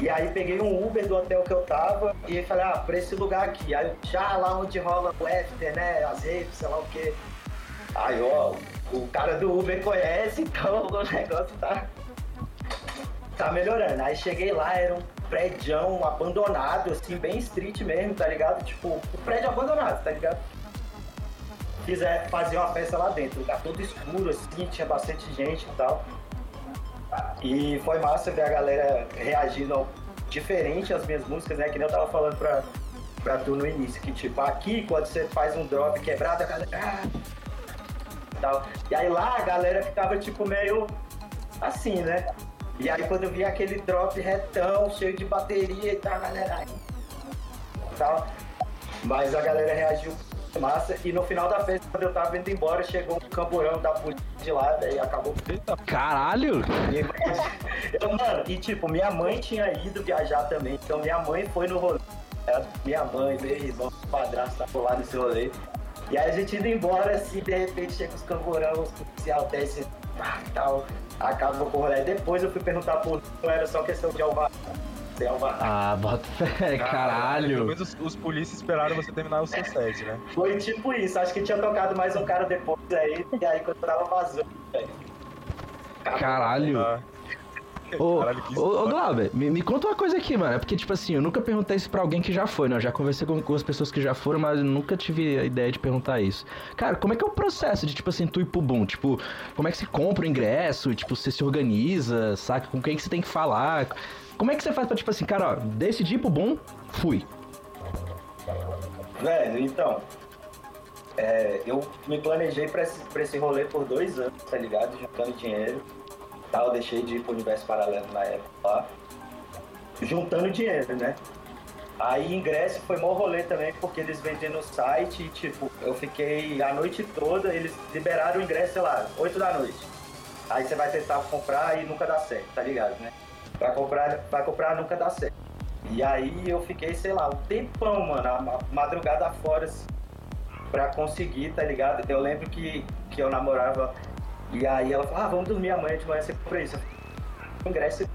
E aí peguei um Uber do hotel que eu tava e falei, ah, pra esse lugar aqui. Aí já lá onde rola o after, né? As redes, sei lá o quê. Aí, ó, o cara do Uber conhece, então o negócio tá. Tá melhorando. Aí cheguei lá, era um prédio abandonado, assim, bem street mesmo, tá ligado? Tipo, um prédio abandonado, tá ligado? Fizer, fazer uma festa lá dentro, lugar todo escuro, assim, tinha bastante gente e tal. E foi massa ver a galera reagindo ao- diferente às minhas músicas, né? Que nem eu tava falando pra, pra tu no início, que tipo, aqui quando você faz um drop quebrado, a galera. "Ah", tal. E aí lá a galera ficava tipo meio assim, né? E aí quando eu vi aquele drop retão, cheio de bateria e tal, a galera. Tal. Mas a galera reagiu massa. E no final da festa, quando eu tava indo embora, chegou um camburão da polícia de lá, daí acabou Caralho! e, eu, mano, e tipo, minha mãe tinha ido viajar também, então minha mãe foi no rolê. né? Minha mãe, meu irmão, meu padrasto tava lá nesse rolê. E aí a gente indo embora, assim, de repente chega os camburão, os policial desce pá, tal, acaba com o rolê. Depois eu fui perguntar por não era só questão de alvará. Ah, bota fé, Pelo caralho. menos os, os polícias esperaram você terminar o seu set, né? Foi tipo isso, acho que tinha tocado mais um cara depois aí, e aí quando eu tava vazando, velho. Caralho. Ah. Ô, Caralho, ô. Glauber, me, me conta uma coisa aqui, mano. É porque, tipo assim, eu nunca perguntei isso pra alguém que já foi, né? Eu já conversei com, com as pessoas que já foram, mas eu nunca tive a ideia de perguntar isso. Cara, como é que é o processo de, tipo assim, tu ir pro boom? Tipo, como é que você compra o ingresso? Tipo, você se organiza, saca? Com quem que você tem que falar? Como é que você faz pra, tipo assim, cara, ó, decidi ir pro boom, fui. Velho, então. é, eu me planejei pra esse, pra esse rolê por dois anos, tá ligado? Juntando dinheiro. Tal, deixei de ir pro universo paralelo na época lá. Juntando dinheiro, né? Aí ingresso foi mó rolê também, porque eles vendem no site e, tipo, eu fiquei a noite toda, eles liberaram o ingresso, sei lá, 8 da noite. Aí você vai tentar comprar e nunca dá certo, tá ligado, né? Pra comprar, pra comprar nunca dá certo. E aí eu fiquei, sei lá, um tempão, mano, a ma- madrugada fora, assim, pra conseguir, tá ligado? Eu lembro que, que eu namorava e aí ela falou, ah, vamos dormir amanhã de manhã, você compra isso. Eu ingresso.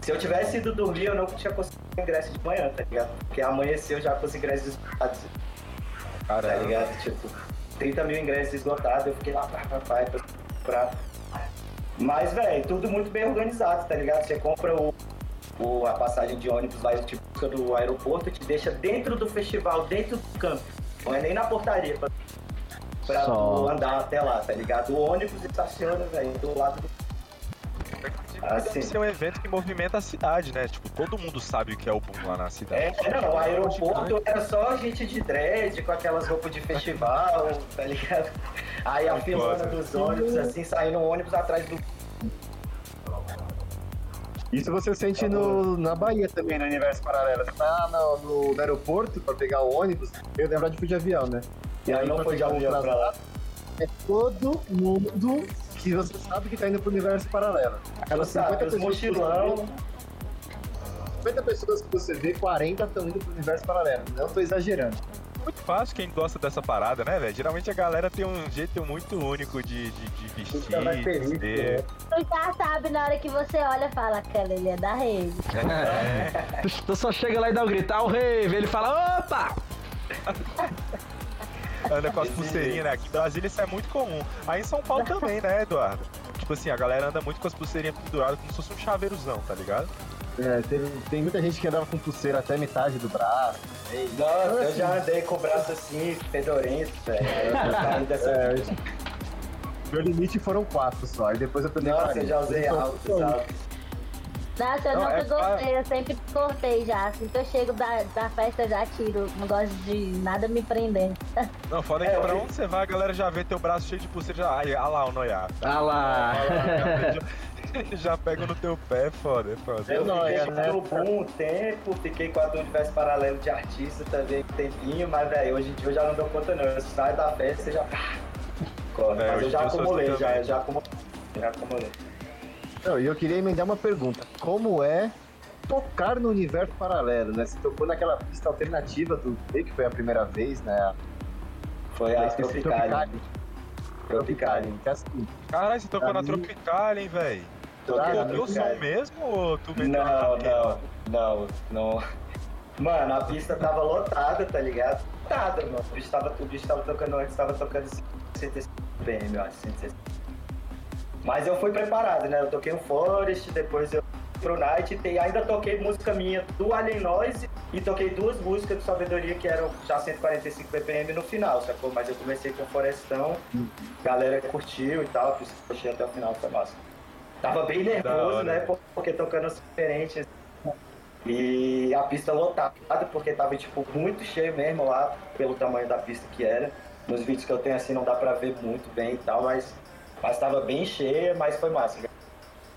Se eu tivesse ido dormir, eu não tinha conseguido ingresso de manhã, tá ligado? Porque amanheceu já com os ingressos esgotados, tá Caralho. ligado? Tipo, 30 mil ingressos esgotados, eu fiquei lá, pá, pá, pá, pra comprar. Mas, velho, tudo muito bem organizado, tá ligado? Você compra o, o- a passagem de ônibus lá, te busca do aeroporto, te deixa dentro do festival, dentro do campo. Não é nem na portaria pra, pra Só. andar até lá, tá ligado? O ônibus estaciona, velho, do lado do. deve Assim. ser um evento que movimenta a cidade, né? Tipo, todo mundo sabe o que é o boom lá na cidade. É, não, o aeroporto era só gente de dread, com aquelas roupas de festival, tá ligado? Aí a filona foda. dos ônibus, assim, saindo um ônibus atrás do. Isso você sente no, na Bahia também, no universo paralelo. Você tá no, no- no aeroporto pra pegar o ônibus. Eu, na verdade, fui de avião, né? E Eu não o avião pra lá. É todo mundo que você sabe que tá indo pro universo paralelo. Aquelas Sabe, 50 os pessoas, mochilão. vê, 50 pessoas que você vê, 40 estão indo pro universo paralelo. Não tô exagerando. Muito fácil quem gosta dessa parada, né, velho? Geralmente a galera tem um jeito muito único de, de, de vestir, mais de. Tu já sabe, na hora que você olha, fala, aquela ele é da rede. Tu, tu só chega lá e dá um grito, ah, o rave, ele fala, opa! anda com as pulseirinhas, né? Aqui em Brasília isso é muito comum. Aí em São Paulo também, né, Eduardo? Tipo assim, a galera anda muito com as pulseirinhas penduradas como se fosse um chaveirozão, tá ligado? É, tem, tem muita gente que andava com pulseira até metade do braço. Ei, Nossa, eu assim, já andei com o braço assim, fedorento, velho. Eu saí dessa É. Meu limite foram quatro só. E depois eu também Nossa, parei. eu já usei Então, alto, sabe? Nossa, eu Não, nunca é gostei, eu sempre cortei já. Assim que eu chego da, da festa, eu já tiro. Não gosto de nada me prendendo. Não, foda é É, que pra onde você vai, a galera já vê teu braço cheio de pulseira, já, ai, ah lá o noiá. Ah lá! já, já pega no teu pé, foda, é foda. Eu Não, fiquei é, né? no Boom um tempo, fiquei com a do Universo Paralelo de Artista também um tempinho, mas, velho, hoje em dia eu já não dou conta não. Eu saio da festa e já... Corre. É, mas eu já acumulei, já, já acumulei. Já acumulei. Não, e eu queria emendar uma pergunta. Como é tocar no universo paralelo, né? Você tocou naquela pista alternativa do Day, que foi a primeira vez, né? Foi a Tropicali. Tropicali. Que assim, Caralho, você tocou Pra na mim- Tropical, hein, velho? Tocou o som mesmo ou tu meteu na Não, não, não, não. Mano, a pista tava lotada, tá ligado? Lotada, mano. O bicho tava, o bicho tava tocando antes, tava tocando 165 BM, eu acho, 160. Mas eu fui preparado, né? Eu toquei o Forest, depois eu fui pro Night e ainda toquei música minha do Alien Noise e toquei duas músicas do Sabedoria que eram já 145 BPM no final, sacou? Mas eu comecei com o Forestão, galera curtiu e tal, por isso que eu achei até o final, foi massa. Tava bem nervoso, né? Porque tocando as diferentes. E a pista lotada, porque tava, tipo, muito cheio mesmo lá, pelo tamanho da pista que era. Nos vídeos que eu tenho, assim, não dá pra ver muito bem e tal, mas, mas tava bem cheia, mas foi massa.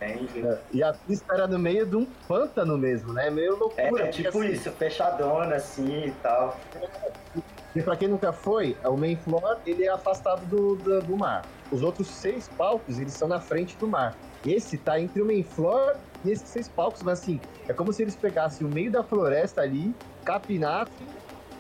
É, e a pista era no meio de um pântano mesmo, né? Meio é, loucura. é tipo assim, isso, fechadona, assim, e tal. E pra quem nunca foi, o main floor ele é afastado do, do, do mar. Os outros seis palcos, eles são na frente do mar. Esse tá entre o main floor e esses seis palcos, mas assim, é como se eles pegassem o meio da floresta ali, capinassem,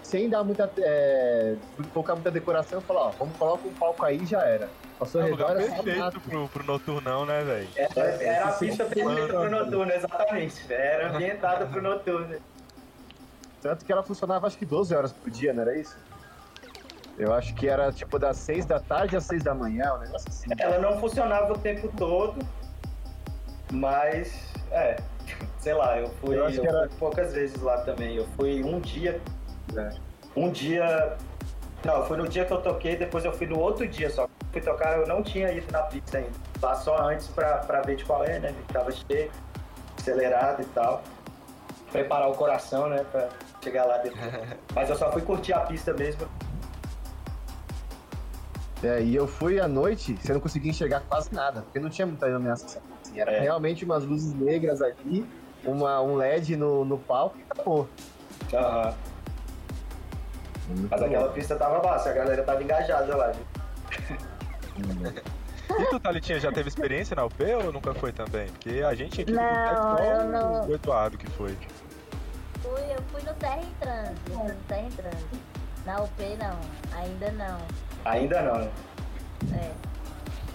sem dar muita. É, colocar muita decoração e falar, ó, vamos colocar um palco aí e já era. Ao seu É redor lugar é perfeito pro, pro noturnão, né, velho? Era, era a pista perfeita pro noturno, exatamente. Era ambientada pro noturno. Tanto que ela funcionava acho que 12 horas por dia, não era isso? Eu acho que era tipo das 6 da tarde às 6 da manhã, um negócio assim. Ela não funcionava o tempo todo, mas é, sei lá, eu fui, Eu acho eu que era- fui poucas vezes lá também. Eu fui um dia, É. um dia. Não, eu fui no dia que eu toquei, depois eu fui no outro dia só. Fui tocar, eu não tinha ido na pista ainda. Lá só antes pra, pra ver de qual é, né? Tava cheio, acelerado e tal. Preparar o coração, né? Pra chegar lá depois. Mas eu só fui curtir a pista mesmo. É, e eu fui à noite, você não conseguia enxergar quase nada, porque não tinha muita iluminação. Assim, era É. realmente umas luzes negras ali, uma, um LED no, no palco e acabou. Aham. Muito Mas bom. aquela pista tava massa, a galera tava engajada lá. viu? E tu, Thalitinha, já teve experiência na UP ou nunca foi também? Porque a gente aqui Não, é não. o Eduardo que foi. Fui, eu fui no Terra em Trânsito. no Terra em Trânsito. Na UP não, ainda não. Ainda não, né? É.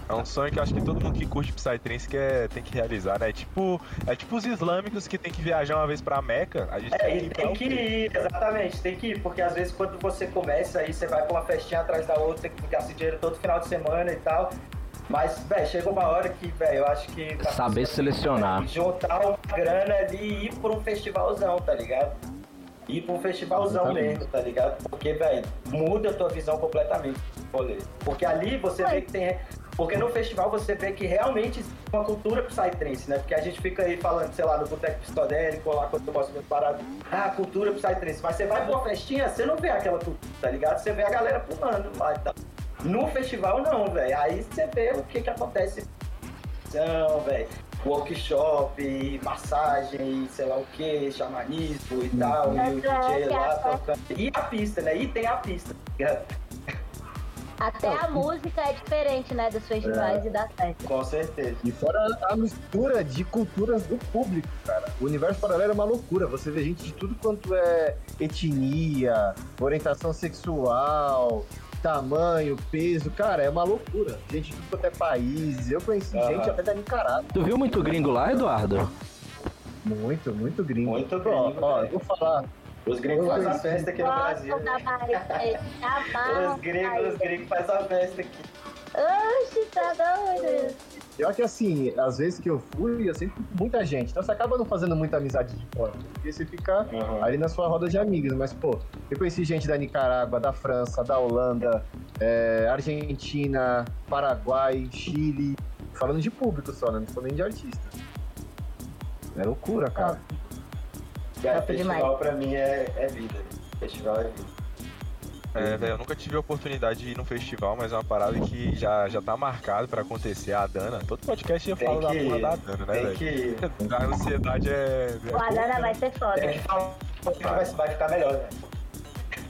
É um sonho que eu acho que todo mundo que curte Psytrance quer, tem que realizar, né? É tipo, é tipo os islâmicos que tem que viajar uma vez pra Meca. A gente É, tem que e tem que ir, exatamente, tem que ir, porque às vezes quando você começa aí, você vai pra uma festinha atrás da outra, tem que ficar esse dinheiro todo final de semana e tal. Mas, velho, chega uma hora que, velho, eu acho que. Saber selecionar. Juntar uma grana ali e ir pra um festivalzão, tá ligado? Ir pra um festivalzão Exatamente. mesmo, tá ligado? Porque, velho, muda a tua visão completamente do rolê. Porque ali você vê que tem, Porque no festival você vê que realmente existe uma cultura psytrance, né? Porque a gente fica aí falando, sei lá, no Boteco Psicodélico, lá quando eu posso ver parado, ah, cultura psytrance. Mas você vai pra uma festinha, você não vê aquela cultura, tá ligado? Você vê a galera pulando lá e tal. No festival não, velho. Aí você vê o que que acontece. Não, velho. Workshop, massagem, sei lá o que, xamanismo e tal, e o DJ lá tocando. E a pista, né? E tem a pista, tá ligado? Até a música é diferente, né, dos festivais e das festas. Com certeza. E fora a mistura de culturas do público, cara. O universo paralelo é uma loucura. Você vê gente de tudo quanto é etnia, orientação sexual, tamanho, peso. Cara, é uma loucura. Gente de tudo quanto é país. Eu conheci Aham. gente até da Nicarágua. Tu viu muito gringo lá, Eduardo? Muito, muito gringo. Muito Ó, gringo, Ó, velho. vou falar. Os gringos Eu fazem a festa aqui no Brasil. Os gringos, os gringos fazem a festa aqui. Oxi, tá doido. Pior que assim, às vezes que eu fui, eu sempre fui com muita gente. Então você acaba não fazendo muita amizade de fora. Porque você fica Uhum. ali na sua roda de amigos. Mas, pô, eu conheci gente da Nicarágua, da França, da Holanda, é, Argentina, Paraguai, Chile. Falando de público só, né? Não sou nem de artista. É loucura, cara. Cara, festival demais. pra mim é, é vida. Festival é vida. É, velho, eu nunca tive a oportunidade de ir num festival, mas é uma parada que já, já tá marcado pra acontecer. A Dana, todo podcast eu Tem falo da porra da Dana, né, Tem velho? que ir. A ansiedade é. é O Adana pouca, vai ser foda. Tem que falar. Vai, vai ficar melhor, né?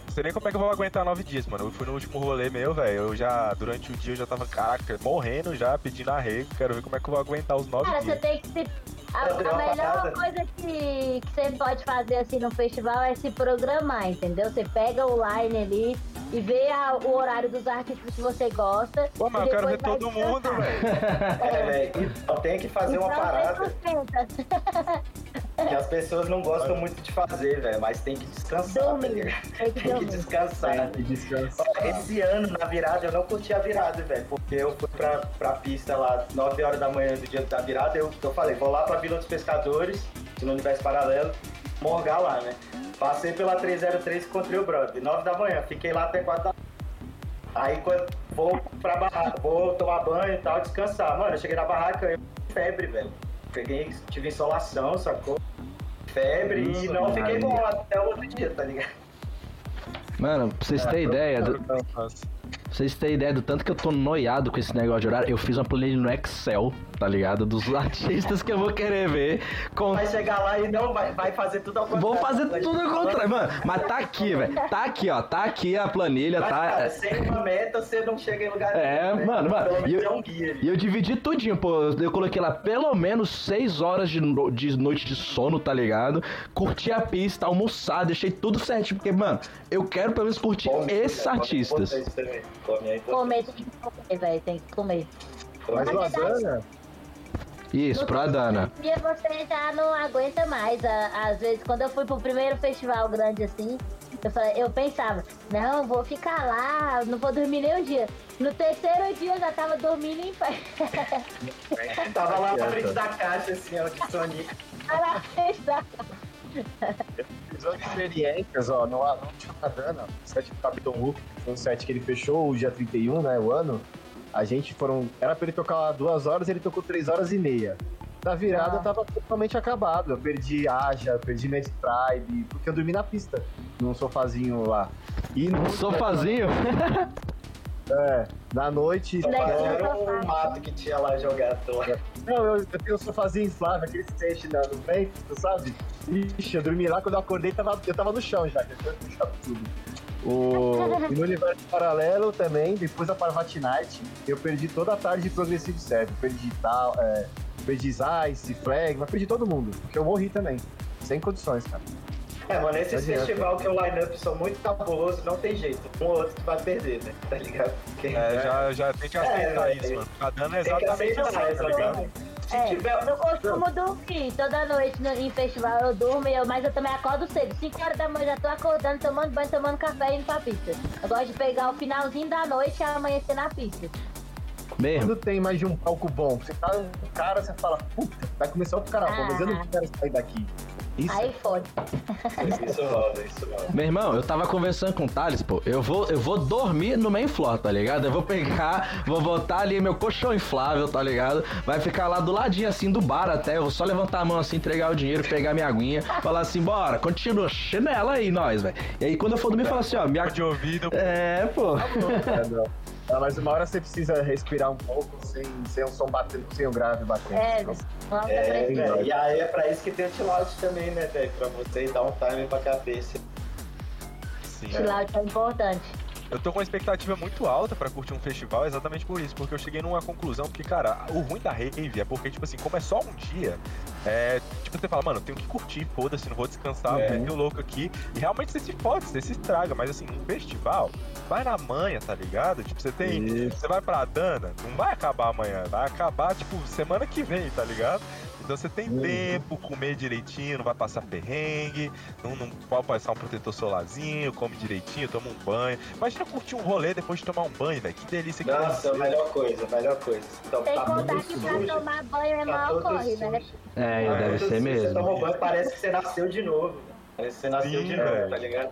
Não sei nem como é que eu vou aguentar nove dias, mano. Eu fui no último rolê meu, velho. Eu já, durante o dia, eu já tava, caraca, morrendo já, pedindo arrego. Quero ver como é que eu vou aguentar os nove Cara, você dias. tem que se. A, tenho a uma melhor parada. coisa que, que você pode fazer assim no festival é se programar, entendeu? Você pega o line ali e vê a- o horário dos artistas que você gosta. Pô, mas e eu quero ver todo mundo, descansar. velho. É, velho. Então tem que fazer uma Então, parada você sustenta. que as pessoas não gostam muito de fazer, velho. Mas tem que descansar, tá Dormir. Tem que Tem que descansar. Descansa. Esse ano, na virada, eu não curti a virada, velho. Porque eu fui pra, pra pista lá, 9 horas da manhã do dia da virada. Eu, eu falei, vou lá pra Vila dos Pescadores, no Universo Paralelo, morgar lá, né? Passei pela 303 e encontrei o brother. 9 da manhã, fiquei lá até 4 da Aí quando vou pra barraca, vou tomar banho e tal, descansar. Mano, eu cheguei na barraca, eu febre, velho. Peguei, tive insolação, sacou? Febre e não fiquei bom até o outro dia, tá ligado? Mano, pra vocês terem ideia, do, pra vocês terem ideia do tanto que eu tô noiado com esse negócio de horário, eu fiz uma planilha no Excel, tá ligado? Dos artistas que eu vou querer ver. Com... Vai chegar lá e não vai, vai fazer tudo ao contrário. Vou fazer tudo ao contrário, mano. Mas tá aqui, velho. Tá aqui, ó. Tá aqui a planilha, Mas, tá. cara, sem uma meta, você não chega em lugar É, nenhum, mano, mano, e eu- é um guia. E eu dividi tudinho, pô. Eu coloquei lá pelo menos 6 horas de, no- de noite de sono, tá ligado? Curti a pista, almoçar, deixei tudo certinho. Porque, mano, eu quero pelo menos curtir Come, esses? Come artistas. Come aí, Comer, tem que comer, velho. Tem que comer. Mas verdade- Adana, Isso, pra Dana. E você já não aguenta mais. Às vezes, quando eu fui pro primeiro festival grande assim, eu, falei, eu pensava, não, vou ficar lá, não vou dormir nem um dia. No terceiro dia eu já tava dormindo em pé. Tava lá na frente da caixa, assim, ó, de Sonic. Ela fez da- fiz outras experiências, ó, no, no último Adana, o set do Capitão Hulk, que foi um set que ele fechou o dia 31, né, o ano. A gente foram. Era pra ele tocar duas horas, ele tocou três horas e meia. Na virada eu tava totalmente acabado. Eu perdi Aja, eu perdi Mad Tribe, porque eu dormi na pista, num sofazinho lá. E no Um sofazinho? É, na noite. É, Era um mato que tinha lá jogado lá. Não, eu, eu tenho um sofazinho inflável, aquele stage na- no peito, tu sabe? Ixi, eu dormi lá, quando eu acordei, tava, eu tava no chão já, que eu tinha puxado tudo. O, e no universo paralelo também, depois da Parvati Night, eu perdi toda a tarde de Progressive Serve. Perdi tal, é, perdi Ice, Flag, mas perdi todo mundo, porque eu morri também. Sem condições, cara. É, mano, adianta. festival que o line-up são muito cabuloso, não tem jeito. Um ou outro tu vai perder, né? Tá ligado? Porque, É, já, já tem que aceitar É, isso, é. mano. A Dana é Tem que exatamente aceitar, assim, tá ligado? Se É, tiver... eu costumo dormir toda noite no, em festival, eu durmo, eu, mas eu também acordo cedo. 5 horas da manhã já tô acordando, tomando banho, tomando café e indo pra pista. Eu gosto de pegar o finalzinho da noite e amanhecer na pista. Mesmo. Quando tem mais de um palco bom, você tá um cara, você fala, puta, vai começar outro cara bom, mas eu não Ah. quero sair daqui. Isso. Aí fode. Isso rola, isso rola. Meu irmão, eu tava conversando com o Thales, pô. Eu vou, eu vou dormir no main floor, tá ligado? Eu vou pegar, vou botar ali meu colchão inflável, tá ligado? Vai ficar lá do ladinho assim do bar até. Eu vou só levantar a mão assim, entregar o dinheiro, pegar minha aguinha, falar assim, bora, continua, chinela aí, nós, velho. E aí quando eu for dormir, falar assim, ó, minha. De ouvido. É, pô. É, mas uma hora você precisa respirar um pouco sem, sem o som batendo, sem o grave batendo. É, Então, nossa, É, velho, e aí é pra isso que tem o chill-out também, né, velho? Pra você dar um time pra cabeça. Sim. Chill out é importante. Eu tô com uma expectativa muito alta pra curtir um festival exatamente por isso, porque eu cheguei numa conclusão, porque, cara, o ruim da rave é porque, tipo assim, como é só um dia, é, tipo, você fala, mano, eu tenho que curtir, foda-se, não vou descansar, É. meter o louco aqui, e realmente você se fode, você se estraga, mas assim, um festival, vai na manha, tá ligado? Tipo, você tem, você vai pra Dana, não vai acabar amanhã, vai acabar, tipo, semana que vem, tá ligado? Então você tem tempo, comer direitinho, não vai passar perrengue, não, não pode passar um protetor solarzinho, come direitinho, toma um banho. Imagina curtir um rolê depois de tomar um banho, velho. Que delícia que Nossa, deve ser. melhor coisa, melhor coisa. Então, Sem tá contar que pra sujo. tomar banho é Tá mal todo corre, né? É, Tá deve todo ser sujo. Você mesmo. toma banho, parece que você nasceu de novo. Parece que você nasceu Sim, de novo, velho. tá ligado?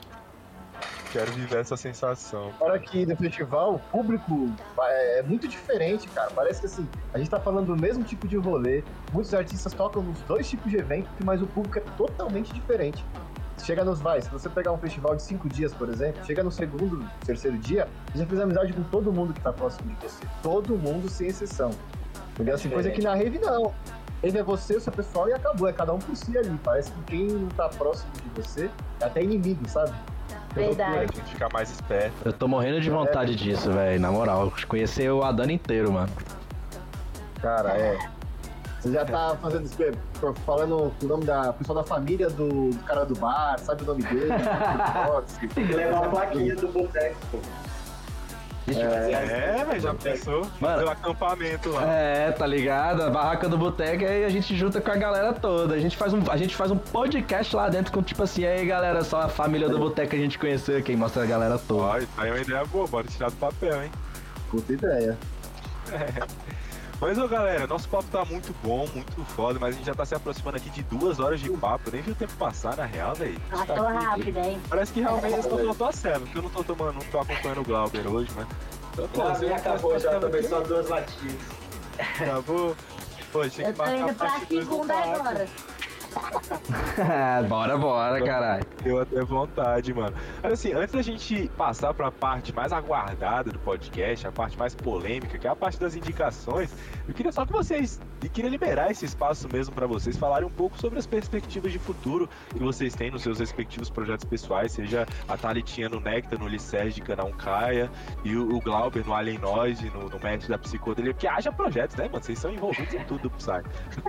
Quero viver essa sensação. Fora que no festival, o público é muito diferente, cara. Parece que assim, a gente tá falando do mesmo tipo de rolê. Muitos artistas tocam nos dois tipos de evento, mas o público é totalmente diferente. Chega nos vai, se você pegar um festival de cinco dias, por exemplo, chega no segundo, terceiro dia, você já fez amizade com todo mundo que tá próximo de você. Todo mundo, sem exceção. Entendeu? Assim, coisa que na rave não. Rave é você, o seu pessoal e acabou. É cada um por si ali. Parece que quem não tá próximo de você é até inimigo, sabe? Pra Verdade. gente ficar mais esperto. Eu tô morrendo de vontade disso, velho. Na moral, conhecer o Adana inteiro, mano. Cara, é. Você já tá fazendo isso, pô, falando com o nome da pessoal da família do, do cara do bar, sabe o nome dele? Tem que levar a plaquinha do boteco, pô. É, velho, já pensou? Mano. O acampamento lá. É, tá ligado? A barraca do boteco aí a gente junta com a galera toda. A gente faz um, a gente faz um podcast lá dentro com tipo assim, aí galera, só a família do boteco que a gente conheceu aqui, mostra a galera toda. Ó, isso aí é uma ideia boa, bora tirar do papel, hein? Puta ideia. Mas, ô galera, nosso papo tá muito bom, muito foda, mas a gente já tá se aproximando aqui de duas horas de papo. Nem viu o tempo passar, na real, velho. Passou rápido, hein? Parece que realmente eu tô, tô a sério, porque eu não tô tomando, não tô acompanhando o Glauber hoje, mas. Eu tô, Pra assim, mim eu acabou tô já também, só duas latinhas. Acabou. Pô, tinha Eu que tô marcar indo a pra parte dois do segunda agora. bora, bora, caralho. Deu até vontade, mano. Mas assim, antes da gente passar pra parte mais aguardada do podcast, a parte mais polêmica, que é a parte das indicações, eu queria só que vocês, e queria liberar esse espaço mesmo pra vocês falarem um pouco sobre as perspectivas de futuro que vocês têm nos seus respectivos projetos pessoais, seja a Thalitinha no Nectar, no Licérgica, de Canão Caia, e o, Glauber no Alien Noise, no, no Mestre da Psicodelia, que haja projetos, né, mano? Vocês são envolvidos em tudo, Psy.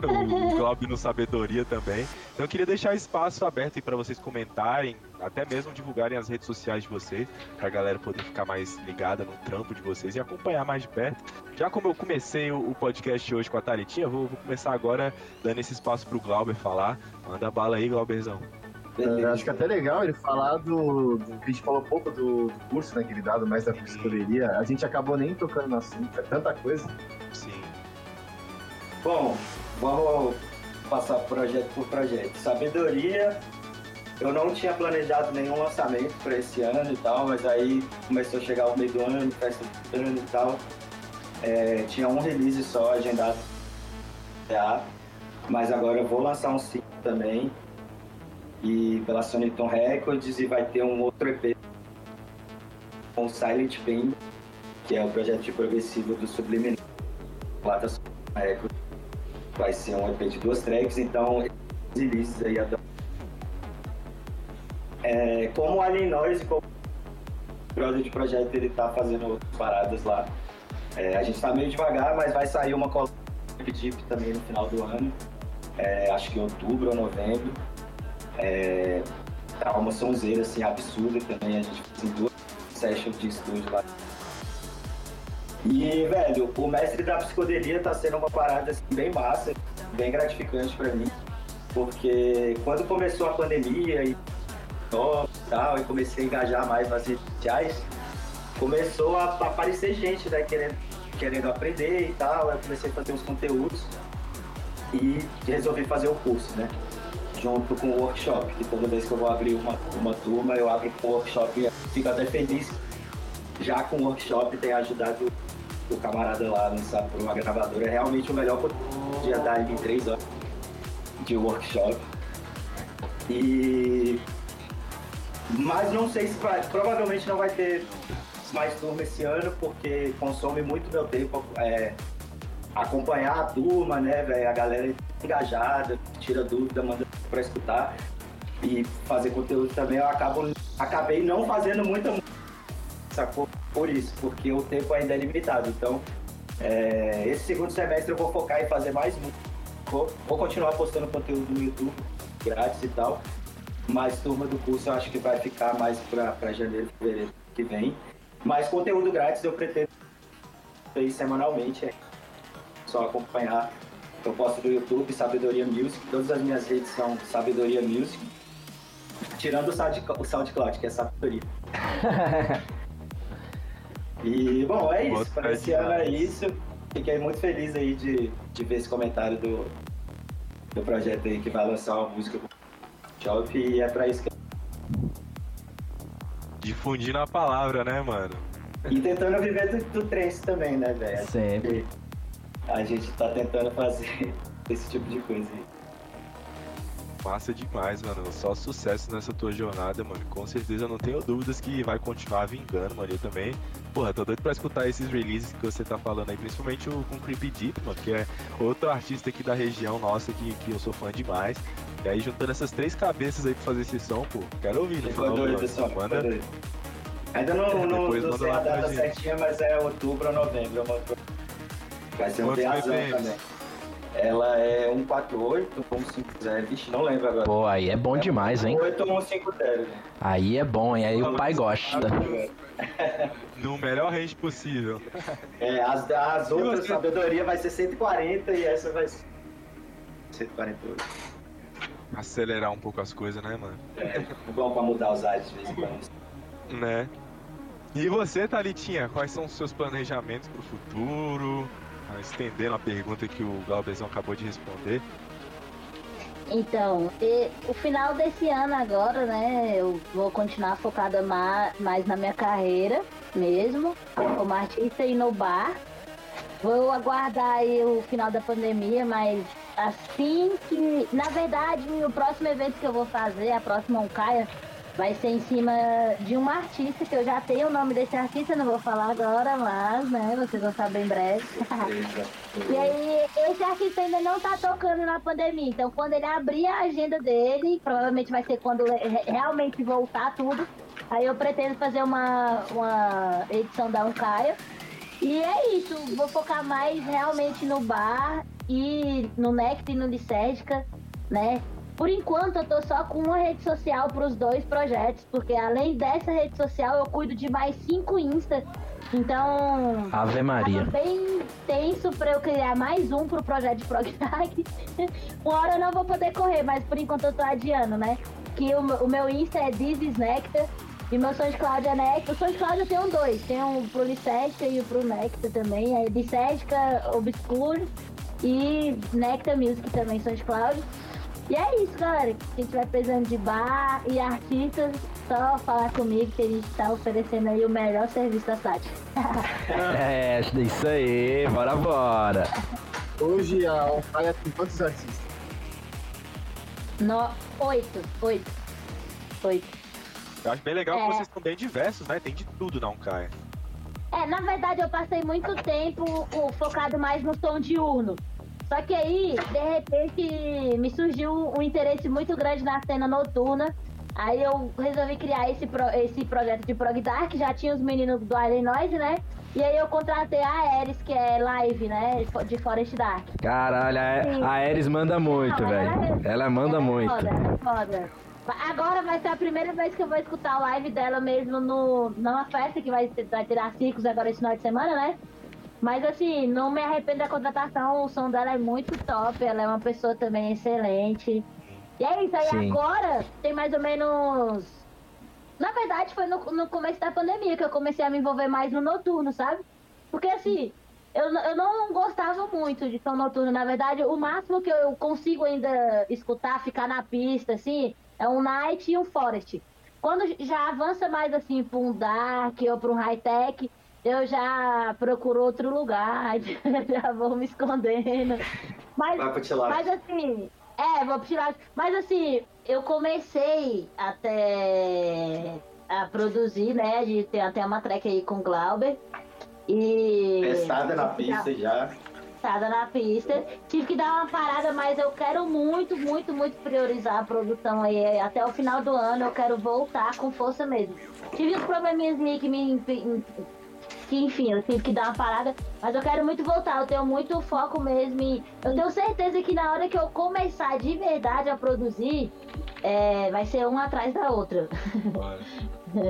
O, o Glauber no Sabedoria também. Então eu queria deixar espaço aberto aí pra vocês comentarem, até mesmo divulgarem as redes sociais de vocês, pra galera poder ficar mais ligada no trampo de vocês e acompanhar mais de perto. Já como eu comecei o, o podcast hoje com a Thalitinha, eu vou, vou começar agora dando esse espaço pro Glauber falar. Manda bala aí, Glauberzão. Eu acho que é até legal ele falar do, do que a gente falou pouco do, do curso, né, que ele dá, do mestre da psicodelia. A gente acabou nem tocando no assunto, é tanta coisa. Sim. Bom, vamos passar projeto por projeto. Sabedoria, eu não tinha planejado nenhum lançamento para esse ano e tal, mas aí começou a chegar o meio do ano, festa do ano e tal. É, tinha um release só agendado, mas agora eu vou lançar um single também, e pela Soniton Records, e vai ter um outro EP com Silent Pain, que é o projeto de progressivo do Subliminal, da Soniton Records vai ser um EP de duas tracks, então releases aí até. É, como o Alien Noise, como o de projeto, ele tá fazendo paradas lá. É, a gente tá meio devagar, mas vai sair uma coluna Deep também no final do ano. É, acho que em outubro ou novembro. É, tá uma sonzeira assim absurda também. A gente fez duas sessions de estúdio lá. E, velho, o mestre da psicodelia tá sendo uma parada assim, bem massa, bem gratificante pra mim. Porque quando começou a pandemia e tal, e comecei a engajar mais nas redes sociais, começou a aparecer gente, né, querendo, querendo aprender e tal. Eu comecei a fazer uns conteúdos e resolvi fazer o curso, né? junto com o workshop, que toda vez que eu vou abrir uma, uma turma, eu abro o workshop e fico até feliz. Já com o workshop tem ajudado o camarada lá lançar por uma gravadora. É realmente o melhor dia dar em três horas de workshop. E mas não sei se vai, provavelmente não vai ter mais turma esse ano, porque consome muito meu tempo é, acompanhar a turma, né, velho? A galera engajada, tira dúvida, manda pra escutar e fazer conteúdo também. Eu acabo, acabei não fazendo muita sacou? Por isso, porque o tempo ainda é limitado. Então, é, esse segundo semestre eu vou focar em fazer mais vou, vou continuar postando conteúdo no YouTube, grátis e tal. Mas turma do curso eu acho que vai ficar mais para janeiro, fevereiro que vem. Mas conteúdo grátis eu pretendo ir semanalmente. É só acompanhar. Eu posto no YouTube, Sabedoria Music. Todas as minhas redes são Sabedoria Music. Tirando o SoundCloud, que é Sabedoria. e, bom, é isso. Para esse ano é isso. Fiquei muito feliz aí de, de ver esse comentário do, do projeto aí que vai lançar uma música Shop e é pra isso que. Difundindo a palavra, né, mano? E tentando viver do, do trance também, né, velho? Sempre. A gente tá tentando fazer esse tipo de coisa aí. Massa demais, mano. Só sucesso nessa tua jornada, mano. Com certeza eu não tenho dúvidas que vai continuar vingando, mano. Eu também, porra, tô doido pra escutar esses releases que você tá falando aí, principalmente o com Creepy Deep, mano, que é outro artista aqui da região nossa que, que eu sou fã demais. E aí juntando essas três cabeças aí pra fazer esse som, pô, quero ouvir no final doido, manda. Ainda não, não, não sei a data certinha, mas é outubro ou novembro. Vai ser um teazão também. Ela é 148, 150, vixe, não lembro agora. Pô, aí é bom é demais, hein? 8 ou 150. Aí é bom, hein? Aí o pai gosta. No melhor range possível. É, as, as outras você... sabedoria vai ser 140 e essa vai ser 148. Acelerar um pouco as coisas, né, mano? É, bom pra mudar os ares de vez em quando. Né? E você, Thalitinha, quais são os seus planejamentos pro futuro? Estendendo a pergunta que o Galbezão acabou de responder. Então, e, o final desse ano agora, né, eu vou continuar focada mais, mais na minha carreira mesmo, como artista e no bar. Vou aguardar aí o final da pandemia, mas assim que, na verdade, o próximo evento que eu vou fazer, a próxima Oncaia, vai ser em cima de uma artista, que eu já tenho o nome desse artista, não vou falar agora, mas, né, vocês vão saber em breve. e aí, esse artista ainda não tá tocando na pandemia, então quando ele abrir a agenda dele, provavelmente vai ser quando realmente voltar tudo, aí eu pretendo fazer uma, uma edição da Uncaia. E é isso, vou focar mais realmente no bar e no Nectar e no Licérgica, né? Por enquanto, eu tô só com uma rede social para os dois projetos, porque além dessa rede social, eu cuido de mais cinco Insta. Então. Ave Maria. Tá bem tenso para eu criar mais um pro projeto de Progtag. uma hora eu não vou poder correr, mas por enquanto eu tô adiando, né? Que o, o meu Insta é This Nectar. E meu SoundCloud é Nectar. O SoundCloud eu tenho dois. Tem um pro Licética e o pro Nectar também. É Licética Obscure e Nectar Music também, SoundCloud. E é isso, galera. Quem tiver precisando de bar e artistas, só falar comigo que a gente tá oferecendo aí o melhor serviço da SAT. é, isso aí, bora bora. Hoje a Onfire tem quantos artistas? No, oito, oito. Oito. Eu acho bem legal é. que vocês são bem diversos, né? Tem de tudo na Uncaia. É, na verdade eu passei muito tempo focado mais no som diurno. Só que aí, de repente, me surgiu um interesse muito grande na cena noturna. Aí eu resolvi criar esse, pro, esse projeto de Prog Dark, já tinha os meninos do Alien Noise, né? E aí eu contratei a Ares, que é live, né? De Forest Dark. Caralho, a, a Ares manda muito, velho. Ela, ela, manda ela é muito. Foda, é foda. Agora vai ser a primeira vez que eu vou escutar a live dela mesmo no, numa festa que vai, vai ter a Circos agora esse final de semana, né? Mas assim, não me arrependo da contratação, o som dela é muito top, ela é uma pessoa também excelente. E é isso, aí Sim. agora tem mais ou menos. Na verdade, foi no, no começo da pandemia que eu comecei a me envolver mais no noturno, sabe? Porque assim, eu, eu não gostava muito de som noturno. Na verdade, o máximo que eu consigo ainda escutar, ficar na pista, assim, é um night e um forest. Quando já avança mais assim para um dark ou para um high-tech, eu já procuro outro lugar, já vou me escondendo. Mas, Vai pro Tilapia. mas assim, é, vou pro Tilapia. Mas assim, eu comecei até a produzir, né? De ter até uma track aí com o Glauber. E. Testada na pista já. Testada na pista. Tive que dar uma parada, mas eu quero muito, muito, muito priorizar a produção aí. Até o final do ano eu quero voltar com força mesmo. Tive uns probleminhas aí que me que enfim, eu tive que dar uma parada, mas eu quero muito voltar, eu tenho muito foco mesmo e eu tenho certeza que na hora que eu começar de verdade a produzir, é, vai ser uma atrás da outra.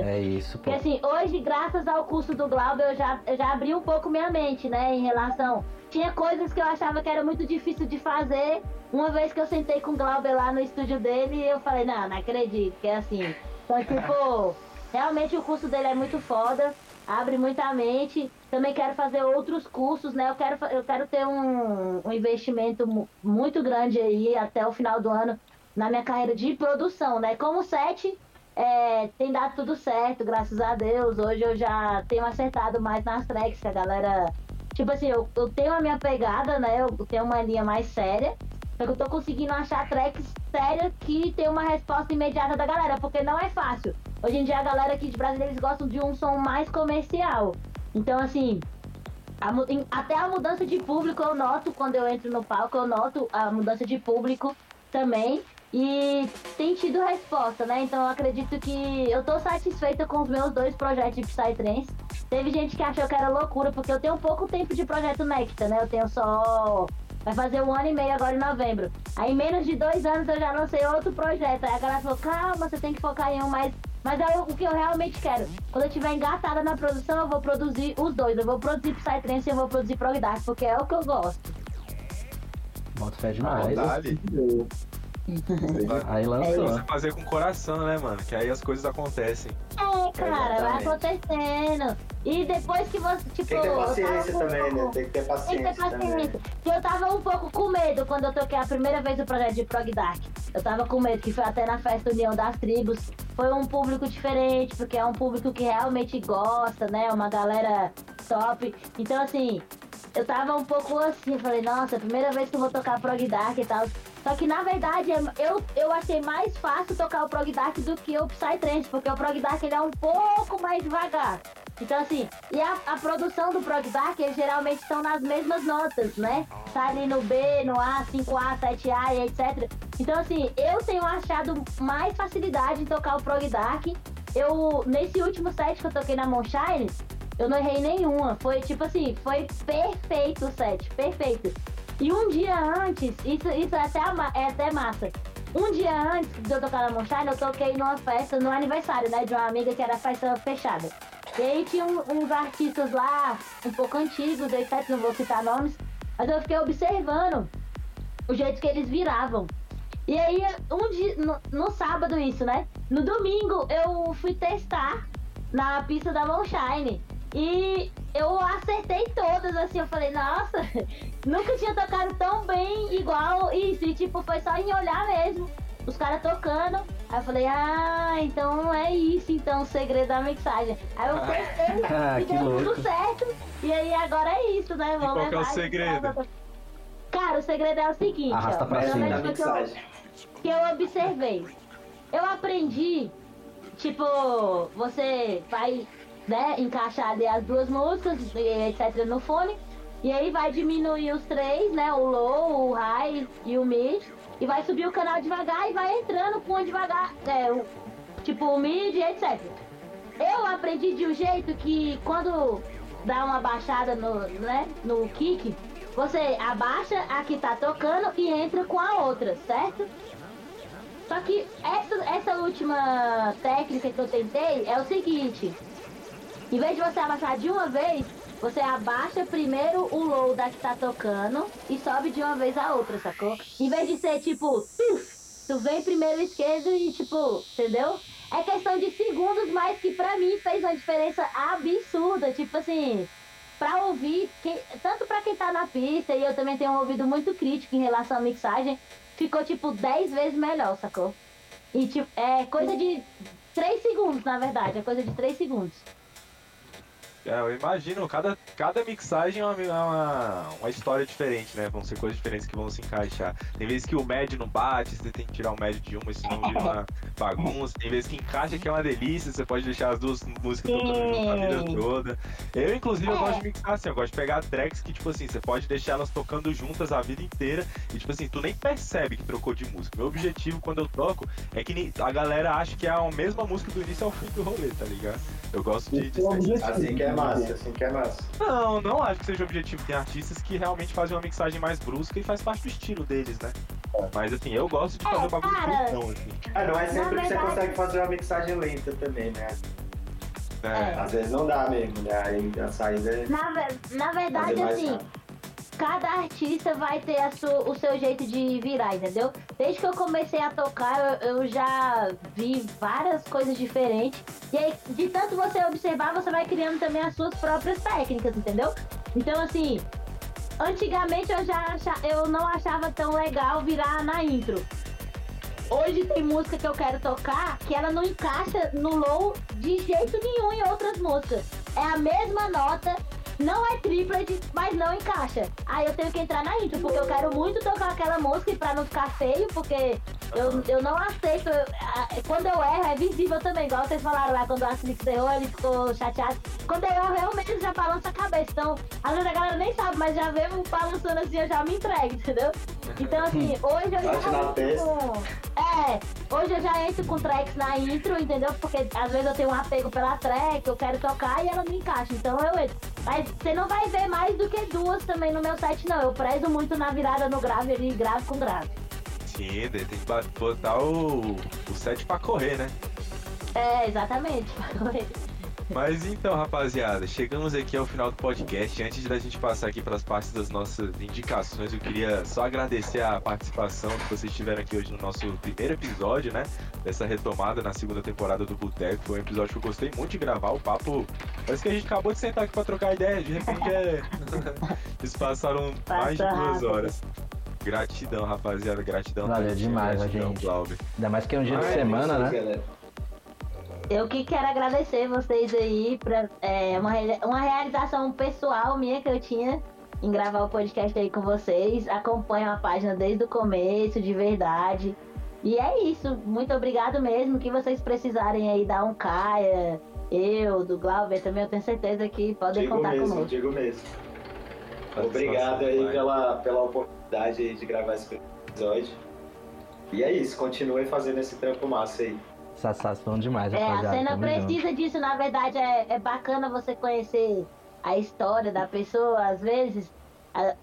É isso, pô. Porque assim, hoje, graças ao curso do Glauber, eu já, eu já abri um pouco minha mente, né, em relação... Tinha coisas que eu achava que era muito difícil de fazer, uma vez que eu sentei com o Glauber lá no estúdio dele, eu falei, não, não acredito, que é assim. Então, tipo, realmente o curso dele é muito foda, abre muita mente. Também quero fazer outros cursos, né? Eu quero, eu quero ter um, um investimento mu- muito grande aí até o final do ano na minha carreira de produção, né? Como set, é, tem dado tudo certo, graças a Deus. Hoje eu já tenho acertado mais nas tracks, a galera. Tipo assim, eu, eu tenho a minha pegada, né? Eu tenho uma linha mais séria. Só que eu tô conseguindo achar tracks sérias que tem uma resposta imediata da galera, porque não é fácil. Hoje em dia a galera aqui de Brasília eles gostam de um som mais comercial. Então, assim, a em- até a mudança de público eu noto quando eu entro no palco, eu noto a mudança de público também. E tem tido resposta, né? Então eu acredito que eu tô satisfeita com os meus dois projetos de Psytrance. Teve gente que achou que era loucura, porque eu tenho pouco tempo de projeto Nectar, né? Eu tenho só. Vai fazer um ano e meio agora em novembro. Aí em menos de dois anos eu já lancei outro projeto. Aí a galera falou, calma, você tem que focar em um mais. Mas é o que eu realmente quero. Quando eu tiver engatada na produção, eu vou produzir os dois. Eu vou produzir Psytrance e eu vou produzir Prog Dark, porque é o que eu gosto. Bota fé demais. Dali. Aí lançou. Você fazer com coração, né, mano? Que aí as coisas acontecem. É, cara, vai Exatamente. acontecendo. E depois que você, tipo. Tem que ter paciência um também, né? pouco- Tem que ter Tem que paciência ter também. paciência. Que eu tava um pouco com medo quando eu toquei a primeira vez o projeto de Prog Dark. Eu tava com medo, que foi até na festa União das Tribos. Foi um público diferente, porque é um público que realmente gosta, né? Uma galera top. Então, assim, eu tava um pouco assim, eu falei, nossa, é a primeira vez que eu vou tocar Prog Dark e tal. Só que na verdade eu, eu achei mais fácil tocar o Prog Dark do que o Psytrance, porque o Prog Dark ele é um pouco mais devagar. Então assim, e a, a produção do Prog Dark eles geralmente estão nas mesmas notas, né? Tá ali no B, no A, 5A, 7A e etc. Então assim, eu tenho achado mais facilidade em tocar o Prog Dark. Eu, nesse último set que eu toquei na Moonshine, eu não errei nenhuma. Foi tipo assim, foi perfeito o set, perfeito. E um dia antes, isso, isso é, até, é até massa. Um dia antes de eu tocar na Moonshine, eu toquei numa festa, no aniversário, né, de uma amiga que era festa fechada. E aí tinha um- uns artistas lá, um pouco antigos, etc, não vou citar nomes, mas eu fiquei observando o jeito que eles viravam. E aí, um dia, no, no sábado isso, né? No domingo eu fui testar na pista da Moonshine. E eu acertei todas, assim, eu falei, nossa, nunca tinha tocado tão bem igual isso. E tipo, foi só em olhar mesmo, os caras tocando. Aí eu falei, ah, então é isso, então, o segredo da mixagem. Aí eu testei Ah, e que deu louco. tudo certo. E aí agora é isso, né? Vamos qual que é o segredo? Cara, o segredo é o seguinte, Arrasta ó. pra cima. Que eu- que eu observei. Eu aprendi, tipo, você vai, né, encaixar ali as duas músicas, etc, no fone, e aí vai diminuir os três, né, o low, o high e o mid, e vai subir o canal devagar e vai entrando com devagar, é, o, tipo, o mid, etc. Eu aprendi de um jeito que quando dá uma baixada no, né, no kick, você abaixa a que tá tocando e entra com a outra, certo? Só que essa, essa última técnica que eu tentei é o seguinte: em vez de você abaixar de uma vez, você abaixa primeiro o low da que tá tocando e sobe de uma vez a outra, sacou? Em vez de ser tipo, tu vem primeiro esquerdo e tipo, entendeu? É questão de segundos, mas que pra mim fez uma diferença absurda. Tipo assim, pra ouvir, que, tanto pra quem tá na pista, e eu também tenho um ouvido muito crítico em relação à mixagem, ficou tipo 10 vezes melhor, sacou? E tipo, é coisa de 3 segundos, na verdade, é coisa de 3 segundos. É, eu imagino, cada, cada mixagem é uma, é uma, uma história diferente, né? Vão ser coisas diferentes que vão se encaixar. Tem vezes que o médio não bate, você tem que tirar o médio de uma, senão vira uma bagunça. Tem vezes que encaixa que é uma delícia, você pode deixar as duas músicas tocando a vida toda. Eu, inclusive, eu gosto de mixar assim, eu gosto de pegar tracks que, tipo assim, você pode deixar elas tocando juntas a vida inteira e, tipo assim, tu nem percebe que trocou de música. Meu objetivo quando eu toco é que a galera acha que é a mesma música do início ao fim do rolê, tá ligado? Eu gosto de, de Assim que é massa, assim que é massa. Não, não acho que seja o objetivo. Tem artistas que realmente fazem uma mixagem mais brusca e faz parte do estilo deles, né? Mas assim, eu gosto de fazer o bagulho bruscão, assim. Ah, não é sempre Na que você consegue fazer uma mixagem lenta também, né? É. Às vezes não dá mesmo, né? Aí a saída é Na, ve- na verdade, assim. Cada artista vai ter a su- o seu jeito de virar, entendeu? Desde que eu comecei a tocar, eu, eu já vi várias coisas diferentes. E aí, de tanto você observar, você vai criando também as suas próprias técnicas, entendeu? Então, assim, antigamente eu já acha, eu não achava tão legal virar na intro. Hoje tem música que eu quero tocar que ela não encaixa no low de jeito nenhum em outras músicas. É a mesma nota, não é triplet, mas não encaixa. Aí eu tenho que entrar na intro, porque eu quero muito tocar aquela música e pra não ficar feio, porque eu, eu não aceito. eu- quando eu erro, é visível também, igual vocês falaram lá, quando o Astrix errou, ele ficou chateado. Quando eu erro, realmente já balança a cabeça. Então, às vezes a galera nem sabe, mas já vê um balançando assim, eu já me entrego, entendeu? Então, assim, hoje eu já. Bate com- É, hoje eu já entro com tracks na intro, entendeu? Porque às vezes eu tenho um apego pela track, eu quero tocar e ela não encaixa, então eu entro. Mas você não vai ver mais do que duas também no meu set, não. Eu prezo muito na virada no grave ali, grave com grave. Sim, tem que botar o, o set pra correr, né? É, exatamente. Mas então, rapaziada, chegamos aqui ao final do podcast. Antes da gente passar aqui pelas partes das nossas indicações, eu queria só agradecer a participação que vocês tiveram aqui hoje no nosso primeiro episódio, né? Dessa retomada na segunda temporada do Boteco. Foi um episódio que eu gostei muito de gravar. O papo. Parece que a gente acabou de sentar aqui pra trocar ideia. De repente é. Eles passaram mais de duas horas. Gratidão, rapaziada. Gratidão, Valeu demais, Gratidão, gente. Glauber. Ainda mais que é um dia de Ah, é semana, isso né? galera. Eu que quero agradecer vocês aí pra é, uma, uma realização pessoal minha que eu tinha em gravar o podcast aí com vocês. Acompanho a página desde o começo, de verdade. E é isso. Muito obrigado mesmo. Que vocês precisarem aí da um Caia, eu, do Glauber também, eu tenho certeza que podem Digo contar mesmo, conosco. digo mesmo. Obrigado aí pela, pela oportunidade aí de gravar esse episódio. E é isso, continue fazendo esse trampo massa aí. Satisfação demais, É, a cena junto. precisa disso, na verdade, é, é bacana você conhecer a história da pessoa, às vezes,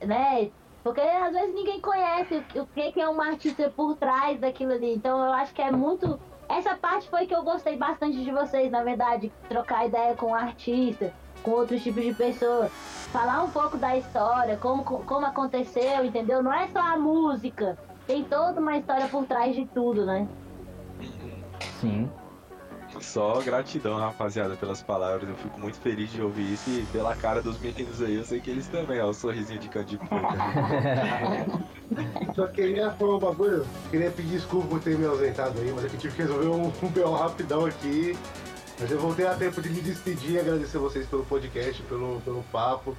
né? Porque às vezes ninguém conhece o, que- é um artista por trás daquilo ali. Então eu acho que é muito. Essa parte foi que eu gostei bastante de vocês, na verdade, trocar ideia com o artista, com outros tipos de pessoas. Falar um pouco da história, como, como aconteceu, entendeu? Não é só a música, tem toda uma história por trás de tudo, né? Sim. Só gratidão, rapaziada, pelas palavras. Eu fico muito feliz de ouvir isso e pela cara dos meninos aí, eu sei que eles também, ó, o sorrisinho de canto de. Só queria falar um bagulho. Queria pedir desculpa por ter me ausentado aí, mas é que eu tive que resolver um, um BO rapidão aqui. Mas eu voltei a tempo de me despedir e agradecer vocês pelo podcast, pelo, pelo papo.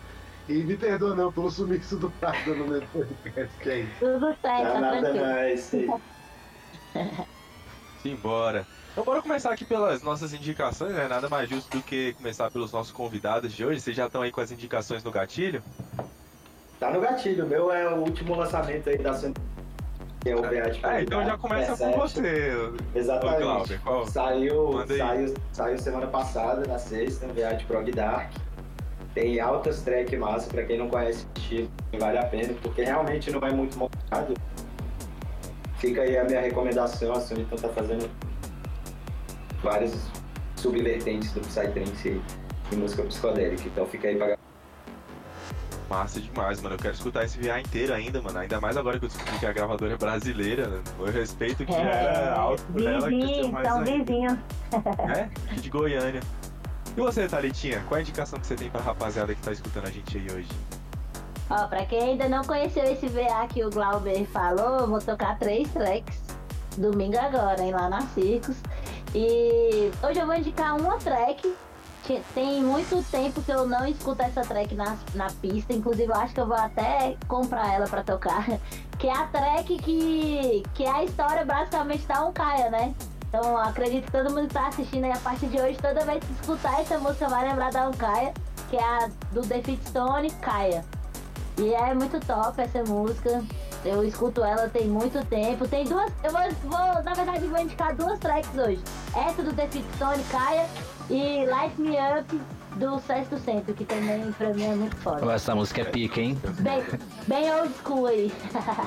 E me perdoa não pelo sumiço do prato no meu podcast, que é isso. Tudo certo, Não tá nada mais. Simbora. Então bora começar aqui pelas nossas indicações, né? Nada mais justo do que começar pelos nossos convidados de hoje. Vocês já estão aí com as indicações no gatilho? Tá no gatilho, o meu é o último lançamento aí da Sony, que é o de É, então já começa com você. Exatamente. Glauber, qual? Saiu, saiu, saiu semana passada, na sexta, VA de Prog Dark. Tem altas track massa, pra quem não conhece o estilo, vale a pena, porque realmente não é muito montado. Fica aí a minha recomendação, a Sony então tá fazendo vários subvertentes do Psytrance aí, de música psicodélica, então fica aí pra Massa demais, mano. Eu quero escutar esse VA inteiro ainda, mano. Ainda mais agora que eu descobri que a gravadora é brasileira. Né? Eu respeito que já era alto por ela, que são ainda. vizinhos. É? Aqui de Goiânia. E você, Thalitinha, qual a indicação que você tem pra rapaziada que tá escutando a gente aí hoje? Ó, pra quem ainda não conheceu esse VA que o Glauber falou, vou tocar três tracks domingo agora, hein, lá na Circos. E hoje eu vou indicar uma track. Tem muito tempo que eu não escuto essa track na, na pista, inclusive eu acho que eu vou até comprar ela pra tocar. Que é a track que, que é a história basicamente da Oncaia, né? Então acredito que todo mundo que tá assistindo aí a partir de hoje, toda vez que escutar essa música vai lembrar da Oncaia, que é a do Defeat Stone, Caia. E é muito top essa música. Eu escuto ela tem muito tempo. Tem duas. Eu vou, vou na verdade, vou indicar duas tracks hoje. Essa do The Fit Stone, Caia, e Light Me Up do Sexto Centro, que também pra mim é muito foda. Essa música é pica, hein? Bem, bem old school aí.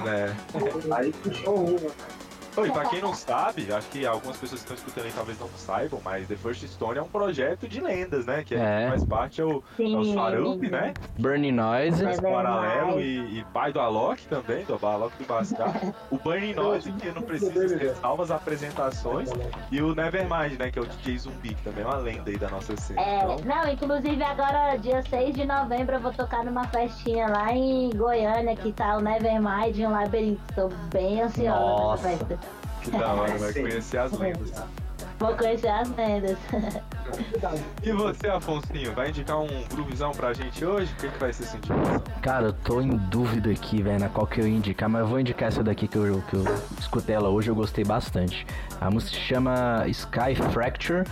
Né? Aí puxou uma. Oi, pra quem não sabe, acho que algumas pessoas que estão escutando aí talvez não saibam, mas The First Stone é um projeto de lendas, né? Que é, É. faz parte é o, é. Sarup, né? Burning Noise. Faz paralelo e, e pai do Alok também, do Alok do Bascar. O Burning Noise, que não precisa ter salvas apresentações. E o Nevermind, né? Que é o DJ Zumbi, que também é uma lenda aí da nossa cena. É, Então, não, inclusive agora, dia 6 de novembro, eu vou tocar numa festinha lá em Goiânia, que tá o Nevermind e um labirinto. Tô bem ansiosa Nossa. nessa festa. Que da hora, vai conhecer as lendas. Vou conhecer as lendas. E você, Afonsinho, vai indicar um groovezão pra gente hoje? O que, que vai ser indicação? Cara, eu tô em dúvida aqui, velho, na qual que eu ia indicar, mas eu vou indicar essa daqui que eu, que eu escutei ela hoje, eu gostei bastante. A música se chama Sky Fracture,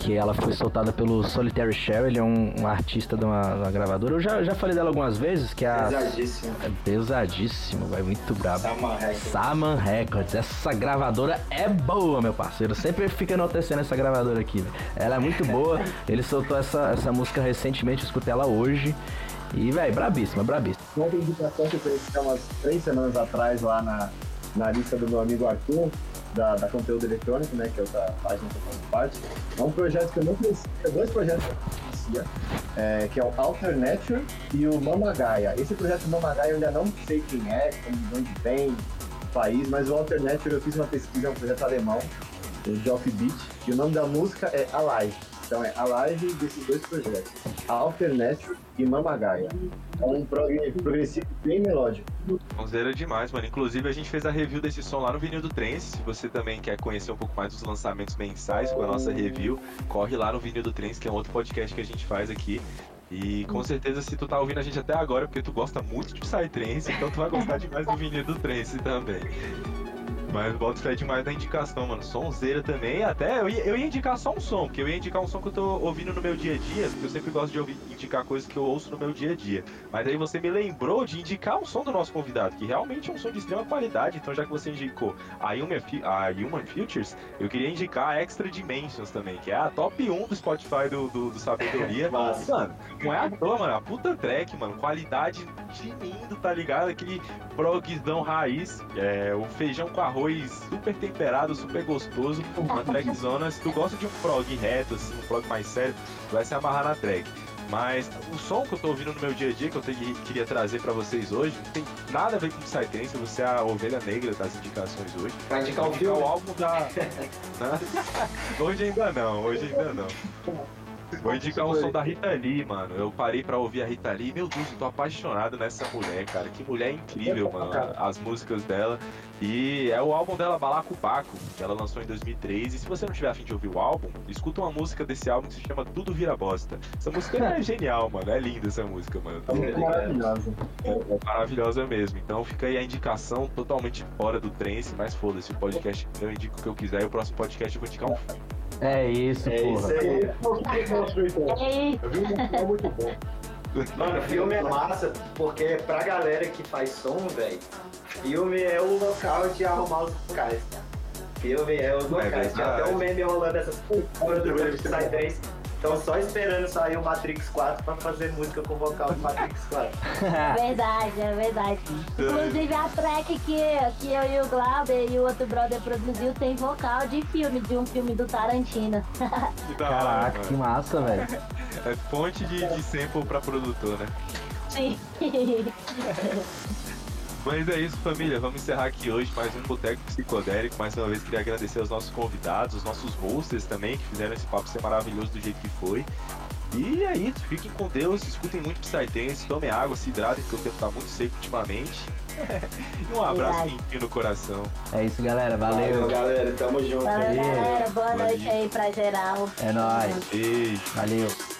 que ela foi soltada pelo Solitary Share, ele é um, um artista de uma, uma gravadora. Eu já, já falei dela algumas vezes, que é a... Pesadíssimo. É pesadíssimo, vai muito brabo. Saman Records. Saman Records, essa gravadora é boa, meu parceiro. Sempre fica enaltecendo essa gravadora aqui. velho. Ela é muito boa. Ele soltou essa, essa música recentemente, eu escutei ela hoje. E, velho, brabíssima, brabíssima. Uma indicação que eu conheci há umas três semanas atrás lá na, na lista do meu amigo Arthur, da, da Conteúdo Eletrônico, né, que é outra página que eu faço parte. É um projeto que eu não conhecia, dois projetos que eu não conhecia, é, que é o Alternature e o Mamagaia. Esse projeto Mamagaia eu ainda não sei quem é, de onde vem, país, mas o Alternature eu fiz uma pesquisa, é um projeto alemão, de offbeat, e o nome da música é Alive. Então é Alive desses dois projetos, Alternature e Mamagaia. É um prog- progressivo bem melódico. Considera demais, mano. Inclusive, a gente fez a review desse som lá no Vinil do Trance. Se você também quer conhecer um pouco mais dos lançamentos mensais com a nossa review, corre lá no Vinil do Trance, que é um outro podcast que a gente faz aqui. E com certeza, se tu tá ouvindo a gente até agora, é porque tu gosta muito de Psytrance, então tu vai gostar demais do Vinil do Trance também. Mas boto fé demais da indicação, mano. Sonzeira também. Até eu ia, eu ia indicar só um som, porque eu ia indicar um som que eu tô ouvindo no meu dia a dia, porque eu sempre gosto de ouvir, indicar coisas que eu ouço no meu dia a dia. Mas aí você me lembrou de indicar um som do nosso convidado, que realmente é um som de extrema qualidade. Então, já que você indicou a Human, a Human Futures, eu queria indicar a Extra Dimensions também, que é a top 1 do Spotify do, do, do Sabedoria. Massa. Mano, não é à toa, mano. A puta track, mano. Qualidade de lindo, tá ligado? Aquele progzão raiz. É, o feijão com arroz super temperado, super gostoso. Uma trackzona. Se tu gosta de um prog reto, assim, um prog mais sério, tu vai se amarrar na track. Mas o som que eu tô ouvindo no meu dia a dia, que eu te- queria trazer pra vocês hoje, não tem nada a ver com Psytrance, você é a ovelha negra das indicações hoje. Vai indicar indicar filme? o álbum da. Né? hoje ainda não, hoje ainda não. Vou indicar um som da Rita Lee, mano. Eu parei pra ouvir a Rita Lee. Meu Deus, eu tô apaixonado nessa mulher, cara. Que mulher incrível, mano. As músicas dela. E é o álbum dela, Balacobaco, que ela lançou em 2003. E se você não tiver afim de ouvir o álbum, escuta uma música desse álbum que se chama Tudo Vira Bosta. Essa música é genial, mano. É linda essa música, mano. É muito maravilhoso. Maravilhosa mesmo. Então fica aí a indicação totalmente fora do trance, mas foda-se, o podcast eu indico o que eu quiser e o próximo podcast eu vou indicar um filme. É isso, É porra. isso aí. Vi um filme muito bom. Mano, o filme é massa, porque pra galera que faz som, velho, filme é o local de arrumar os locais. Filme é os locais. Tinha até um meme rolando essas porra do Psytrance. Estão só esperando sair o Matrix 4 pra fazer música com vocal do Matrix 4. verdade, é verdade. Inclusive a track que, que eu e o Glauber e o outro brother produziu tem vocal de filme, de um filme do Tarantino. Que da hora, Caraca, que massa, velho. É fonte de, de sample pra produtor, né? Sim. Mas é isso, família. Vamos encerrar aqui hoje mais um Boteco Psicodélico. Mais uma vez, queria agradecer aos nossos convidados, os nossos hosts também, que fizeram esse papo ser maravilhoso do jeito que foi. E é isso, fiquem com Deus, escutem muito Psydance, tomem água, se hidratem, porque o tempo tá muito seco ultimamente. e um abraço quentinho no coração. É isso, galera. Valeu, Valeu. galera. Tamo junto Valeu, aí. galera. Boa Valeu. noite aí pra geral. É nóis. Beijo. Valeu.